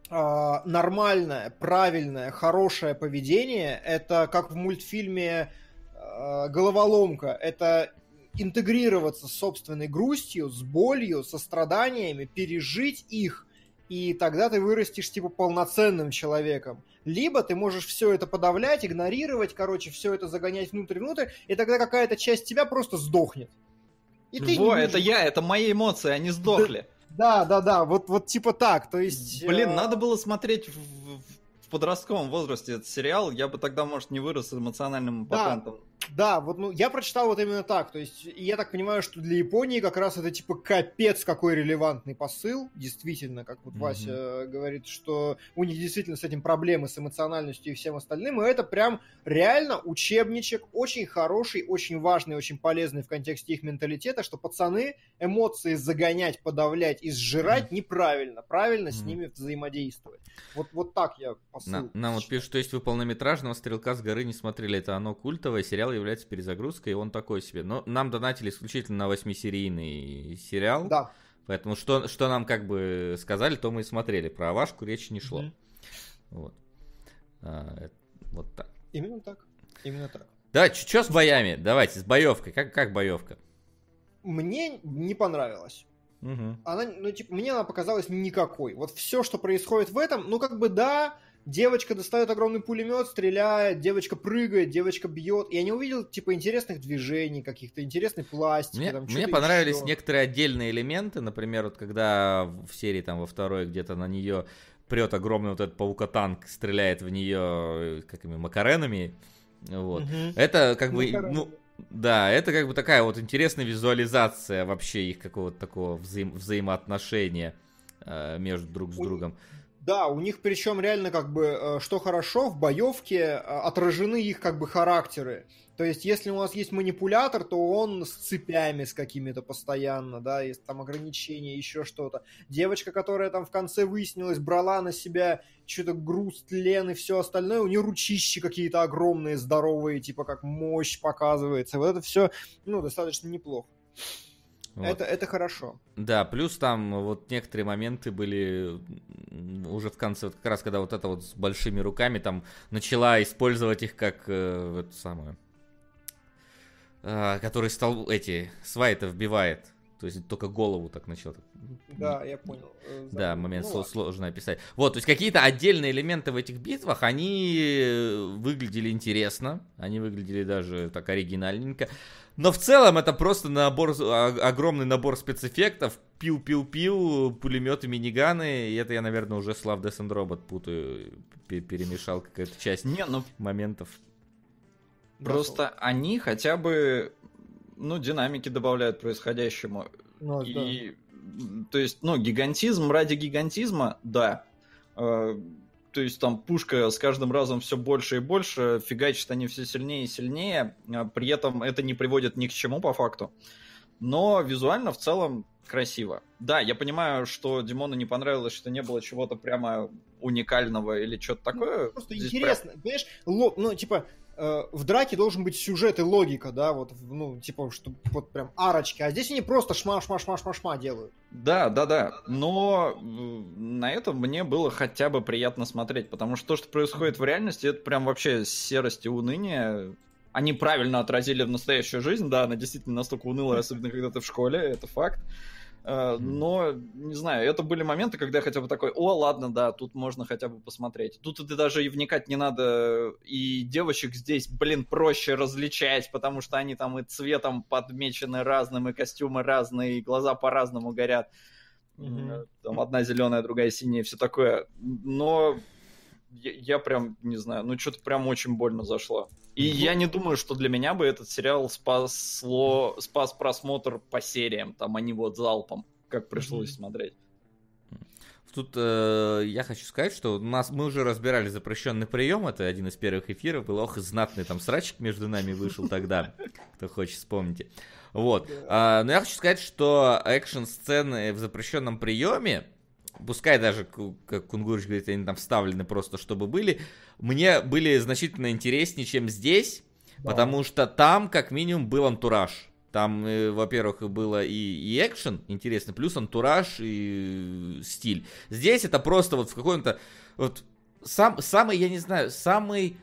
нормальное, правильное, хорошее поведение это как в мультфильме э, Головоломка. Это интегрироваться с собственной грустью, с болью, со страданиями, пережить их, и тогда ты вырастешь типа полноценным человеком. Либо ты можешь все это подавлять, игнорировать, короче, все это загонять внутрь-внутрь, и тогда какая-то часть тебя просто сдохнет. И ты Во, это я, это мои эмоции, они сдохли. Да, да, да, вот, вот типа так, то есть... Блин, э, надо было смотреть в, в- подростковом возрасте этот сериал, я бы тогда, может, не вырос эмоциональным Да. Да, вот ну я прочитал вот именно так. То есть и я так понимаю, что для Японии как раз это типа капец какой релевантный посыл. Действительно, как вот Мгм. Вася говорит, что у них действительно с этим проблемы с эмоциональностью и всем остальным. И это прям реально учебничек, очень хороший, очень важный, очень полезный в контексте их менталитета, что пацаны эмоции загонять, подавлять и сжирать неправильно. Правильно с Мгм. ними взаимодействовать. Вот, вот так я посыл. На- нам вот пишут, что если вы полнометражного «Стрелка с горы» не смотрели, это оно культовое, сериал является перезагрузкой, и он такой себе. Но нам донатили исключительно на восьмисерийный сериал, Да. поэтому что, что нам как бы сказали, то мы и смотрели. Про Авашку речи не шло. Мгм. Вот. А, это- вот так. Именно так. Именно так. Да, что с боями? Давайте, с боевкой. Как, как боевка? Мне не понравилось. Мгм. Она, ну, типа, мне она показалась никакой. Вот все, что происходит в этом, ну, как бы, да, девочка достает огромный пулемет, стреляет, девочка прыгает, девочка бьет. Я не увидел, типа, интересных движений каких-то, интересной пластики. Мне, там, мне понравились еще. некоторые отдельные элементы, например, вот когда в серии там во второй где-то на нее прет огромный вот этот паукотанк, стреляет в нее какими макаренами, вот. Мгм. Это как бы, ну, да, это как бы такая вот интересная визуализация вообще их какого-то такого взаим- взаимоотношения э, между друг с другом. Да, у них причем реально как бы, э, что хорошо, в боевке э, отражены их как бы характеры. То есть, если у нас есть манипулятор, то он с цепями с какими-то постоянно, да, есть там ограничения, еще что-то. Девочка, которая там в конце выяснилась, брала на себя что-то груз, тлен и все остальное, у нее ручищи какие-то огромные, здоровые, типа как мощь показывается. Вот это все, ну, достаточно неплохо. Вот. Это, это хорошо. Да, плюс там вот некоторые моменты были уже в конце, вот как раз когда вот это вот с большими руками там начала использовать их как э, это самое, э, который стал эти сваи-то вбивает, то есть только голову так начал. Да, я понял. Э, Да, момент Ну, сложно описать. Вот, то есть какие-то отдельные элементы в этих битвах, они э, выглядели интересно, они выглядели даже так оригинальненько. Но в целом это просто набор, а- огромный набор спецэффектов, пиу-пиу-пиу, пулеметы, миниганы, и это я, наверное, уже с Love, Death and Robot путаю, пе- перемешал какая-то часть Не, ну моментов. просто они хотя бы, ну, динамики добавляют происходящему. Ну, да. И, м, то есть, ну, гигантизм ради гигантизма, да. Э, То есть там пушка с каждым разом все больше и больше, фигачат они все сильнее и сильнее, а при этом это не приводит ни к чему по факту. Но визуально в целом красиво. Да, я понимаю, что Димону не понравилось, что не было чего-то прямо уникального или что-то такое. Просто Здесь интересно, понимаешь, ло- ну, типа, в драке должен быть сюжет и логика, да, вот, ну, типа, что вот прям арочки, а здесь они просто шма-шма-шма-шма-шма делают. Да, да, да. Но э, на этом мне было хотя бы приятно смотреть, потому что то, что происходит в реальности, это прям вообще серость и уныние. Они правильно отразили в настоящую жизнь, да, она действительно настолько унылая, особенно когда ты в школе, это факт. Э, Но, не знаю, это были моменты, когда я хотя бы такой, о, ладно, да, тут можно хотя бы посмотреть. Тут ты даже и вникать не надо, и девочек здесь, блин, проще различать, потому что они там и цветом подмечены разным, и костюмы разные, и глаза по-разному горят. Э, Там одна зеленая, другая синяя, все такое. Но я, я прям, не знаю, ну что-то прям очень больно зашло. И я не думаю, что для меня бы этот сериал спасло, спас просмотр по сериям, там, а не вот залпом, как пришлось Мгм. смотреть. Тут э, я хочу сказать, что у нас мы уже разбирали запрещенный прием. Это один из первых эфиров. Был ох, знатный там срачик между нами вышел тогда. Кто хочет, вспомните. Вот. А, но я хочу сказать, что экшн-сцены в запрещенном приеме, пускай даже, как Кунгурыч говорит, они там вставлены просто, чтобы были, мне были значительно интереснее, чем здесь, Да. потому что там, как минимум, был антураж. Там, э, во-первых, было и, и экшен интересно, плюс антураж и стиль. Здесь это просто вот в каком-то вот сам, самый, я не знаю, самый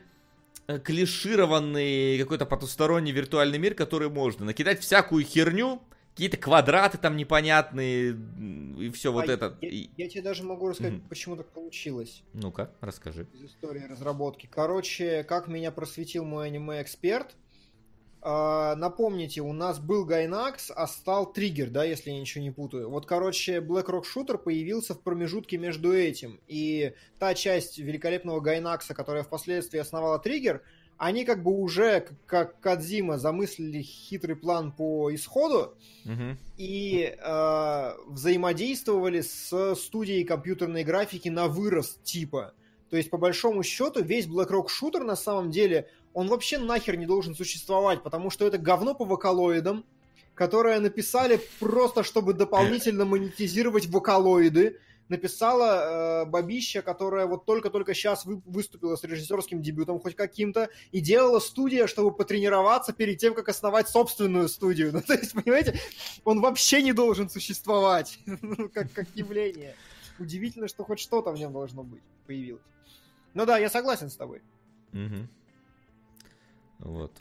э, клишированный какой-то потусторонний виртуальный мир, который можно. Накидать всякую херню, какие-то квадраты там непонятные и все вот А это. Я, я тебе даже могу рассказать, Мгм. почему так получилось Ну-ка, расскажи. из истории разработки. Короче, как меня просветил мой аниме-эксперт. А, напомните, у нас был Гайнакс, а стал Триггер, да, если я ничего не путаю. Вот, короче, Black Rock Shooter появился в промежутке между этим. И та часть великолепного Гайнакса, которая впоследствии основала Триггер, они как бы уже, как Кадзима, замыслили хитрый план по исходу Мгм. и э, взаимодействовали с студией компьютерной графики на вырост типа. То есть, по большому счету, весь BlackRock шутер на самом деле, он вообще нахер не должен существовать, потому что это говно по вокалоидам, которое написали просто, чтобы дополнительно монетизировать вокалоиды. Написала э, бабища, которая вот только-только сейчас вы- выступила с режиссерским дебютом хоть каким-то, и делала студия, чтобы потренироваться перед тем, как основать собственную студию. Ну, то есть, понимаете, он вообще не должен существовать, ну, как, как явление. Удивительно, что хоть что-то в нем должно быть, появилось. Ну да, я согласен с тобой. Мгм. Вот.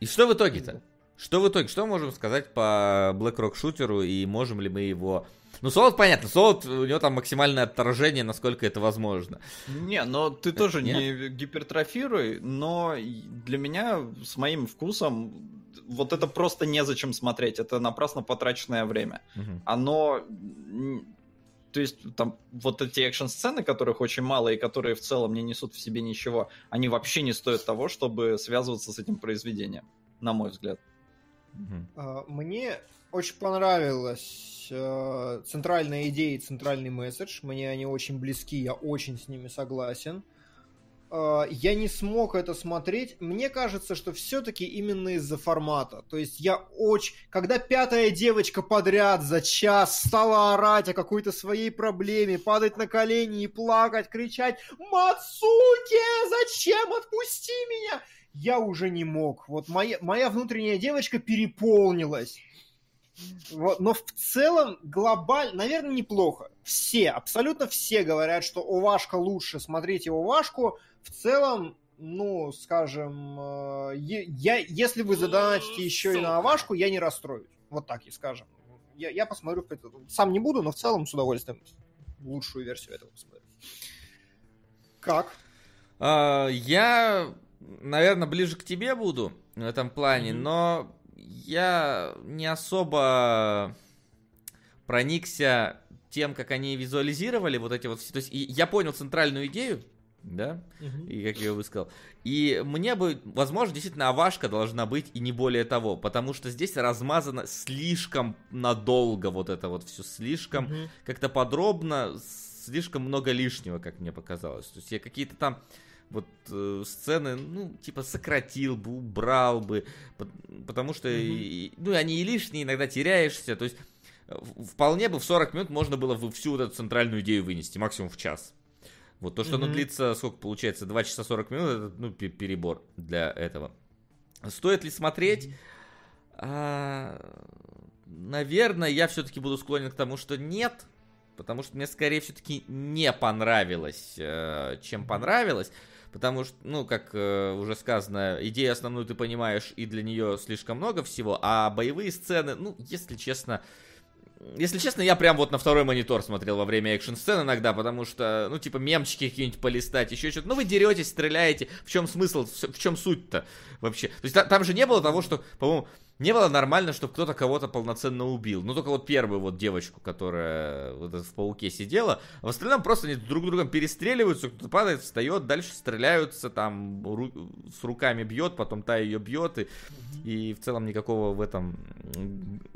И что в итоге-то? Что в итоге? Что можем сказать по BlackRock шутеру и можем ли мы его... Ну, Солод, понятно, Солод, у него там максимальное отторжение, насколько это возможно. Не, но ты тоже Нет? не гипертрофируй, но для меня с моим вкусом вот это просто незачем смотреть, это напрасно потраченное время. Мгм. Оно... То есть там вот эти экшн-сцены, которых очень мало и которые в целом не несут в себе ничего, они вообще не стоят того, чтобы связываться с этим произведением, на мой взгляд. А, Мне очень понравилась э, центральная идея и центральный месседж. Мне они очень близки, я очень с ними согласен. А, Я не смог это смотреть. Мне кажется, что все-таки именно из-за формата. То есть я очень... Когда пятая девочка подряд за час стала орать о какой-то своей проблеме, падать на колени и плакать, кричать «Мацуки, зачем? Отпусти меня!» я уже не мог. Вот моя, моя внутренняя девочка переполнилась. Вот, но в целом глобально, наверное, неплохо. Все, абсолютно все говорят, что Овашка лучше. Смотрите Овашку. В целом, ну, скажем, э, я, если вы задонатите еще и на Овашку, я не расстроюсь. Вот так и скажем. Я, я посмотрю, сам не буду, но в целом с удовольствием лучшую версию этого посмотрю. Как? А, Я, наверное, ближе к тебе буду в этом плане, Мгм. но я не особо проникся тем, как они визуализировали вот эти вот все. То есть я понял центральную идею, да, и как я ее высказал. И мне бы, возможно, действительно авашка должна быть и не более того, потому что здесь размазано слишком надолго вот это вот все, слишком как-то подробно, слишком много лишнего, как мне показалось. То есть я какие-то там вот э, сцены, ну, типа сократил бы, убрал бы, пот- потому что, и- ну, они и лишние, иногда теряешься, то есть э, вполне бы в 40 минут можно было бы всю вот эту центральную идею вынести, максимум в час. Вот то, что оно Мгм. длится, сколько получается, 2 часа 40 минут, это, ну, пе- перебор для этого. Стоит ли смотреть? А, наверное, я все-таки буду склонен к тому, что нет, потому что мне скорее все-таки не понравилось, э, чем понравилось. Потому что, ну, как э, уже сказано, идею основную ты понимаешь, и для нее слишком много всего, а боевые сцены, ну, если честно, если честно, я прям вот на второй монитор смотрел во время экшн-сцен иногда, потому что, ну, типа, мемчики какие-нибудь полистать, еще что-то. Ну, вы деретесь, стреляете. В чем смысл, в чем суть-то вообще? То есть та- там же не было того, что, по-моему, не было нормально, чтобы кто-то кого-то полноценно убил. Ну, только вот первую вот девочку, которая вот в пауке сидела. А в остальном просто они друг другом перестреливаются, кто-то падает, встает, дальше стреляются, там ру- с руками бьет, потом та ее бьет, и, и в целом никакого в этом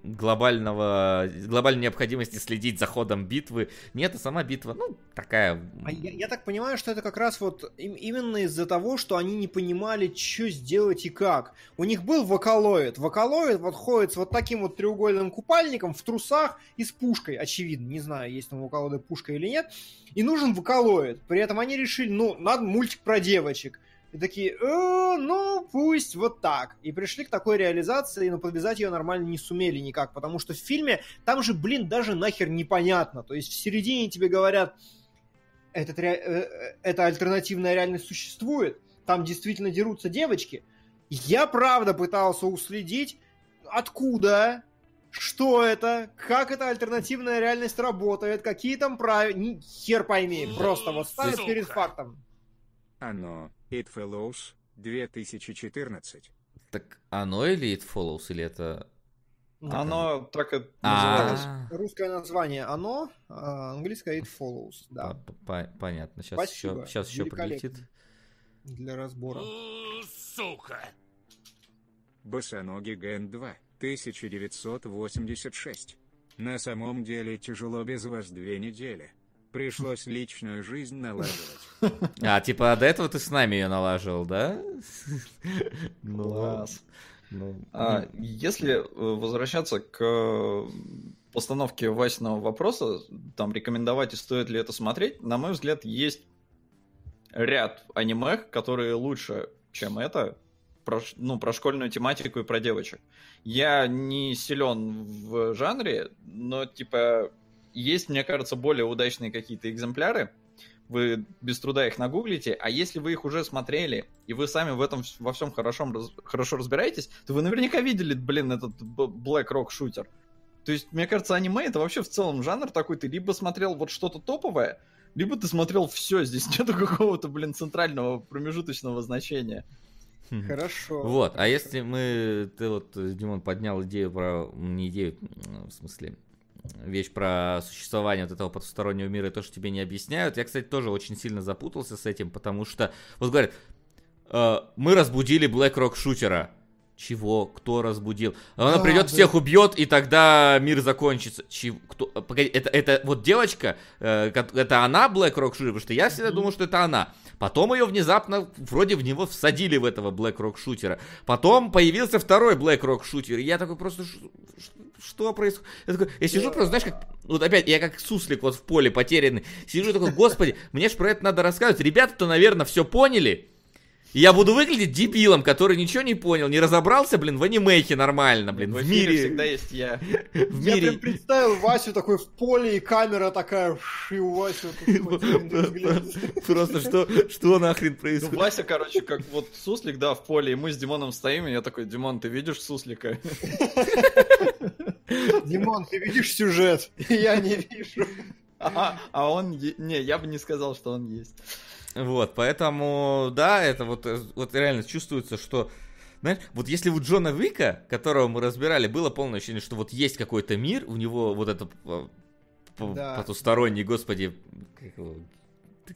глобального, глобальной необходимости следить за ходом битвы нет, а сама битва, ну, такая... А я, я так понимаю, что это как раз вот им- именно из-за того, что они не понимали, что сделать и как. У них был вокалоид. Вокалоид вот ходит с вот таким вот треугольным купальником в трусах и с пушкой, очевидно. Не знаю, есть там у вокалоида пушка или нет. И нужен вокалоид. При этом они решили, ну, надо мультик про девочек. И такие, «Э, ну, пусть вот так. И пришли к такой реализации, но подвязать ее нормально не сумели никак, потому что в фильме там же, блин, даже нахер непонятно. То есть в середине тебе говорят, этот ре- э, э, эта альтернативная реальность существует, там действительно дерутся девочки. Я правда пытался уследить, откуда, что это, как эта альтернативная реальность работает, какие там правила, ни хер пойми, просто вот ставят Сука. перед фактом. Оно, It Follows, 2014. Так оно или It Follows, или это... Оно так и А, называлось. Русское название оно, а английское it follows, да. По- по- Понятно, сейчас Спасибо, еще, сейчас еще великолепно. прилетит. Для разбора. Сука. Босоногий Ген 2, 1986. На самом деле тяжело без вас две недели. Пришлось личную жизнь налаживать. А, типа, а до этого ты с нами ее налаживал, да? Ну, Класс. ну, А, если э, возвращаться к э, постановке Васиного вопроса, там рекомендовать и стоит ли это смотреть, на мой взгляд, есть ряд аниме, которые лучше, чем это, про, ну, про школьную тематику и про девочек. Я не силен в жанре, но, типа, есть, мне кажется, более удачные какие-то экземпляры, вы без труда их нагуглите, а если вы их уже смотрели, и вы сами в этом во всем хорошо, хорошо разбираетесь, то вы наверняка видели, блин, этот Black Rock шутер. То есть, мне кажется, аниме это вообще в целом жанр такой, ты либо смотрел вот что-то топовое, либо ты смотрел все, здесь нету какого-то, блин, центрального промежуточного значения. Хорошо. Вот, а если мы, ты вот, Димон, поднял идею про, не идею, в смысле, вещь про существование вот этого потустороннего мира и то, что тебе не объясняют. Я, кстати, тоже очень сильно запутался с этим, потому что, вот говорят, «Э, мы разбудили Black Rock шутера. Чего? Кто разбудил? Она Да, придет, да. всех убьет, и тогда мир закончится. Чего? Кто? Погоди, это, это вот девочка, э, это она Black Rock шутер? Потому что я всегда думал, что это она. Потом ее внезапно вроде в него всадили в этого Black Rock шутера. Потом появился второй Black Rock шутер. Я такой просто, «Ш- ш- что происходит? Я, такой, я сижу просто, знаешь, как, вот опять, я как суслик вот в поле потерянный. Сижу такой, господи, мне же про это надо рассказывать. Ребята-то, наверное, все поняли. И я буду выглядеть дебилом, который ничего не понял, не разобрался, блин, в анимейхе нормально, блин, в, эфире мире. всегда есть я. В Я мире. прям представил Васю такой в поле, и камера такая, и у взгляд. Просто что, что нахрен Ну, происходит? Вася, короче, как вот суслик, да, в поле, и мы с Димоном стоим, и я такой, Димон, ты видишь суслика? Димон, ты видишь сюжет? Я не вижу. А а он... Не, я бы не сказал, что он есть. Вот, поэтому, да, это вот, э, вот реально чувствуется, что, знаешь, вот если у Джона Вика, которого мы разбирали, было полное ощущение, что вот есть какой-то мир, у него вот это э, Да. потусторонний, господи, как его,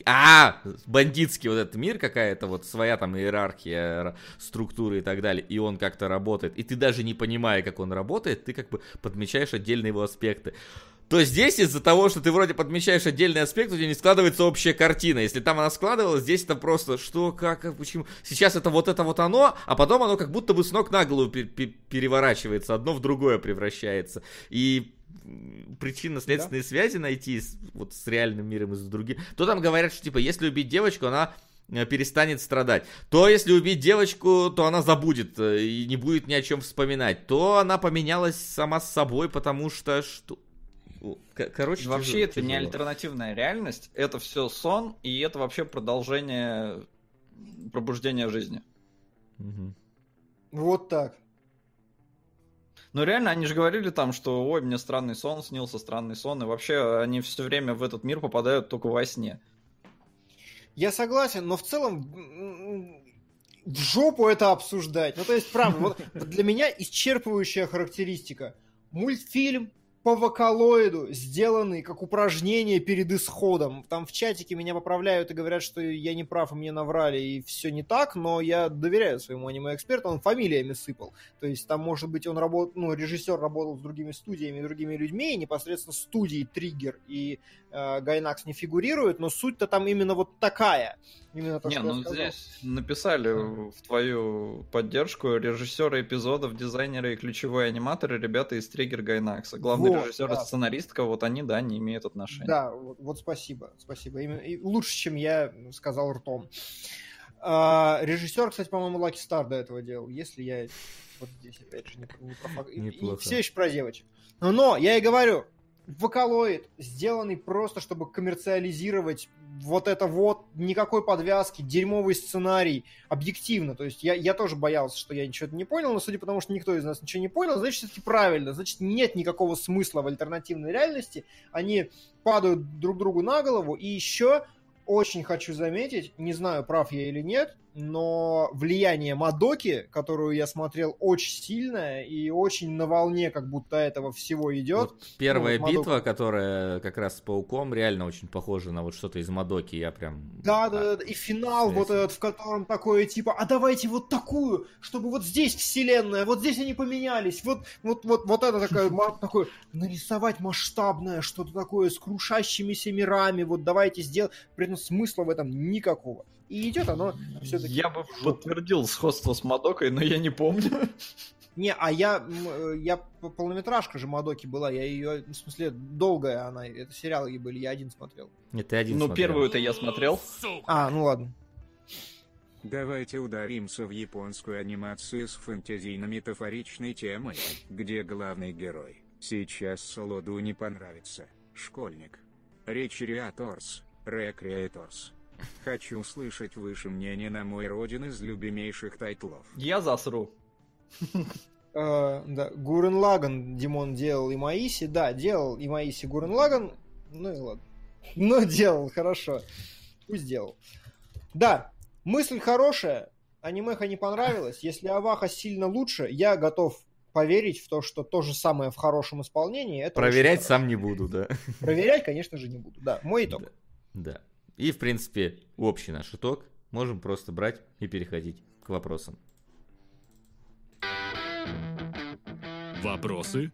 а, бандитский вот этот мир какая-то, вот своя там иерархия, ра- структуры и так далее, и он как-то работает, и ты даже не понимая, как он работает, ты как бы подмечаешь отдельные его аспекты. То здесь из-за того, что ты вроде подмечаешь отдельный аспект, у тебя не складывается общая картина. Если там она складывалась, здесь это просто что, как, как, почему. Сейчас это вот это вот оно, а потом оно как будто бы с ног на голову пе- пе- переворачивается, одно в другое превращается. И причинно-следственные связи найти с, вот с реальным миром и с другим. То там говорят, что типа, если убить девочку, она э, перестанет страдать. То если убить девочку, то она забудет э, и не будет ни о чем вспоминать. То она поменялась сама с собой, потому что что... Короче, Вообще тяжело, это не тяжело. альтернативная реальность, это все сон, и это вообще продолжение пробуждения жизни. Мгм. Вот так. Ну реально, они же говорили там, что ой, мне странный сон снился, странный сон, и вообще они все время в этот мир попадают только во сне. Я согласен, но в целом в жопу это обсуждать. Ну, то есть, правда, вот для меня исчерпывающая характеристика. Мультфильм по вокалоиду, сделанный как упражнение перед исходом. Там в чатике меня поправляют и говорят, что я не прав, и мне наврали, и все не так, но я доверяю своему аниме-эксперту, он фамилиями сыпал. То есть там, может быть, он работал, ну, режиссер работал с другими студиями, другими людьми, и непосредственно студии Триггер и э, Гайнакс не фигурируют, но суть-то там именно вот такая. Именно то, не, ну здесь написали в твою поддержку режиссеры эпизодов, дизайнеры и ключевые аниматоры, ребята из Триггер Гайнакса. Главный Вот, режиссер да. и сценаристка, вот они, да, не имеют отношения. Да, вот, вот спасибо, спасибо. Именно, и лучше, чем я сказал ртом. А, режиссер, кстати, по-моему, Лаки Стар до этого делал, если я вот здесь опять же не, не про и- и все еще про девочек. Но, но я и говорю, вокалоид, сделанный просто, чтобы коммерциализировать вот это вот, никакой подвязки, дерьмовый сценарий, объективно. То есть я, я тоже боялся, что я ничего не понял, но судя по тому, что никто из нас ничего не понял, значит, все-таки правильно. Значит, нет никакого смысла в альтернативной реальности. Они падают друг другу на голову. И еще очень хочу заметить, не знаю, прав я или нет, но влияние Мадоки, которую я смотрел, очень сильное и очень на волне как будто этого всего идет. Вот первая Ну, вот битва, Мадока. которая как раз с пауком, реально очень похожа на вот что-то из Мадоки. Я прям. Да, да, да, и финал Связь. вот этот, в котором такое типа, а давайте вот такую, чтобы вот здесь вселенная, вот здесь они поменялись, вот, вот, вот, вот это такое, такое, нарисовать масштабное, что-то такое с крушащимися мирами, вот давайте сделать, при этом смысла в этом никакого. И идет оно все-таки. Я бы подтвердил сходство с Мадокой, но я не помню. Не, а я, э, я полнометражка же Мадоки была, я ее, в смысле, долгая она, это сериалы были, я один смотрел. Нет, ты один Ну, смотрел. первую-то я смотрел. А, ну ладно. Давайте ударимся в японскую анимацию с фэнтезийно-метафоричной темой, где главный герой. Сейчас Солоду не понравится. Школьник. Речериаторс. Рекреаторс. Хочу услышать выше мнение на мой родин из любимейших тайтлов. Я засру. Э, да, Гурен Лаган Димон делал и Маиси, да, делал и Маиси Гурен Лаган, ну и ладно. Ну, делал, хорошо. Пусть делал. Да, мысль хорошая, анимеха не понравилась. Если Аваха сильно лучше, я готов поверить в то, что то же самое в хорошем исполнении. Это Проверять сам не буду, да. Проверять, конечно же, не буду. Да, мой итог. Да. Да. И, в принципе, общий наш итог. Можем просто брать и переходить к вопросам. Вопросы?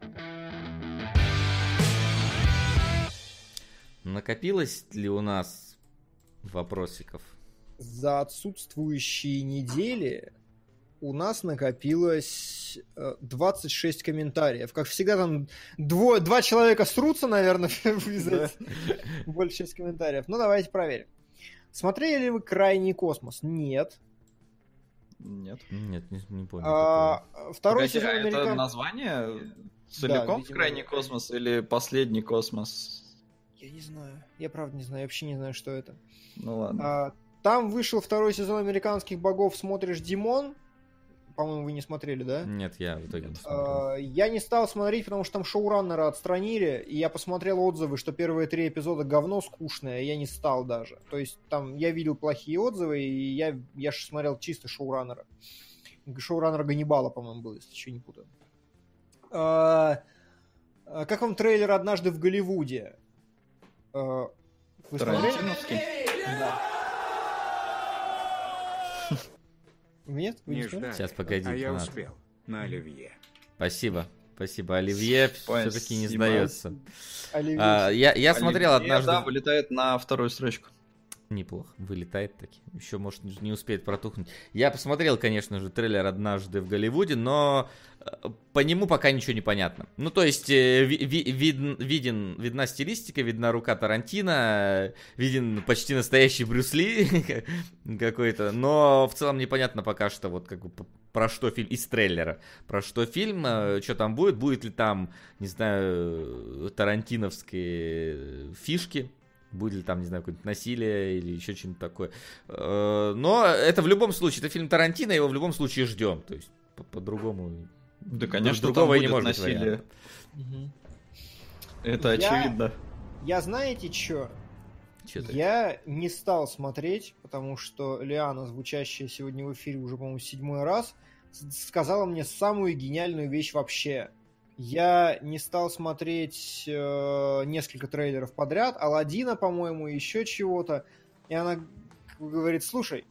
Накопилось ли у нас вопросиков? За отсутствующие недели у нас накопилось э, 26 комментариев. Как всегда, там дво- два человека срутся, наверное, из Да. больше 6 комментариев. Ну, давайте проверим. Смотрели ли вы «Крайний космос»? Нет. Нет. Нет, не, не понял. А, второй Погоди, сезон а это «Американ...» название целиком видимо, крайний да. космос или последний космос? Я не знаю. Я правда не знаю. Я вообще не знаю, что это. Ну ладно. А, там вышел второй сезон «Американских богов». Смотришь «Димон». По-моему, вы не смотрели, да? Нет, я в итоге не смотрел. А, Я не стал смотреть, потому что там шоураннера отстранили, и я посмотрел отзывы, что первые три эпизода говно скучное, я не стал даже. То есть там я видел плохие отзывы, и я, я ж смотрел чисто шоураннера. Шоураннер Ганнибала, по-моему, был, если что не путаю. А, а Как вам трейлер «Однажды в Голливуде»? Вы смотрели? Да. Нет? Вы не Не ждали. Сейчас, погоди, А я надо. успел. На Оливье. Спасибо. Спасибо. Оливье все-таки не сдается. Оливье. А, я, я смотрел Оливье, однажды. Да, вылетает на вторую строчку. Неплохо. Вылетает таки. Еще, может, не- успеет протухнуть. Я посмотрел, конечно же, трейлер однажды в Голливуде, но э, по нему пока ничего не понятно. Ну, то есть, э, ви- ви- видн- виден, видна стилистика, видна рука Тарантино, э, виден почти настоящий Брюс Ли какой-то, но в целом непонятно пока что, вот как бы про что фильм из трейлера, про что фильм, что там будет, будет ли там, не знаю, тарантиновские фишки, будет ли там, не знаю, какое-нибудь насилие или еще что-нибудь такое. Э, Но это в любом случае, это фильм Тарантино, его в любом случае ждем. То есть по- по-другому. Да, конечно, другого там и не будет может быть насилие. Мгм. Это Я- очевидно. Я знаете что? Я не стал смотреть, потому что Лиана, звучащая сегодня в эфире уже, по-моему, седьмой раз, сказала мне самую гениальную вещь вообще. Я не стал смотреть э, несколько трейлеров подряд, Алладина, по-моему, еще чего-то. И она говорит, слушай,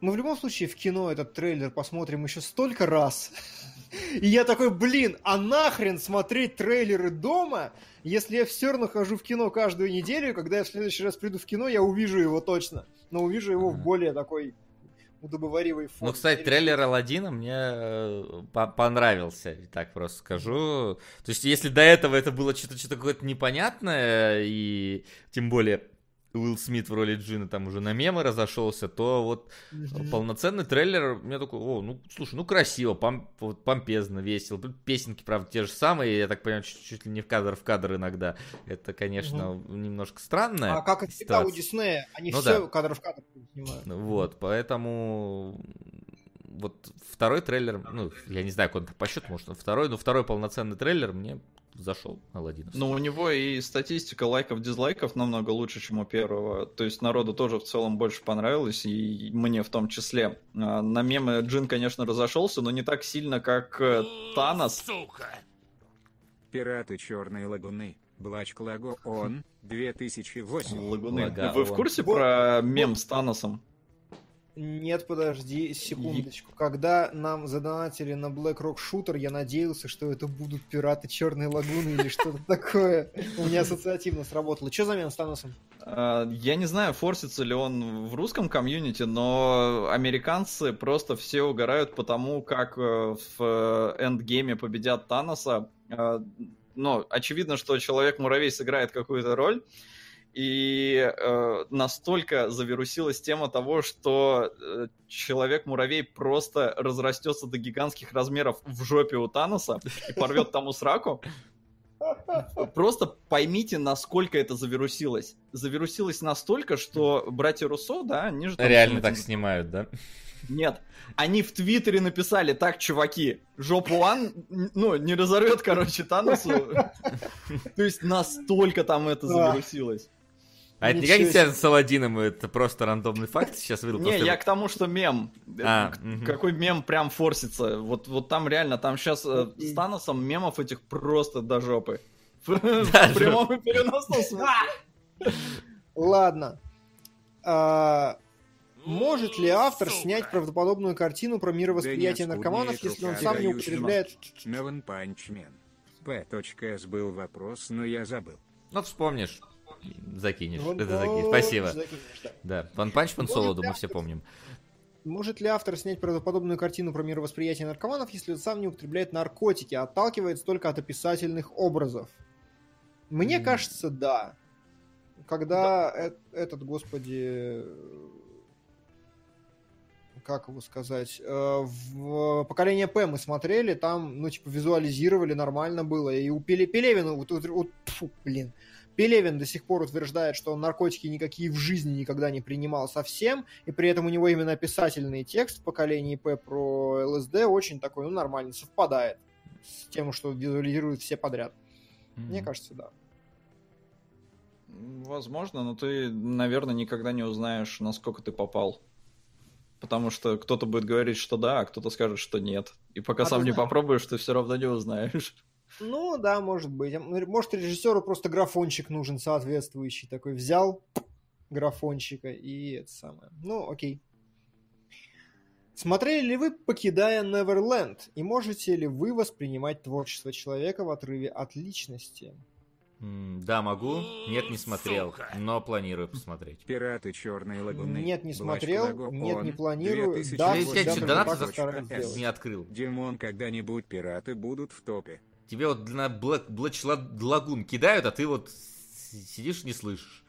мы в любом случае в кино этот трейлер посмотрим еще столько раз. И я такой, блин, а нахрен смотреть трейлеры дома, если я все равно хожу в кино каждую неделю, когда я в следующий раз приду в кино, я увижу его точно. Но увижу его в более такой удобоваривой форме. Ну, кстати, трейлер Алладина мне э, по- понравился, так просто скажу. То есть, если до этого это было что-то что какое-то непонятное, и тем более Уилл Смит в роли Джина там уже на мемы разошелся, то вот Мгм. полноценный трейлер, мне такой, о, ну, слушай, ну, красиво, пом- вот помпезно, весело. Песенки, правда, те же самые, я так понимаю, чуть, чуть ли не в кадр в кадр иногда. Это, конечно, немножко странное. А как это всегда у. Диснея, они Ну все да. кадр в кадр снимают. Вот, поэтому вот второй трейлер, ну, я не знаю, какой он по счету, может, второй, но второй полноценный трейлер мне зашел, Аладдин. Но у него и статистика лайков-дизлайков намного лучше, чем у первого. То есть народу тоже в целом больше понравилось, и мне в том числе. А, На мемы Джин, конечно, разошелся, но не так сильно, как э, Танос. Сука! Пираты Черной Лагуны. Блачк Лаго Он, 2008. Лагуны. Лага, Вы в курсе про мем с Таносом? Нет, подожди секундочку. Когда нам задонатили на Black Rock Shooter, я надеялся, что это будут пираты Черной Лагуны или что-то такое. У меня ассоциативно сработало. Что за мем с Таносом? А, Я не знаю, форсится ли он в русском комьюнити, но американцы просто все угорают по тому, как э, в эндгейме победят Таноса. А, Но очевидно, что Человек-муравей сыграет какую-то роль. И э, настолько завирусилась тема того, что э, Человек-муравей просто разрастется до гигантских размеров в жопе у Таноса и порвет тому сраку. Просто поймите, насколько это завирусилось. Завирусилось настолько, что братья Руссо, да, они же... там Реально так снимают, да? Нет. Они в Твиттере написали, так, чуваки, жопу Ан, ну, не разорвет, короче, Таносу. То есть настолько там это завирусилось. А это никак не связано с Аладдином, это просто рандомный факт сейчас выдал. Не, я к тому, что мем. А. Какой мем прям форсится. Вот, вот там реально, там сейчас Окей. с Таносом мемов этих просто до жопы. Да, В прямом и переносном смысле. Ладно. А, Может ли автор снять правдоподобную картину про мировосприятие наркоманов, если он сам не употребляет... Punch Man. P.S. был вопрос, но я забыл. Ну, вспомнишь, закинешь. Это закинешь. Спасибо. закинешь, да. Да, One Punch Man Солоду мы все помним. Может ли автор снять правдоподобную картину про мировосприятие наркоманов, если он сам не употребляет наркотики, а отталкивается только от описательных образов? Мне кажется, да. Когда э- этот, господи, как его сказать, э, в поколение П мы смотрели, там, ну, типа, визуализировали, нормально было. И у Пеле- Пелевина, вот, вот- вот, тьфу, блин, Пелевин до сих пор утверждает, что он наркотики никакие в жизни никогда не принимал совсем, и при этом у него именно описательный текст в поколении П про ЛСД очень такой, ну, нормально, совпадает с тем, что визуализируют все подряд. Мне Мгм. кажется, да. Возможно, но ты, наверное, никогда не узнаешь, насколько ты попал. Потому что кто-то будет говорить, что да, а кто-то скажет, что нет. И пока А сам не знаешь. попробуешь, ты все равно не узнаешь. Ну, да, может быть. Может, режиссеру просто графончик нужен соответствующий. Такой взял графончика и это самое. Ну, окей. Смотрели ли вы «Покидая Неверленд» и можете ли вы воспринимать творчество человека в отрыве от личности? М, Да, могу. Нет, не смотрел, Сука. но планирую посмотреть. Пираты Черной Лагуны. Нет, не смотрел, Лаго нет, не планирую. 2008. Да, Я тебе только донаты так за- стараюсь С. делать. Не открыл. Димон, когда-нибудь пираты будут в топе. Тебе вот на Блэч Лагун кидают, а ты вот сидишь не слышишь.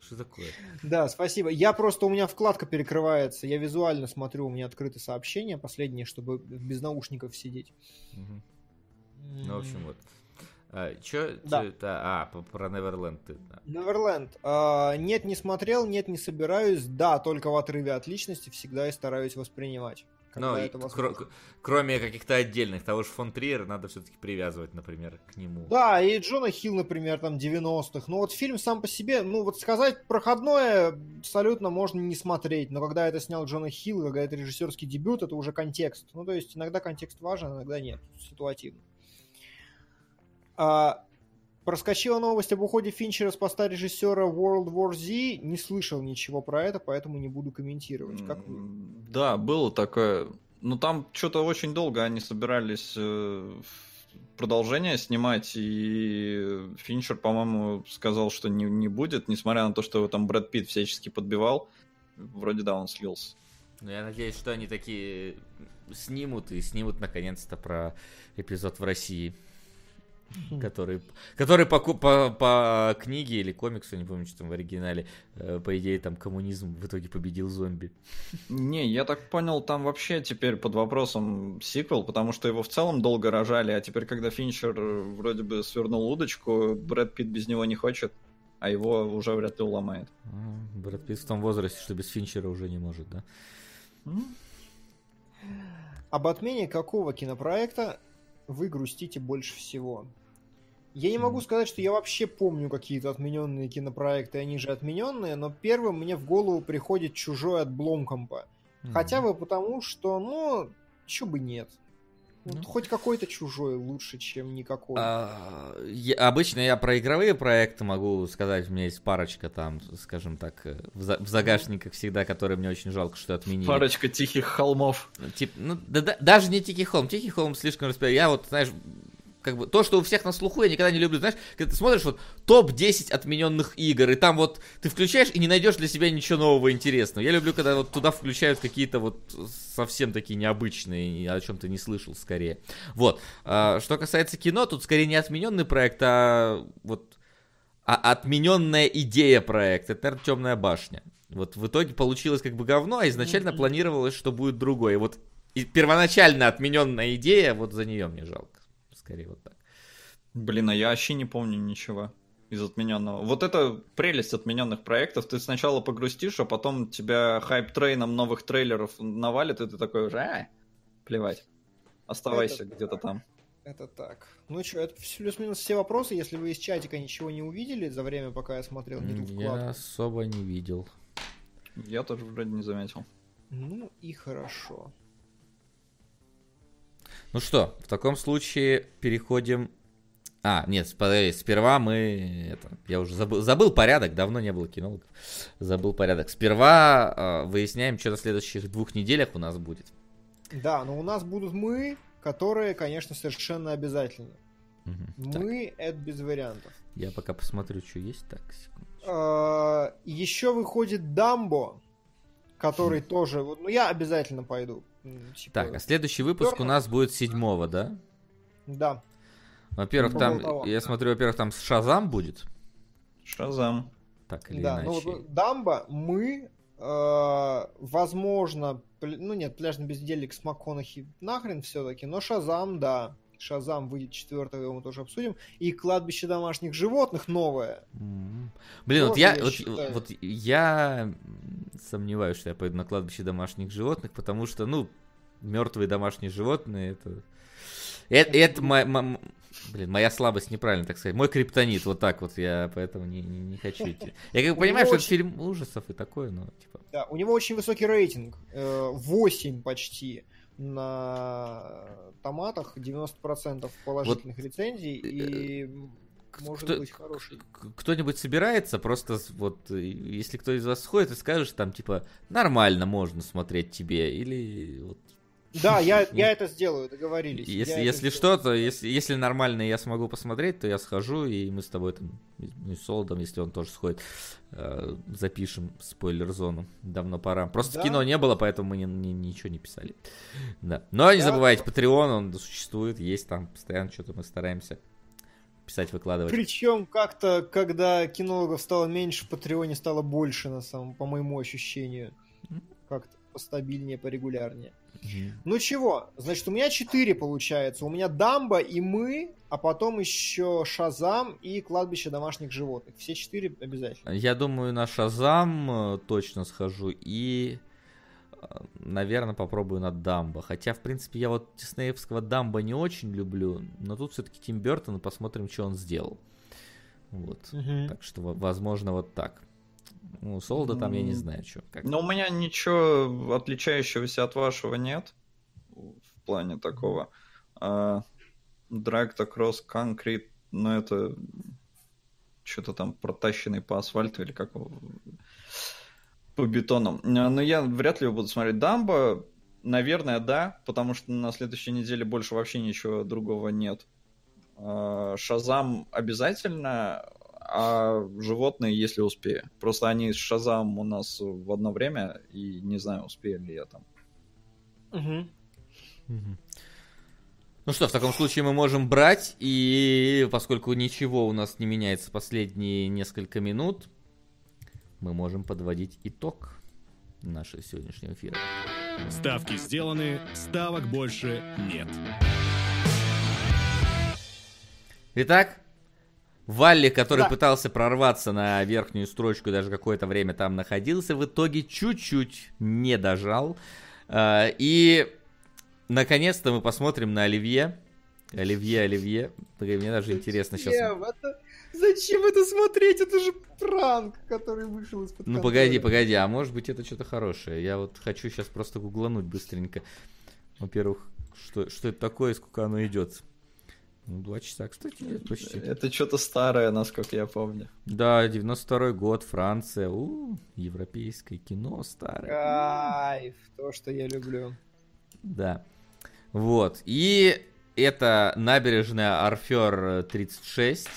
Что такое? Да, спасибо. Я просто, у меня вкладка перекрывается, я визуально смотрю, у меня открыты сообщения, последние, чтобы без наушников сидеть. Мгм. Ну, в общем, вот. А, чё? Да. чё это? А, про Неверленд ты. да. Неверленд. А, нет, не смотрел, нет, не собираюсь. Да, только в отрыве от личности всегда и стараюсь воспринимать. Когда Ну, это возможно. кроме каких-то отдельных, того же фон Триера надо все-таки привязывать, например, к нему. Да, и Джона Хилл, например, там 90-х. Ну вот фильм сам по себе, ну вот сказать проходное абсолютно можно не смотреть. Но когда это снял Джона Хилл, когда это режиссерский дебют, это уже контекст. Ну то есть иногда контекст важен, иногда нет. Ситуативно. А, проскочила новость об уходе Финчера с поста режиссера World War Z. Не слышал ничего про это, поэтому не буду комментировать. Как вы? Да, было такое. Ну там что-то очень долго они собирались э, продолжение снимать, и Финчер, по-моему, сказал, что не, не будет, несмотря на то, что его там Брэд Питт всячески подбивал. Вроде да, он слился. Но я надеюсь, что они такие снимут и снимут наконец-то про эпизод в России. Который, который по, по, по книге или комиксу, не помню, что там в оригинале, э, по идее, там коммунизм в итоге победил зомби. Не, я так понял, там вообще теперь под вопросом сиквел, потому что его в целом долго рожали, а теперь, когда Финчер э, вроде бы свернул удочку, Брэд Питт без него не хочет, а его уже вряд ли уломает. А, Брэд Питт в том возрасте, что без Финчера уже не может, да? Об отмене какого кинопроекта вы грустите больше всего? Я не могу сказать, что я вообще помню какие-то отмененные кинопроекты, они же отмененные, но первым мне в голову приходит «Чужой» от Бломкомпа. Хотя бы потому, что, ну, чё бы нет. Вот Ну. Хоть какой-то чужой лучше, чем никакой. А, я- обычно я про игровые проекты могу сказать, у меня есть парочка там, скажем так, э, в, за- в загашниках всегда, которые мне очень жалко, что отменили. Парочка тихих холмов. Тип, ну, да- да- даже не Тихий Холм. Тихий Холм слишком распределен. Я вот, знаешь, как бы то, что у всех на слуху, я никогда не люблю. Знаешь, когда ты смотришь вот топ-10 отмененных игр, и там вот ты включаешь и не найдешь для себя ничего нового интересного. Я люблю, когда вот туда включают какие-то вот совсем такие необычные, о чем ты не слышал скорее. Вот. А, что касается кино, тут скорее не отмененный проект, а вот а отмененная идея проекта. Это, наверное, темная башня. Вот в итоге получилось как бы говно, а изначально планировалось, что будет другое. Вот и первоначально отмененная идея, вот за нее мне жалко. Скорее вот так. Блин, а я вообще не помню ничего из отмененного. Вот это прелесть отмененных проектов. Ты сначала погрустишь, а потом тебя хайп-трейном новых трейлеров навалит, и ты такой уже, а, плевать. Оставайся Это где-то так. там. Это так. Ну что, это плюс-минус все вопросы. Если вы из чатика ничего не увидели за время, пока я смотрел не ту Я особо не видел. Я тоже вроде не заметил. Ну и хорошо. Ну что, в таком случае переходим... А, нет, подожди, сперва мы... Это, я уже забыл, забыл порядок, давно не было кинологов. Забыл порядок. Сперва э, выясняем, что на следующих двух неделях у нас будет. Да, но у нас будут мы, которые, конечно, совершенно обязательно. Так, Мы — это без вариантов. я пока посмотрю, что есть. Так, секунду. А, Еще выходит Дамбо, который тоже... вот, Ну, я обязательно пойду. Типа, Так, а следующий выпуск у нас будет седьмого, да? Да. Во-первых, Ну, там, я смотрю, во-первых, там Шазам будет. Шазам. Так или Да, ну иначе. вот Дамбо, мы, э, возможно, ну нет, пляжный бездельник с МакКонахи нахрен все-таки, но Шазам, да. Шазам выйдет 4 мы тоже обсудим. И кладбище домашних животных новое. М. Блин, вот я, я вот, считаю. вот я сомневаюсь, что я пойду на кладбище домашних животных, потому что, ну, мертвые домашние животные, это... Это, это мо- мо- блин, моя слабость, неправильно так сказать. Мой криптонит, вот так вот, я поэтому не, не, не хочу идти. Я как понимаю, что него это фильм ужасов и такое, но, типа... Да, у него очень высокий рейтинг. э, 8 почти на томатах, 90% положительных рецензий. И может кто- быть хороший. кто-нибудь собирается, просто вот, э, если кто из вас сходит и скажешь, там, типа, нормально можно смотреть тебе, или вот Да, я, я это сделаю, договорились. Если, если что, то если, если нормально я смогу посмотреть, то я схожу, и мы с тобой там, ну с Солодом, если он тоже сходит, э, запишем спойлер-зону. Давно пора. Просто Да. кино не было, поэтому мы ни- ни- ничего не писали. Да. Но не Да. забывайте, Patreon, он существует, есть там постоянно что-то мы стараемся писать, выкладывать. Причем как-то, когда кинологов стало меньше, в Патреоне стало больше, на самом, по моему ощущению. Как-то постабильнее, порегулярнее. Мгм. Ну чего, значит, у меня 4 получается. У меня Дамба и мы, а потом еще Шазам и кладбище домашних животных. Все четыре обязательно. Я думаю, на Шазам э, точно схожу и, наверное, попробую на Дамбо. Хотя, в принципе, я вот диснеевского Дамбо не очень люблю, но тут все-таки Тим Бертон, посмотрим, что он сделал. Вот. Так что, во- возможно, вот так. Ну, Солда там я не М. знаю, что. Как. Но у меня ничего отличающегося от вашего нет в плане такого. А, Dragged Across Concrete, ну это что-то там протащенный по асфальту или как его- по бетону. А, Но я вряд ли его буду смотреть. Дамбо, наверное, да, потому что на следующей неделе больше вообще ничего другого нет. А, Шазам обязательно, а животные, если успею. Просто они с Шазам у нас в одно время, и не знаю, успею ли я там. Мгм. Мгм. Ну что, в таком случае мы можем брать, и поскольку ничего у нас не меняется последние несколько минут, мы можем подводить итог нашего сегодняшнего эфира. Ставки сделаны, ставок больше нет. Итак, Валли, который Да. пытался прорваться на верхнюю строчку даже какое-то время там находился, в итоге чуть-чуть не дожал. А, И наконец-то мы посмотрим на Оливье, Оливье, Оливье. Мне даже интересно сейчас. Зачем это? Зачем это смотреть? Это же пранк, который вышел из-под Ну контроля. погоди, погоди, а может быть это что-то хорошее. Я вот хочу сейчас просто гуглануть быстренько. Во-первых, что, что это такое и сколько оно идет. Ну, два часа, кстати, нет, почти. Это что-то старое, насколько я помню. Да, 92 год, Франция. У, европейское кино старое. Кайф, то, что я люблю. Да. Вот. И это набережная Арфер 36.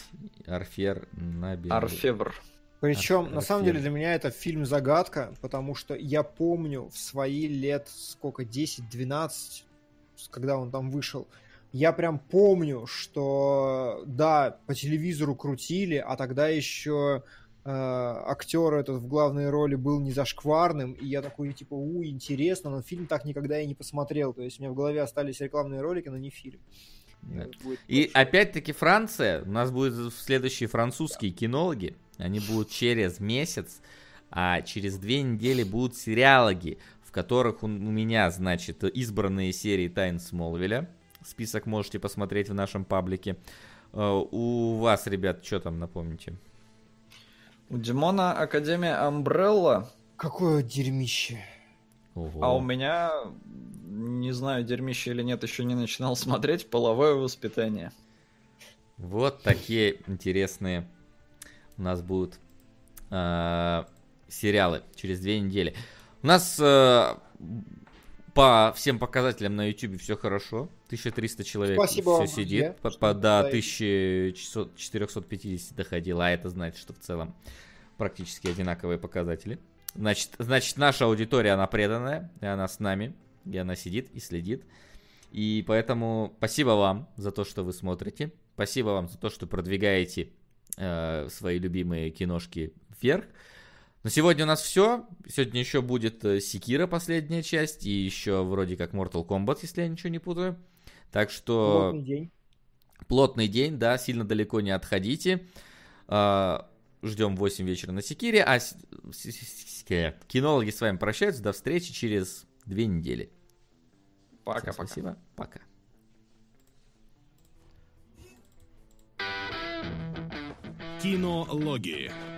Арфер набережная. Арфевр. Причем, Ар- на самом деле, для меня это фильм загадка, потому что я помню в свои лет, сколько, 10-12, с- когда он там вышел, я прям помню, что, да, по телевизору крутили, а тогда еще э, актер этот в главной роли был не зашкварным, и я такой, типа, у, интересно, но фильм так никогда и не посмотрел. То есть у меня в голове остались рекламные ролики, но не фильм. Да. И опять-таки Франция. У нас будут следующие французские кинологи. Они будут через месяц, а через две недели будут сериалоги, в которых у, у меня, значит, избранные серии Тайн Смолвиля. Список можете посмотреть в нашем паблике. Э, У вас, ребят, что там, напомните? У Димона Академия Амбрелла, Какое дерьмище. Ого. а у меня, не знаю, дерьмище или нет, еще не начинал смотреть, половое воспитание. Вот такие интересные у нас будут э, сериалы через две недели. У нас э, по всем показателям на YouTube все хорошо. 1300 человек Спасибо все вам, сидит. По, по- до ставите. 1450 доходило, а это значит, что в целом практически одинаковые показатели. Значит, значит, наша аудитория, она преданная, и она с нами, и она сидит и следит. И поэтому спасибо вам за то, что вы смотрите. Спасибо вам за то, что продвигаете э, свои любимые киношки вверх. На сегодня у нас все. Сегодня еще будет э, Секира последняя часть. И еще вроде как Mortal Kombat, если я ничего не путаю. Так что Плотный день. плотный день, да, сильно далеко не отходите. А, Ждем в 8 вечера на Секире. А кинологи с вами прощаются. До встречи через две недели. Всем Пока-пока. Спасибо. Пока. Кинологии.